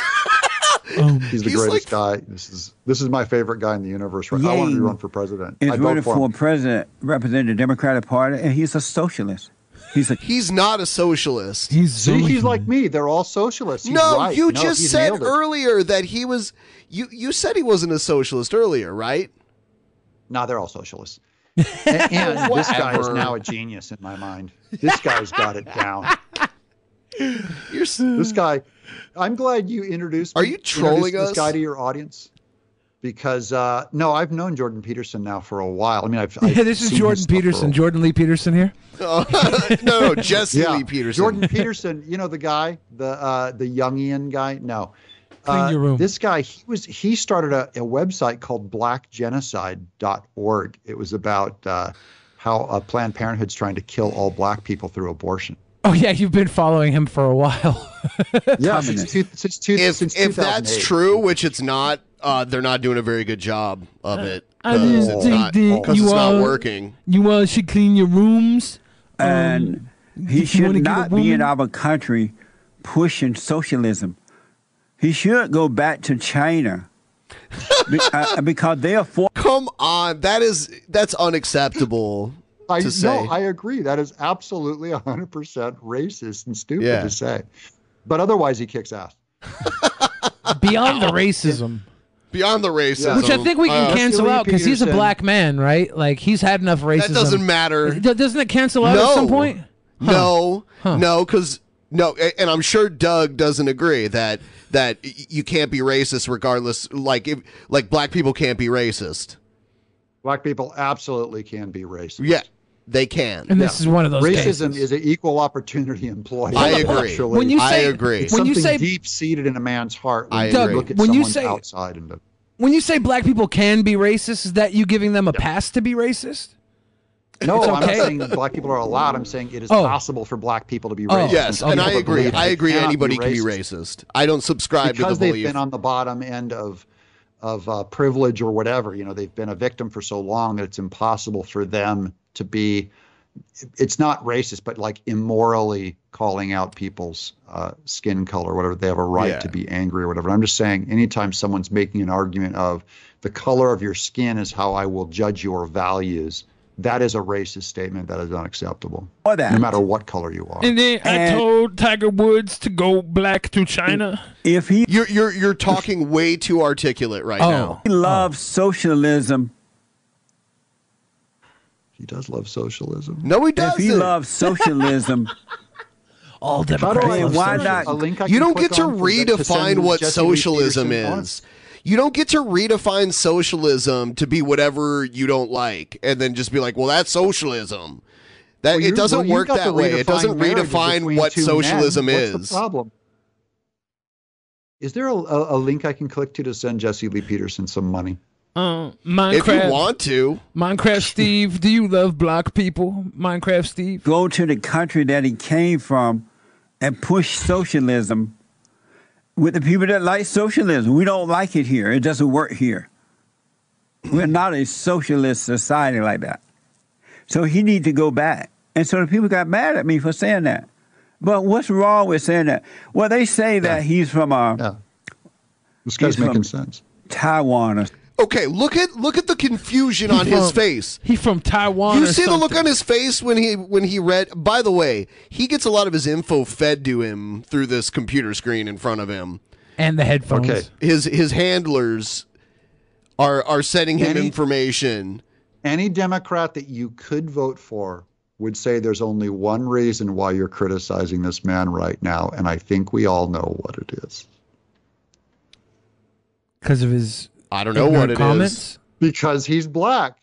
Um, he's the He's greatest guy. This is this is my favorite guy in the universe. Right? I want him to run for president. is I'd running for for him. president, representing the Democratic Party, and he's a socialist. He's a (laughs) he's not a socialist. He's See, he's like me. They're all socialists. He's no, right. you No, just said earlier that he was. You you said he wasn't a socialist earlier, right? No, they're all socialists. (laughs) And, and this guy is now a genius in my mind. This guy's got it down. This guy. I'm glad you introduced. Are you introduced trolling this guy to your audience? Because uh, no, I've known Jordan Peterson now for a while. I mean, I've, I've Yeah, this is seen his Jordan stuff for a Peterson. Jordan Lee Peterson here. no, (laughs) no, Jesse yeah. Lee Peterson. Jordan Peterson, you know the guy, the uh, the Jungian guy. No, Clean Uh, your room. This guy, he was he started a, a website called BlackGenocide.org. It was about uh, how uh, Planned Parenthood's trying to kill all black people through abortion. Oh yeah, you've been following him for a while. (laughs) Yeah, since, two, since, two, if since if that's true, which it's not, uh, they're not doing a very good job of it I because didn't it's think not that because you it's not working. You uh, should clean your rooms. and he if you wanna should not be in woman- our country pushing socialism. He should go back to China Be- uh, because they are for. Come on, that is that's unacceptable I to say. no, I agree. That is absolutely 100% racist and stupid Yeah. to say. But otherwise, he kicks ass. (laughs) Beyond the racism. Beyond the racism, Which I think we can uh, cancel out because he's a black man, right? Like he's had enough racism. That doesn't matter. Doesn't it cancel out no, at some point? Huh. No, Huh. no, because no, and I'm sure Doug doesn't agree that that you can't be racist regardless. Like if like black people can't be racist. Black people absolutely can be racist. Yeah, they can. And this is one of those Racism cases. is an equal opportunity employee. I agree. actually. When you I say- agree. It's when you something say- deep seated in a man's heart. When I you Doug, look at when you say- outside and When you say black people can be racist, is that you giving them a pass to be racist? no, It's I'm not saying black people are allowed. I'm saying it is Oh. possible for black people to be Oh. racist. Yes, Some and I agree. I agree. Anybody be can be racist. racist. I don't subscribe because to the belief that they've belief. been on the bottom end of of uh, privilege or whatever. You know, they've been a victim for so long that it's impossible for them to be. It's not racist, but like immorally calling out people's uh, skin color, whatever. They have a right Yeah. to be angry or whatever. I'm just saying, anytime someone's making an argument of the color of your skin is how I will judge your values, that is a racist statement that is unacceptable. For that. No matter what color you are. And then I told Tiger Woods to go black to China. If he You're you're you're talking way too articulate right Oh. now. He loves socialism, He does love socialism. No, he if doesn't. he loves socialism, (laughs) All How do Democrats. I Then love why socialism. not- A link I you don't get to on for the- to redefine what socialism Peterson on? is. You don't get to redefine socialism to be whatever you don't like, and then just be like, "Well, that's socialism." That Well, it doesn't well, work that way. It doesn't redefine between what two men. socialism What's is. the problem? Is there a, a, a link I can click to to send Jesse Lee Peterson some money? Uh, Minecraft. If Minecraft. you want to, Minecraft Steve, do you love black people? Minecraft Steve. go to the country that he came from and push socialism with the people that like socialism. We don't like it here. It doesn't work here. We're not a socialist society like that. So he need to go back. And so the people got mad at me for saying that. But what's wrong with saying that? Well, they say that he's from uh, Yeah. This guy's making sense. Taiwan. Or, okay. Look at look at the confusion on He his face. He from Taiwan. You or see the look on his face when he when he read. By the way, he gets a lot of his info fed to him through this computer screen in front of him. and the headphones. Okay. His his handlers are are sending him Any- information. Any Democrat that you could vote for would say there's only one reason why you're criticizing this man right now, and I think we all know what it is. Because of his I don't know what ignorant it is. comments. Because he's black.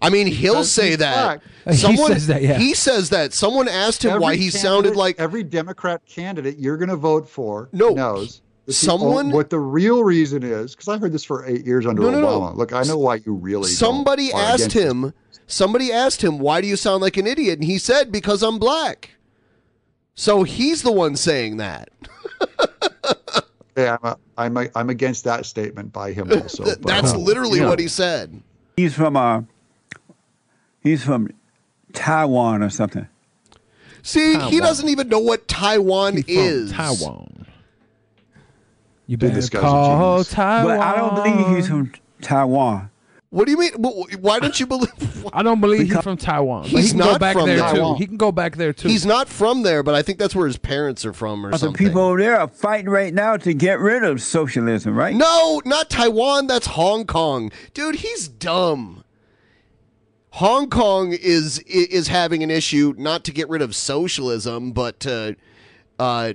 I mean, he'll Because say that. black. He says that, yeah. He says that. Someone asked him why he sounded like every Democrat candidate you're going to vote for No. knows that the Someone- o- what the real reason is because I heard this for eight years under No, no, no. Obama. Look, I know why you really. don't- somebody asked against this. him. Somebody asked him, "Why do you sound like an idiot?" And he said, "Because I'm black." So he's the one saying that. (laughs) Yeah, I'm, a, I'm, a, I'm against that statement by him (laughs) also. but- That's literally Yeah. what he said. he's from uh, he's from Taiwan or something. See, he doesn't even know what Taiwan He from is. Taiwan. You Dude, better this guy's a call genius. Taiwan. But I don't believe he's from Taiwan. What do you mean? Why don't you believe? (laughs) I don't believe he's from Taiwan. He's he can not go back from there Taiwan. too. He can go back there too. He's not from there, but I think that's where his parents are from, or The something. people over there are fighting right now to get rid of socialism, right? No, not Taiwan. That's Hong Kong, dude. He's dumb. Hong Kong is is having an issue not to get rid of socialism, but to uh,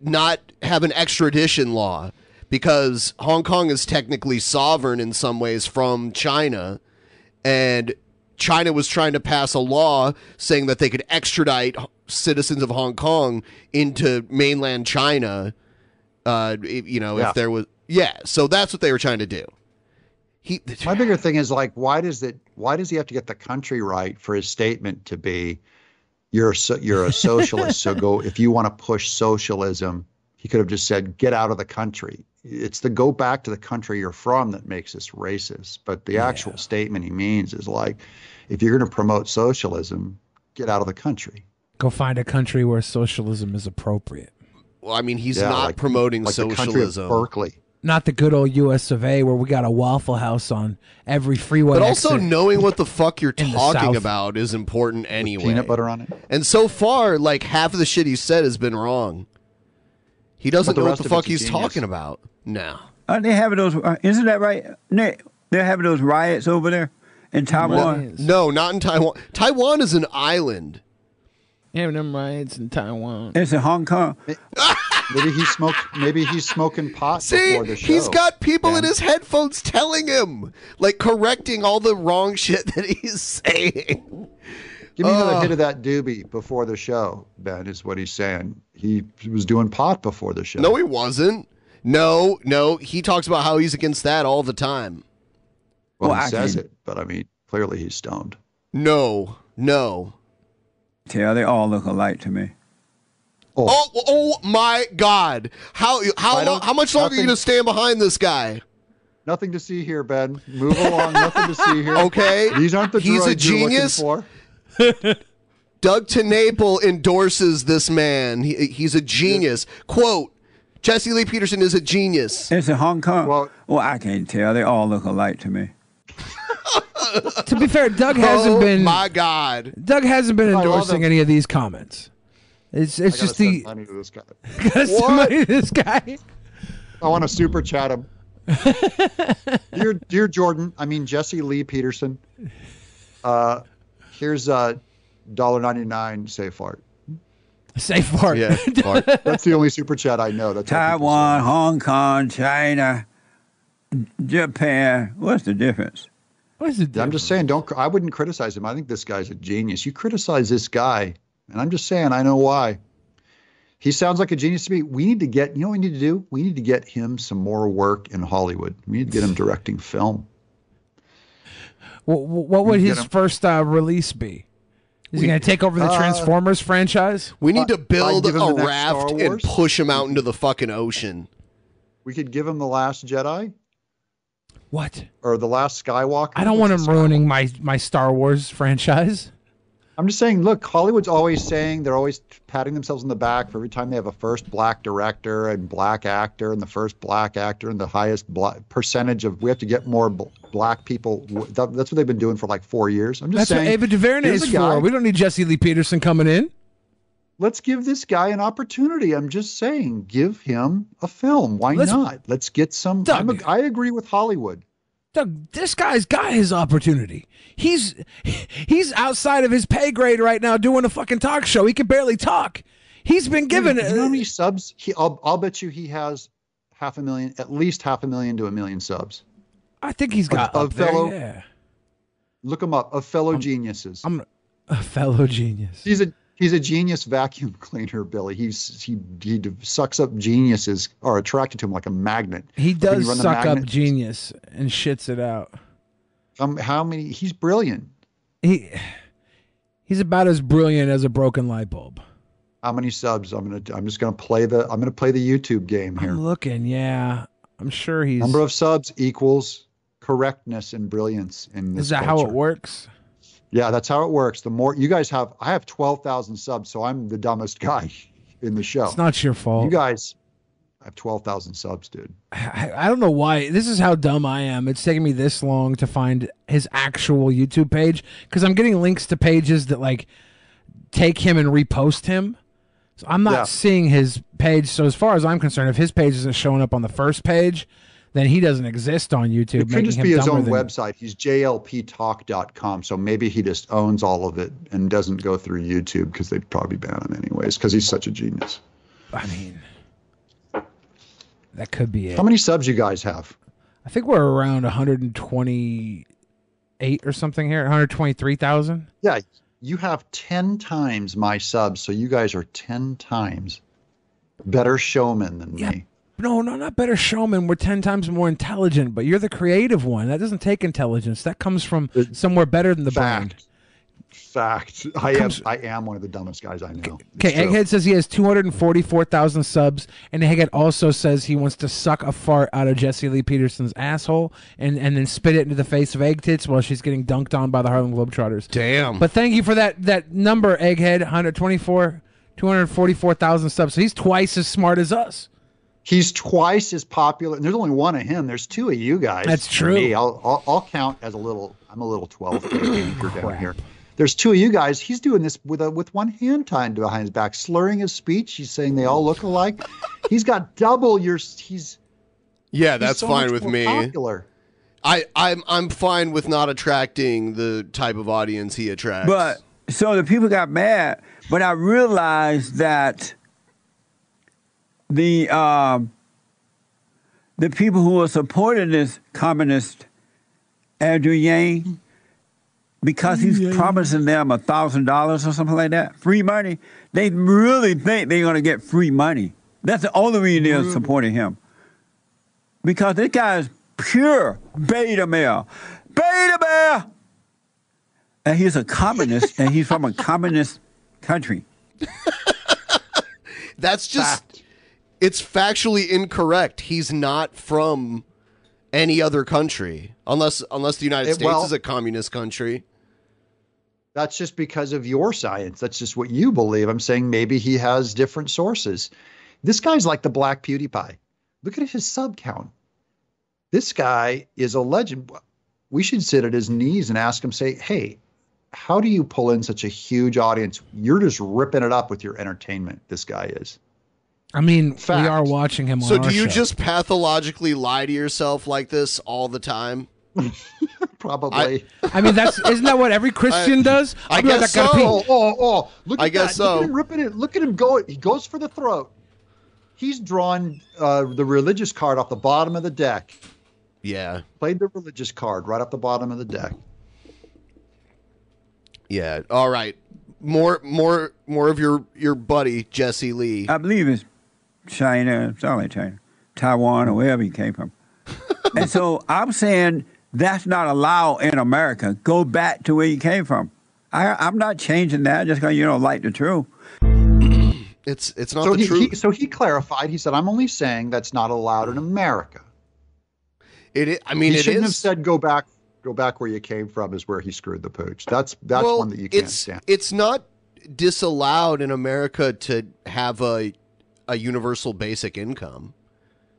not have an extradition law because Hong Kong is technically sovereign in some ways from China, and China was trying to pass a law saying that they could extradite citizens of Hong Kong into mainland China. Uh, you know, Yeah. if there was, yeah. So that's what they were trying to do. He, My bigger thing is like, why does it? Why does he have to get the country right for his statement to be, "You're a, so- you're a socialist, so go." If you want to push socialism, he could have just said, "Get out of the country." It's the go back to the country you're from that makes us racist. But the actual statement he means is like, if you're going to promote socialism, get out of the country. Go find a country where socialism is appropriate. Well, I mean, he's Yeah, not like- promoting like the socialism. Berkeley. Not the good old U.S. of A. where we got a Waffle House on every freeway. But also exit. knowing what the fuck you're talking about is important anyway. peanut butter on it. And so far, like half of the shit he said has been wrong. He doesn't the know what the fuck he's genius. talking about. No. Aren't they having those? Uh, isn't that right, Nick? They're having those riots over there in Taiwan. No, not in Taiwan. Taiwan is an island. Yeah, them riots in Taiwan. It's in Hong Kong. (laughs) Maybe he smoked. Maybe he's smoking pot See, before the show. he's got people in his headphones telling him, like correcting all the wrong (laughs) shit that he's saying. Give me another Oh. hit of that doobie before the show. Ben is what he's saying. He was doing pot before the show. No, he wasn't. No, no, he talks about how he's against that all the time. Well, Well, he I says can- it, but I mean, clearly he's stoned. No, no. Tell they all look alike to me. Oh, oh, oh my God! How how I long, don't- how much longer are you gonna stand behind this guy? Nothing to see here, Ben. Move along. Nothing to see here. (laughs) Okay, These aren't the He's a droids you're looking for. (laughs) Doug TenNapel endorses this man. He, he's a genius. Quote: Jesse Lee Peterson is a genius. It's in Hong Kong. Well, well, I can't tell. They all look alike to me. (laughs) to be fair, Doug hasn't oh been. my God! Doug hasn't been I endorsing any of these comments. It's it's I just the money to this guy. gotta send money to this guy. (laughs) I want to super chat him. dear, dear Jordan, I mean Jesse Lee Peterson. Uh, here's a dollar ninety nine safe art. Safe fart. Yeah, fart. (laughs) That's the only super chat I know. That's Taiwan, Hong Kong, China, Japan. What's the difference? What's it? say. I'm just saying, don't. I wouldn't criticize him. I think this guy's a genius. You criticize this guy, and I'm just saying, I know why. He sounds like a genius to me. We need to get. You know what we need to do? We need to get him some more work in Hollywood. We need to get him directing film. What, what would his first uh, release be? Is he going to take over the Uh, Transformers franchise? We need to build a raft and push him out into the fucking ocean. We could give him the Last Jedi What? or the Last Skywalker. I don't want him ruining my my Star Wars franchise. I'm just saying, look, Hollywood's always saying they're always patting themselves on the back for every time they have a first black director and black actor and the first black actor and the highest black percentage of. We have to get more bl- black people. That- That's what they've been doing for like four years. I'm just That's saying. what Ava DuVernay is for. We don't need Jesse Lee Peterson coming in. Let's give this guy an opportunity. I'm just saying, give him a film. Why Let's- not? Let's get some. I'm a, I agree with Hollywood. This guy's got his opportunity. He's he's outside of his pay grade right now doing a fucking talk show. He can barely talk. He's been given You know how many subs? He, I'll, I'll bet you he has half a million, at least half a million to a million subs. I think he's got a there, fellow. yeah. Look him up. A fellow geniuses. I'm a fellow genius. He's a he's a genius vacuum (laughs) cleaner, Billy. He's he he sucks up geniuses are attracted to him like a magnet. He Like when you does suck up genius and shits it out. Um, how many? He's brilliant. He he's about as brilliant as a broken light bulb. How many subs? I'm gonna. I'm just gonna play the. I'm gonna play the YouTube game here. I'm looking, yeah. I'm sure he's. Number of subs equals correctness and brilliance in this. is that how it works? Yeah, that's how it works. The more you guys have, I have twelve thousand subs, so I'm the dumbest (laughs) guy in the show. It's not your fault. You guys I have twelve thousand subs, dude. I, I don't know why. This is how dumb I am. It's taking me this long to find his actual YouTube page because I'm getting links to pages that like take him and repost him. So I'm not Yeah. seeing his page. So as far as I'm concerned, if his page isn't showing up on the first page, then he doesn't exist on YouTube. It could just be his own website. He's jlptalk.com, so maybe he just owns all of it and doesn't go through YouTube because they'd probably ban him anyways because he's such a genius. I mean, that could be it. How many subs you guys have? I think we're around 128 or something here. 123,000. Yeah, you have 10 times my subs, so you guys are 10 times better showmen than me. No, no, not better showman. We're 10 times more intelligent, but you're the creative one. That doesn't take intelligence. That comes from uh, somewhere better than the brain. fact. I am I am one of the dumbest guys I know. Okay, It's true. Egghead says he has 244,000 subs, and Egghead also says he wants to suck a fart out of Jesse Lee Peterson's asshole and, and then spit it into the face of Egg Tits while she's getting dunked on by the Harlem Globetrotters. Damn. But thank you for that that number, Egghead. 124, 244,000 subs. So he's twice as smart as us. He's twice as popular. And there's only one of him. There's two of you guys. That's true. Me, I'll, I'll I'll count as a little. I'm a little 12 anchor (clears throat) down here. There's two of you guys. He's doing this with a with one hand tied behind his back, slurring his speech. He's saying they all look alike. he's got double your. He's Yeah, he's that's so fine much with more me. Popular. I, I'm I'm fine with not attracting the type of audience he attracts. But so the people got mad, but I realized that the um, the people who were supporting this communist Andrew Yang, because he's promising them a thousand dollars or something like that, free money, they really think they're gonna get free money. That's the only reason they're supporting him. Because this guy is pure beta male. Beta male! And he's a communist, and he's from a (laughs) communist country. That's just it's factually incorrect. He's not from any other country unless unless the United It- States well- is a communist country. That's just because of your science. That's just what you believe. I'm saying maybe he has different sources. This guy's like the black PewDiePie. Look at his sub count. This guy is a legend. We should sit at his knees and ask him, say, hey, how do you pull in such a huge audience? You're just ripping it up with your entertainment. This guy is. I mean, Fact. we are watching him on So our do you show. just pathologically lie to yourself like this all the time? (laughs) Probably. I mean, that's (laughs) isn't that what every Christian I- does? I I'll be like, guess gotta pee. Oh, oh, oh! Look at I guess that. Look so. at him ripping it. Look at him go. He goes for the throat. He's drawn uh, the religious card off the bottom of the deck. Yeah. Played the religious card right off the bottom of the deck. Yeah. All right. More more more of your your buddy Jesse Lee. I believe it's China, it's only China, Taiwan, or wherever he came from. and so I'm saying that's not allowed in America. Go back to where you came from. I, I'm not changing that just because you don't like the truth. (clears throat) It's it's not so the he, truth. he so he clarified. He said, "I'm only saying that's not allowed in America." It, i- I mean, he it shouldn't have said go back. Go back where you came from is where he screwed the pooch. That's that's well, one that you can't it's, stand. It's not disallowed in America to have a a universal basic income.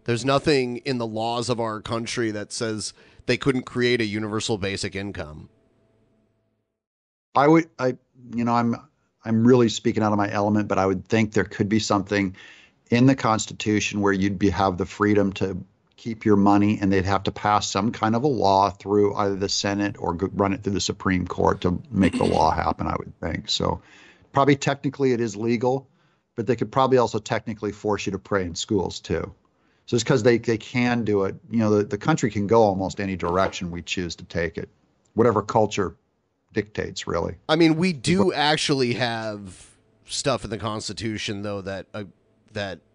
There's nothing in the laws of our country that says they couldn't create a universal basic income. I would, I, you know, I'm, I'm really speaking out of my element, but I would think there could be something in the Constitution where you'd be have the freedom to keep your money, and they'd have to pass some kind of a law through either the Senate or run it through the Supreme Court to make the law happen. I would think so. Probably technically it is legal, but they could probably also technically force you to pray in schools too. So it's because they, they can do it. You know, the, the country can go almost any direction we choose to take it, whatever culture dictates, really. I mean, we do actually have stuff in the Constitution, though that uh, that Like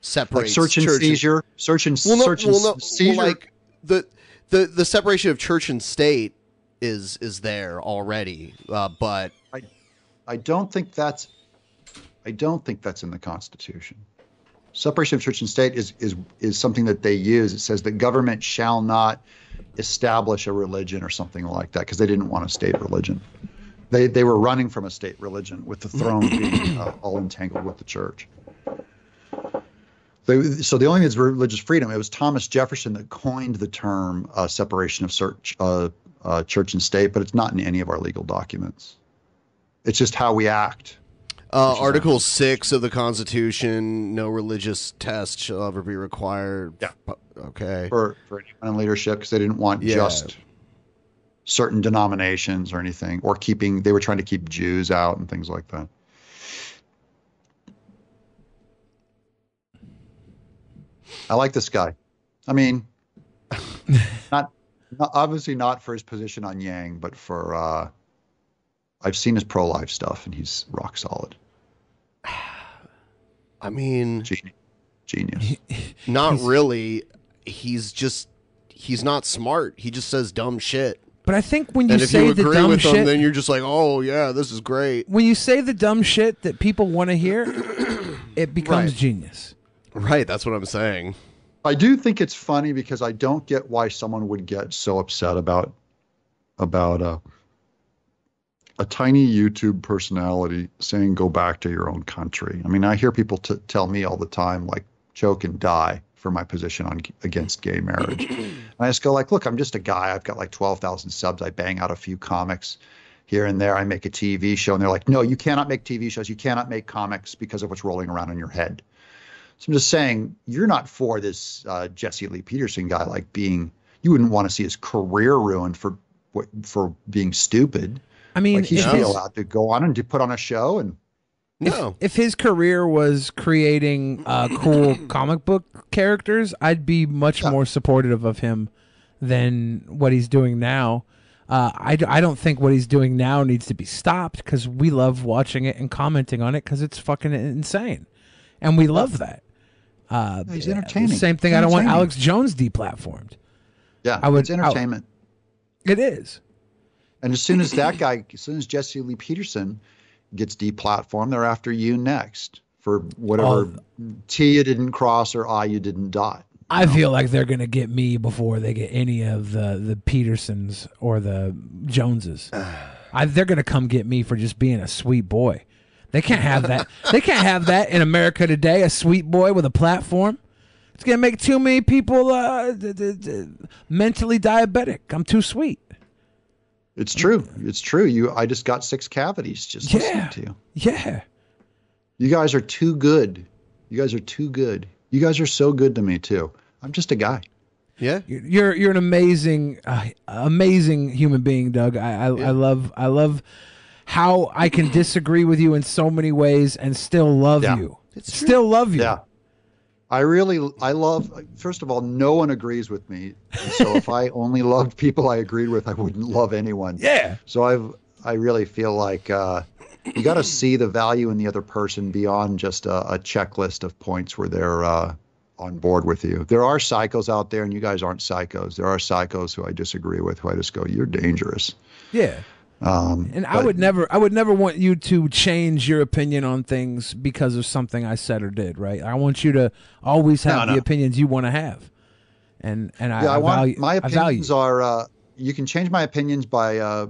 separates search and seizure, search and well, no, search and well, no, seizure. Well, like the the the separation of church and state is is there already, uh, but I I don't think that's I don't think that's in the Constitution. Separation of church and state is is is something that they use. It says that government shall not establish a religion or something like that because they didn't want a state religion. They they were running from a state religion with the throne being uh, all entangled with the church. They, so the only thing is religious freedom. It was Thomas Jefferson that coined the term uh, separation of church, uh, uh, church and state, but it's not in any of our legal documents. It's just how we act. Uh, Article six of the Constitution: no religious test shall ever be required. Yeah. Okay. for for any leadership because they didn't want Yeah. just certain denominations or anything, or keeping. They were trying to keep Jews out and things like that. I like this guy. I mean, (laughs) not, not obviously not for his position on Yang, but for uh, I've seen his pro life stuff and he's rock solid. (sighs) I mean, genius. Not really. He's just he's not smart. He just says dumb shit. But I think when you and say you the agree dumb with shit, them, then you're just like, oh yeah, this is great. when you say the dumb shit that people want to hear, (clears throat) it becomes Right. genius. Right, that's what I'm saying. I do think it's funny because I don't get why someone would get so upset about about a a tiny YouTube personality saying go back to your own country. I mean, I hear people t- tell me all the time like choke and die for my position on against gay marriage. and I just go like, look, I'm just a guy. I've got like 12,000 subs. I bang out a few comics here and there. I make a TV show and they're like, "No, you cannot make TV shows. You cannot make comics because of what's rolling around in your head." So I'm just saying, you're not for this uh, Jesse Lee Peterson guy like being. You wouldn't want to see his career ruined for for being stupid. I mean, like he if should be allowed to go on and to put on a show and. No. If his career was creating uh, cool (clears throat) comic book characters, I'd be much more supportive of him than what he's doing now. Uh, I, d- I don't think what he's doing now needs to be stopped because we love watching it and commenting on it because it's fucking insane, and we love that. Uh, He's entertaining. Same thing. He's I don't want. Alex Jones deplatformed. Yeah, I would- it's entertainment. It is. And as soon as that (clears throat) guy, as soon as Jesse Lee Peterson gets deplatformed, they're after you next for whatever T you didn't cross or I you didn't dot. I feel like they're gonna get me before they get any of the the Petersons or the Joneses. (sighs) I, they're gonna come get me for just being a sweet boy. They can't have that. they can't have that in America today. A sweet boy with a platform. It's gonna make too many people uh, d- d- d- mentally diabetic. I'm too sweet. It's true. It's true. You, I just got six cavities just listening to you. Yeah. You guys are too good. You guys are too good. You guys are so good to me too. I'm just a guy. Yeah. You're you're an amazing, uh, amazing human being, Doug. I I, I love I love how I can disagree with you in so many ways and still love Yeah. you. Still love you. Yeah. I really, I love, first of all, no one agrees with me. So if I (laughs) only loved people I agreed with, I wouldn't love anyone. Yeah. So I've, I really feel like uh, you got to (clears throat) see the value in the other person beyond just a, a checklist of points where they're uh, on board with you. There are psychos out there, and you guys aren't psychos. There are psychos who I disagree with, who I just go, you're dangerous. Yeah. Um, And I but- would never I would never want you to change your opinion on things because of something I said or did, right? I want you to always have No, the no. opinions you want to have. And and I, yeah, I, I want value my opinions are. Uh, you can change my opinions by uh,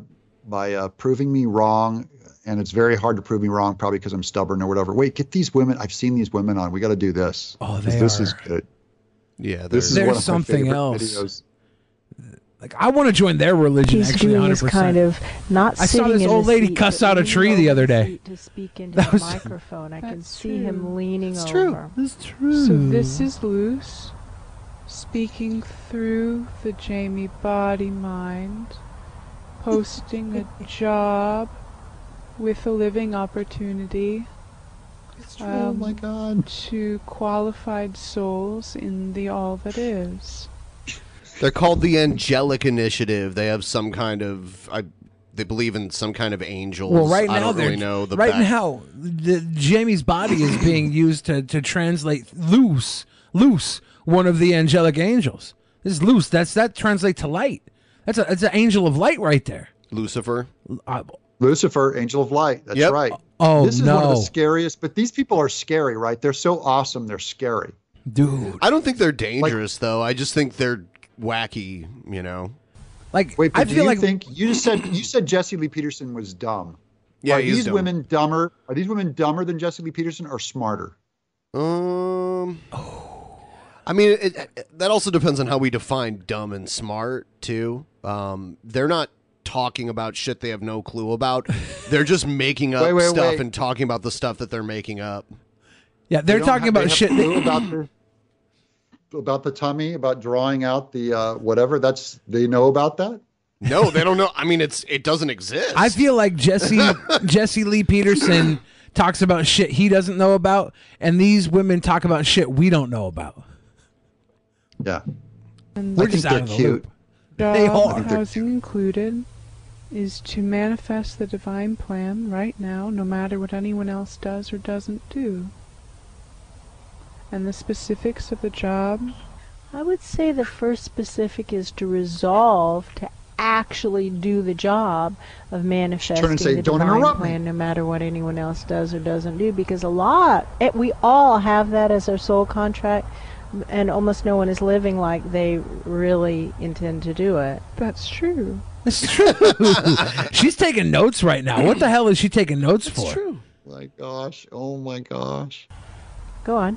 by uh, proving me wrong, and it's very hard to prove me wrong, probably because I'm stubborn or whatever. Wait, get these women. I've seen these women on. We got to do this. Oh, they this is good. Yeah, this is there's one of my something favorite else. videos. Like I want to join their religion. He's actually, doing hundred is percent. kind of not I saw this old lady seat, cuss out a tree the other day. To speak into (laughs) That the was- microphone, I can see him true. leaning It's over. true. That's true. So this is loose, speaking through the Jamie body mind, posting a (laughs) job with a living opportunity. It's true. oh my um, God. To qualified souls in the all that is. They're called the Angelic Initiative. They have some kind of I they believe in some kind of angels. Well, right now, I don't they're- really know the right back- now, the, Jamie's body is being (coughs) used to, to translate loose, loose, one of the angelic angels. This is loose. That's that translates to light. That's a that's an angel of light right there. Lucifer. Uh, Lucifer, angel of light. That's Yep. right. Oh, this is one of the scariest. But these people are scary, right? They're so awesome. They're scary. dude. I don't think they're dangerous though. I just think they're wacky, you know. Like Wait, but I do feel you like think you just said you said Jesse Lee Peterson was dumb? Yeah, are these dumb. women dumber? Are these women dumber than Jesse Lee Peterson or smarter? Um I mean, it, it- that also depends on how we define dumb and smart too. Um, they're not talking about shit they have no clue about. They're just making up Wait, wait, stuff wait. and talking about the stuff that they're making up. yeah, They they're don't talking have- about have shit. clue about the about the tummy, about drawing out the uh, whatever. That's they know about that. No, they don't know. I mean, it's it doesn't exist. I feel like Jesse (laughs) Jesse Lee Peterson talks about shit he doesn't know about, and these women talk about shit we don't know about. Yeah, And We're I just think out they're of the cute. loop. They Job are. housing included is to manifest the divine plan right now, no matter what anyone else does or doesn't do. And the specifics of the job I would say the first specific is to resolve to actually do the job of manifesting say, the "Don't divine interrupt me." plan, no matter what anyone else does or doesn't do. Because a lot, it, we all have that as our soul contract, and almost no one is living like they really intend to do it. That's true. That's true. (laughs) She's taking notes right now. What the hell is she taking notes for? True. My gosh. Oh my gosh. Go on.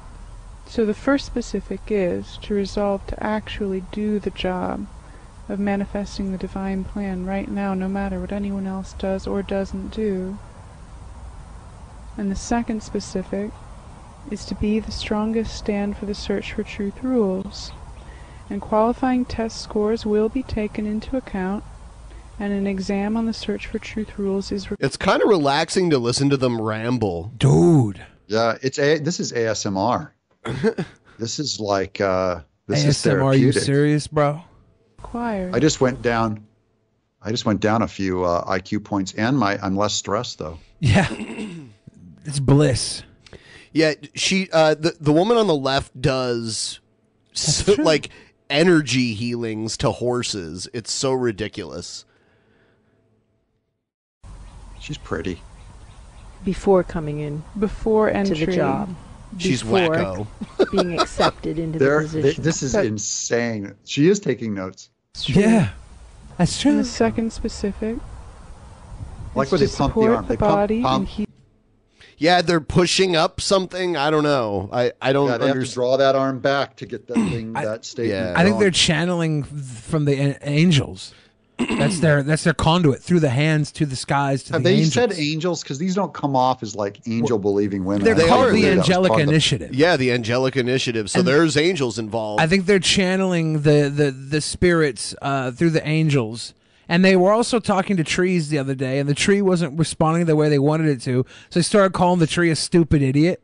So the first specific is to resolve to actually do the job of manifesting the divine plan right now, no matter what anyone else does or doesn't do. And the second specific is to be the strongest stand for the search for truth rules. And qualifying test scores will be taken into account, and an exam on the search for truth rules is re- It's kind of relaxing to listen to them ramble. Dude. Yeah, it's a. This is ASMR. (laughs) this is like uh this is ASMR, are you serious, bro? required. I just went down. I just went down a few uh, IQ points, and my I'm less stressed though. Yeah. (coughs) It's bliss. Yeah, she uh the the woman on the left does so, like energy healings to horses. It's so ridiculous. She's pretty. Before coming in, before to entry. the job, She's before wacko. being accepted into There, the th- position. this is insane. She is taking notes. Yeah, that's true. And the second specific Like is when they pump the support arm. the They pump- body pump. and heal Yeah, they're pushing up something. I don't know. I I don't Yeah, they have to draw that arm back to get that (clears throat) thing, that statement. I think they're channeling from the a- angels. That's their that's their conduit through the hands to the skies to Have the they angels. said angels? Because these don't come off as like angel believing women. They're I called believe the that was angelic part of the- initiative. Yeah, the angelic initiative. So And- there's angels involved. I think they're channeling the the the spirits uh, through the angels. And they were also talking to trees the other day, and the tree wasn't responding the way they wanted it to. So they started calling the tree a stupid idiot.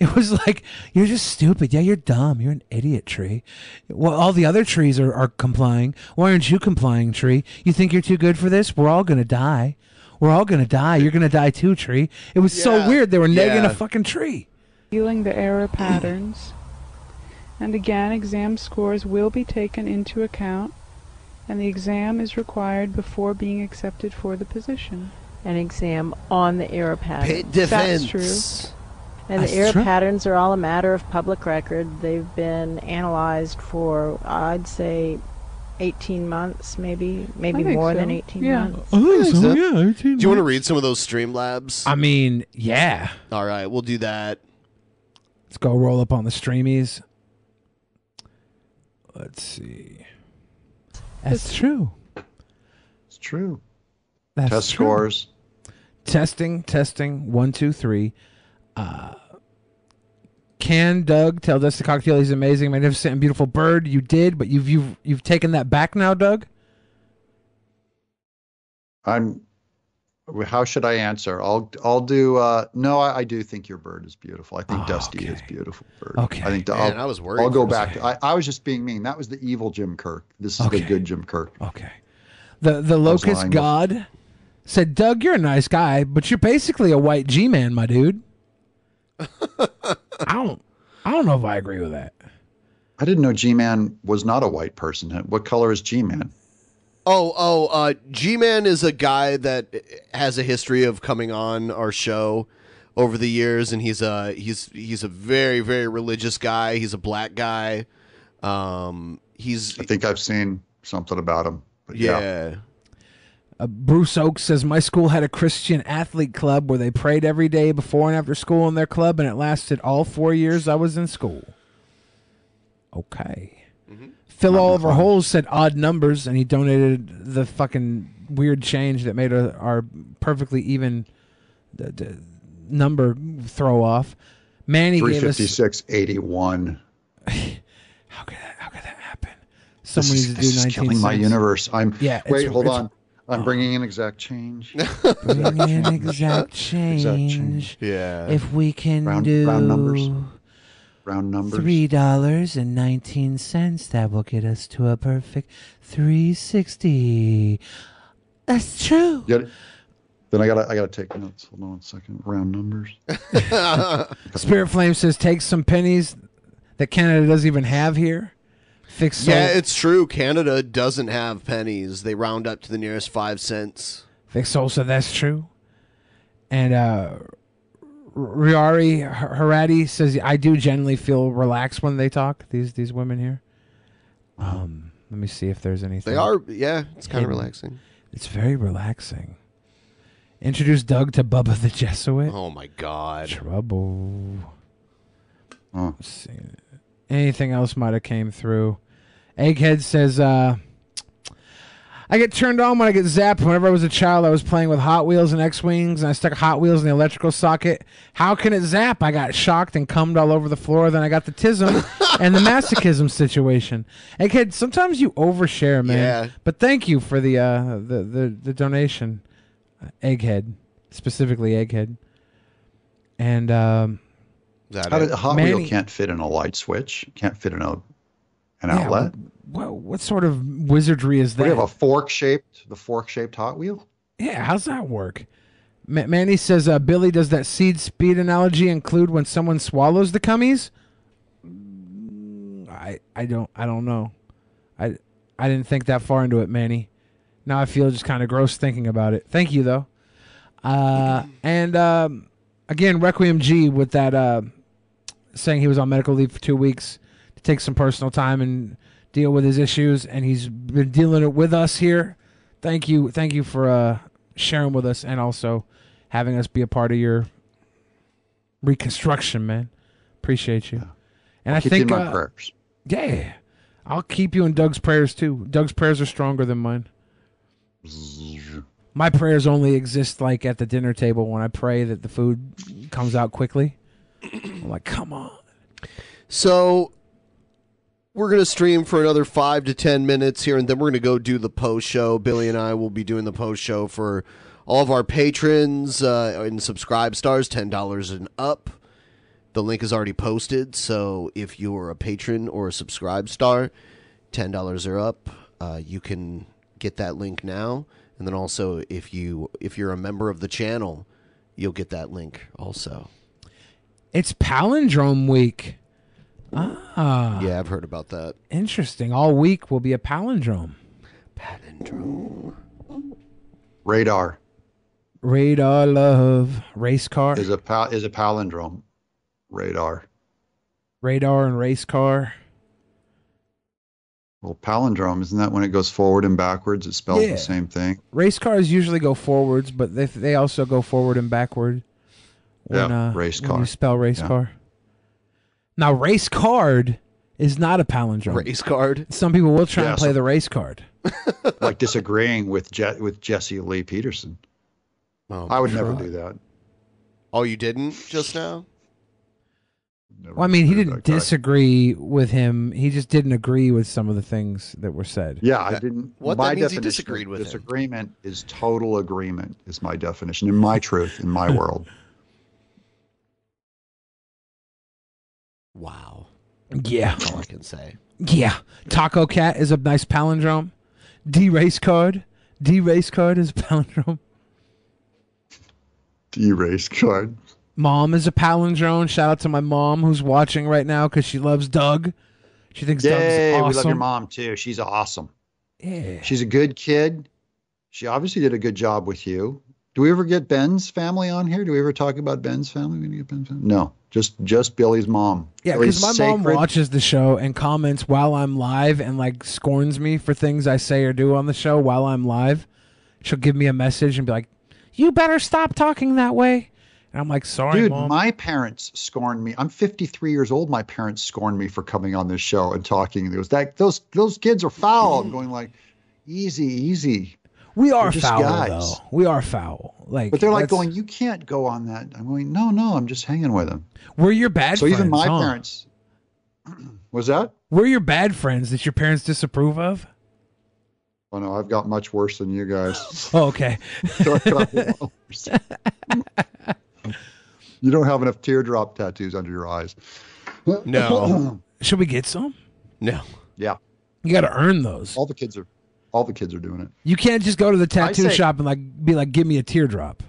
It was like, you're just stupid. Yeah, you're dumb. You're an idiot, tree. Well, all the other trees are, are complying. Why aren't you complying, tree? You think you're too good for this? We're all going to die. We're all going to die. You're going to die too, tree. It was so weird. They were negging Yeah. a fucking tree. healing the error patterns. And again, exam scores will be taken into account, and the exam is required before being accepted for the position. An exam on the error patterns. That's true. And That's the error true. patterns are all a matter of public record. They've been analyzed for, I'd say, 18 months, maybe, maybe more so. than 18 Yeah. months. Oh, so, yeah, Do you want to read some of those Streamlabs? I mean, yeah. All right, we'll do that. Let's go roll up on the streamies. Let's see. That's true. It's true. That's Test true. scores. Testing, testing. One, two, three. Uh, can Doug tell Dusty Cocktail he's amazing, magnificent, and beautiful bird? You did, but you've you've you've taken that back now, Doug. I'm. How should I answer? I'll I'll do. Uh, no, I, I do think your bird is beautiful. I think Dusty is beautiful bird. Okay. I think Man, I'll, I was worried I'll go back. To, I, I was just being mean. That was the evil Jim Kirk. This is Okay. the good Jim Kirk. Okay. The the locust lying. god said, Doug, you're a nice guy, but you're basically a white G man, my dude. (laughs) I don't I don't know if I agree with that. I didn't know G Man was not a white person. What color is G Man? Oh, oh, uh, G Man is a guy that has a history of coming on our show over the years, and he's a he's he's a very very religious guy. He's a black guy. Um, he's I think I've seen something about him. But yeah. yeah. Uh, Bruce Oaks says my school had a Christian athlete club where they prayed every day before and after school in their club, and it lasted all four years I was in school. Okay. Phil Oliver Holes said odd numbers, and he donated the fucking weird change that made our, our perfectly even the, the number throw off. Manny gave us 356, 81. (laughs) someone this needs is, to this do is 19 killing my universe. I'm Yeah, wait, hold on. I'm oh. bringing in exact change. (laughs) Bring in exact change. Exact change. Yeah. If we can Round- do round numbers. Round numbers. Three dollars and nineteen cents. That will get us to a perfect three sixty. That's true. Yeah, then I gotta I gotta take notes. Hold on one second. Round numbers. (laughs) Spirit Flame says take some pennies that Canada doesn't even have here. Fix Yeah, it's true. Canada doesn't have pennies. They round up to the nearest five cents. Vic Soul said that's true. And uh Riari Haradi says I do generally feel relaxed when they talk. These these women here. Um, let me see if there's anything. They are, yeah. It's kind of relaxing. It's very relaxing. Introduce Doug to Bubba the Jesuit. Oh my god. Trouble. Let's see. Anything else might have came through. Egghead says, uh, I get turned on when I get zapped. Whenever I was a child, I was playing with Hot Wheels and X Wings, and I stuck Hot Wheels in the electrical socket. How can it zap? I got shocked and cummed all over the floor. Then I got the tism (laughs) and the masochism situation. Egghead, sometimes you overshare, man. Yeah. But thank you for the uh, the, the the donation, uh, Egghead, specifically Egghead. And um, How did, Hot Manny- Wheel can't fit in a light switch? Can't fit in a an Yeah, outlet? What, what sort of wizardry is What, that? do you have a fork shaped the fork shaped Hot Wheel? Yeah, how's that work? Ma- Manny says, uh, Billy, does that seed speed analogy include when someone swallows the cummies? Mm, I I don't I don't know. I I didn't think that far into it, Manny. Now I feel just kind of gross thinking about it. Thank you though. Uh, (clears throat) and um, again, Requiem G with that uh, saying he was on medical leave for two weeks to take some personal time and deal with his issues, and he's been dealing it with us here. Thank you, thank you for uh, sharing with us and also having us be a part of your reconstruction, man. Appreciate you. And I'll I keep you think in my uh, prayers. yeah, I'll keep you in Doug's prayers too. Doug's prayers are stronger than mine. My prayers only exist like at the dinner table when I pray that the food comes out quickly. I'm like, come on. So we're gonna stream for another five to ten minutes here, and then we're gonna go do the post show. Billy and I will be doing the post show for all of our patrons uh, and subscribe stars, ten dollars and up. The link is already posted, so if you're a patron or a subscribe star, ten dollars or up, uh, you can get that link now. And then also, if you if you're a member of the channel, you'll get that link also. It's palindrome week. Ah. Yeah, I've heard about that. Interesting. All week will be a palindrome. Palindrome. Radar Radar love. Race car. is a pal- is a palindrome. Radar. Radar and race car. Well, palindrome isn't that when it goes forward and backwards? It spells Yeah. the same thing. Race cars usually go forwards, but they they also go forward and backward. When, Yeah, uh, race car. you spell race Yeah. car. Now, race card is not a palindrome. Race card. Some people will try Yeah, and play some- the race card. (laughs) like disagreeing with Je- with Jesse Lee Peterson. Oh, I would never do that. Oh, you didn't just now? Well, I mean, he didn't disagree with him. He just didn't agree with some of the things that were said. Yeah, I didn't. what? My That means he definition disagreed of with him. disagreement is total agreement. Is my definition in my truth in my (laughs) world. Wow. Yeah. That's all I can say. Yeah. Taco Cat is a nice palindrome. D race card. D race card is a palindrome. D race card. Mom is a palindrome. Shout out to my mom who's watching right now because she loves Doug. She thinks Yay, Doug's awesome. Yeah, we love your mom too. She's awesome. Yeah. She's a good kid. She obviously did a good job with you. Do we ever get Ben's family on here? Do we ever talk about Ben's family? We get Ben's family? No, just just Billy's mom. Yeah, because my mom watches the show and comments while I'm live and like scorns me for things I say or do on the show while I'm live. She'll give me a message and be like, "You better stop talking that way." And I'm like, "Sorry, Dude, mom." my parents scorned me. I'm 53 years old. My parents scorned me for coming on this show and talking. It was that those those kids are foul. I'm (laughs) going like, easy, easy. We are just foul guys. though. We are foul. Like, But they're like going, you can't go on that. I'm going, no, no, I'm just hanging with them. We're your bad. Friends. So even my huh? parents. (clears throat) Was that? We're your bad friends that your parents disapprove of. Oh no, I've got much worse than you guys. (laughs) Oh, okay. (laughs) you don't have enough teardrop tattoos under your eyes. No. (clears throat) Should we get some? No. Yeah. You got to earn those. All the kids are all the kids are doing it. You can't just go to the tattoo say- shop and like be like, "Give me a teardrop."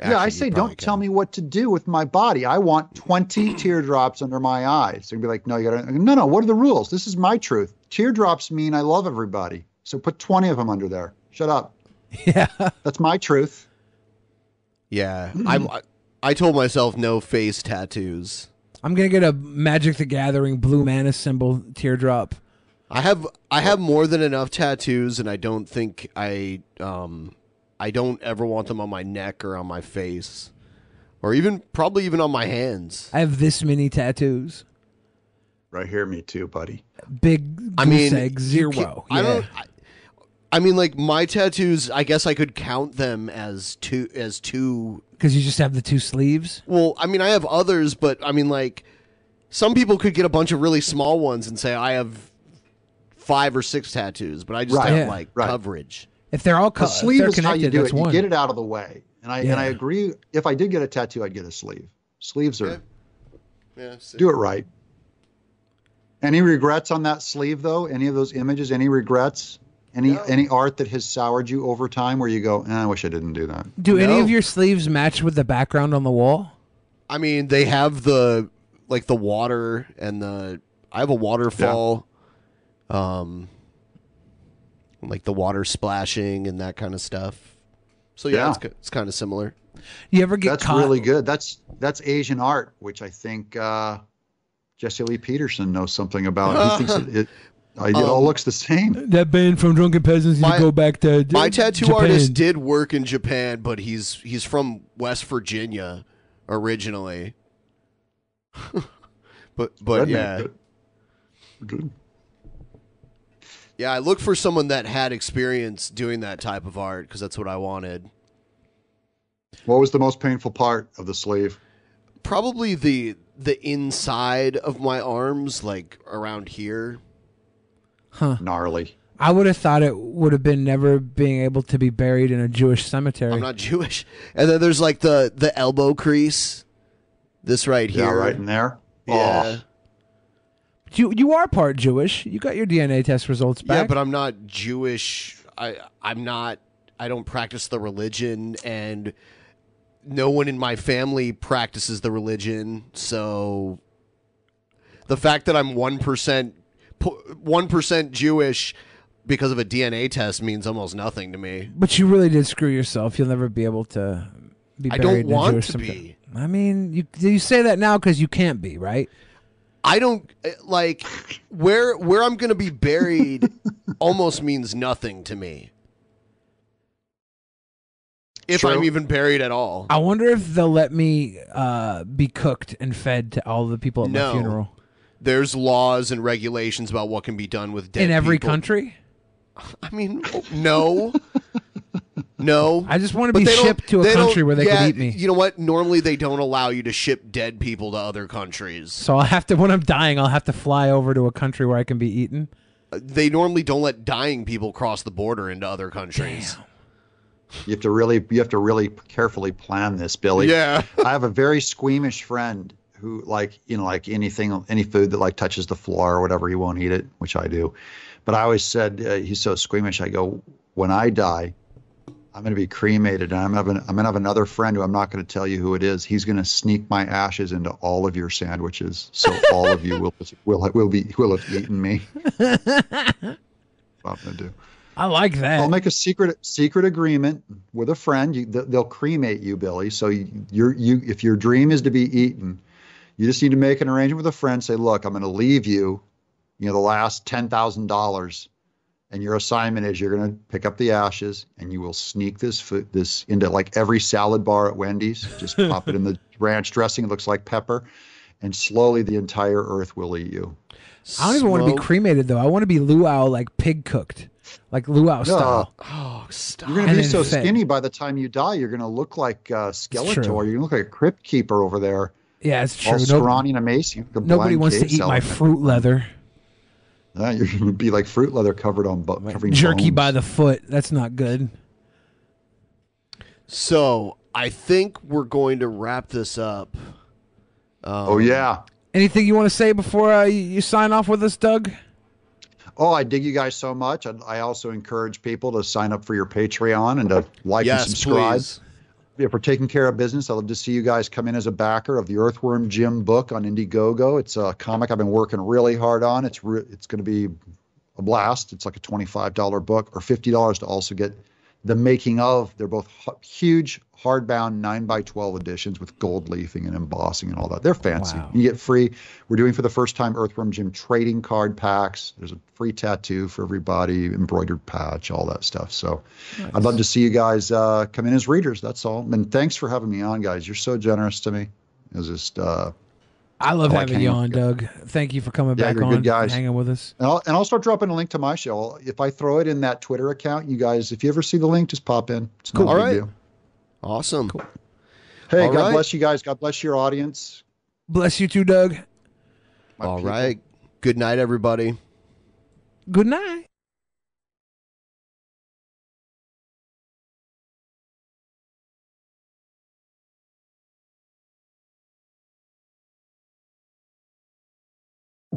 yeah, I say don't tell me what to do with my body. I want 20 (clears throat) teardrops under my eyes. They'd be like, no, you gotta, no, no, what are the rules? This is my truth. Teardrops mean I love everybody. So put 20 of them under there. Shut up. (laughs) Yeah. That's my truth. Yeah, I'm. I, I told myself no face tattoos. I'm gonna get a Magic the Gathering blue mana symbol teardrop. I have I have more than enough tattoos, and I don't think I um I don't ever want them on my neck or on my face, or even probably even on my hands. I have this many tattoos. Right here, me too, buddy. Big goose I mean, egg zero. can- I don't. I, I mean, like my tattoos. I guess I could count them as two as two. because you just have the two sleeves. Well, I mean, I have others, but I mean, like some people could get a bunch of really small ones and say I have five or six tattoos, but I just Right. have Yeah. like Right. coverage. If they're all The co- sleeve they're is how you do that's it. You get it out of the way. And I and I agree. If I did get a tattoo, I'd get a sleeve. Sleeves are Yeah, do it right. Any regrets on that sleeve though? Any of those images? Any regrets? Any any art that has soured you over time where you go, eh, I wish I didn't do that. Do any of your sleeves match with the background on the wall? I mean, they have the like the water and the. I have a waterfall, um, like the water splashing and that kind of stuff. So yeah, Yeah. it's, it's kind of similar. You ever get That's caught? really good. That's that's Asian art, which I think uh, Jesse Lee Peterson knows something about. He thinks it, it, (laughs) it all Um, looks the same. That band from Drunken Peasants. My- you go back to My tattoo Japan. artist did work in Japan, but he's he's from West Virginia originally. (laughs) but but Redneck, yeah. good. Good. Yeah, I looked for someone that had experience doing that type of art because that's what I wanted. What was the most painful part of the sleeve? Probably the the inside of my arms, like around here. Huh. Gnarly. I would have thought it would have been never being able to be buried in a Jewish cemetery. I'm not (laughs) Jewish. And then there's like the the elbow crease. This right here. Yeah, right in there. Yeah. You you are part Jewish. You got your DNA test results back. Yeah, but I'm not Jewish. I I'm not. I don't practice the religion, and no one in my family practices the religion. So the fact that I'm one percent one percent Jewish because of a DNA test means almost nothing to me. But you really did screw yourself. You'll never be able to be I don't want Jewish to cemetery. be. I mean, you you say that now because you can't be, right? I don't eh, like where where I'm going to be buried (laughs) almost means nothing to me. If I'm even buried at all. I wonder if they'll let me uh, be cooked and fed to all the people at no. my funeral There's laws and regulations about what can be done with dead in every people. country. (laughs) I mean, no. No. I just want to be shipped to a country where they yeah, can eat me. You know what? Normally they don't allow you to ship dead people to other countries. So I'll have to when I'm dying, I'll have to fly over to a country where I can be eaten. Uh, They normally don't let dying people cross the border into other countries. Damn. You have to really you have to really carefully plan this, Billy. Yeah. (laughs) I have a very squeamish friend who like, you know, like anything any food that like touches the floor or whatever, he won't eat it, which I do. But I always said uh, he's so squeamish. I go, when I die, I'm going to be cremated, and I'm having I'm going to have another friend who I'm not going to tell you who it is. He's going to sneak my ashes into all of your sandwiches, so all of you will will will be will have eaten me. (laughs) I'm going to do. I like that. I'll make a secret secret agreement with a friend. You, they'll cremate you, Billy. So you, you're you if your dream is to be eaten, you just need to make an arrangement with a friend. Say, look, I'm going to leave you, you know, the last ten thousand dollars, and your assignment is you're going to pick up the ashes and you will sneak this food this into like every salad bar at Wendy's. Just (laughs) pop it in the ranch dressing. It looks like pepper, and slowly the entire earth will eat you. I don't even want to be cremated though. I want to be luau like pig cooked, like luau style. (gasps) Oh, stop! You're going to be so fed. skinny by the time you die. You're going to look like uh, true. Skeletor. You're going to look like a crypt keeper over there. Yeah, it's true. All true. scrawny and emaciated. like Nobody wants to eat my salad. fruit leather. Yeah, you're going to be like fruit leather covered on bo- covering Jerky bones. by the foot. That's not good. So I think we're going to wrap this up. Um, Oh yeah. Anything you want to say before uh, you, you sign off with us, Doug? Oh, I dig you guys so much. I, I also encourage people to sign up for your Patreon and to like Yes, and subscribe. please. If we're taking care of business, I'd love to see you guys come in as a backer of the Earthworm Jim book on Indiegogo. It's a comic I've been working really hard on. It's re- it's going to be a blast. It's like a $25 book or $50 to also get the making of. They're both huge hardbound 9 by 12 editions with gold leafing and embossing and all that. They're fancy. Wow. You get free. We're doing for the first time Earthworm Jim trading card packs. There's a free tattoo for everybody, embroidered patch, all that stuff. So I'd love to see you guys uh, come in as readers. That's all. And thanks for having me on, guys. You're so generous to me. It was just. Uh, I love I like having you on, Doug. Thank you for coming Yeah, back you're on, good guys. hanging with us. And I'll, and I'll start dropping a link to my show. If I throw it in that Twitter account, you guys, if you ever see the link, just pop in. It's Cool. not a All big deal. Awesome. Hey, All God right. bless you guys. God bless your audience. Bless you too, Doug. All right. Good night, everybody. Good night.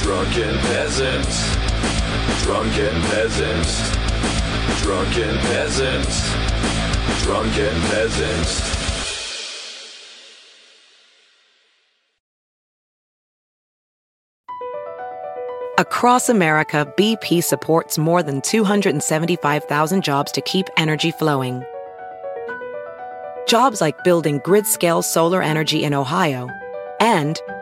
Drunken peasants, drunken peasants, drunken peasants, drunken peasants. Across America, BP supports more than 275,000 jobs to keep energy flowing. Jobs like building grid-scale solar energy in Ohio and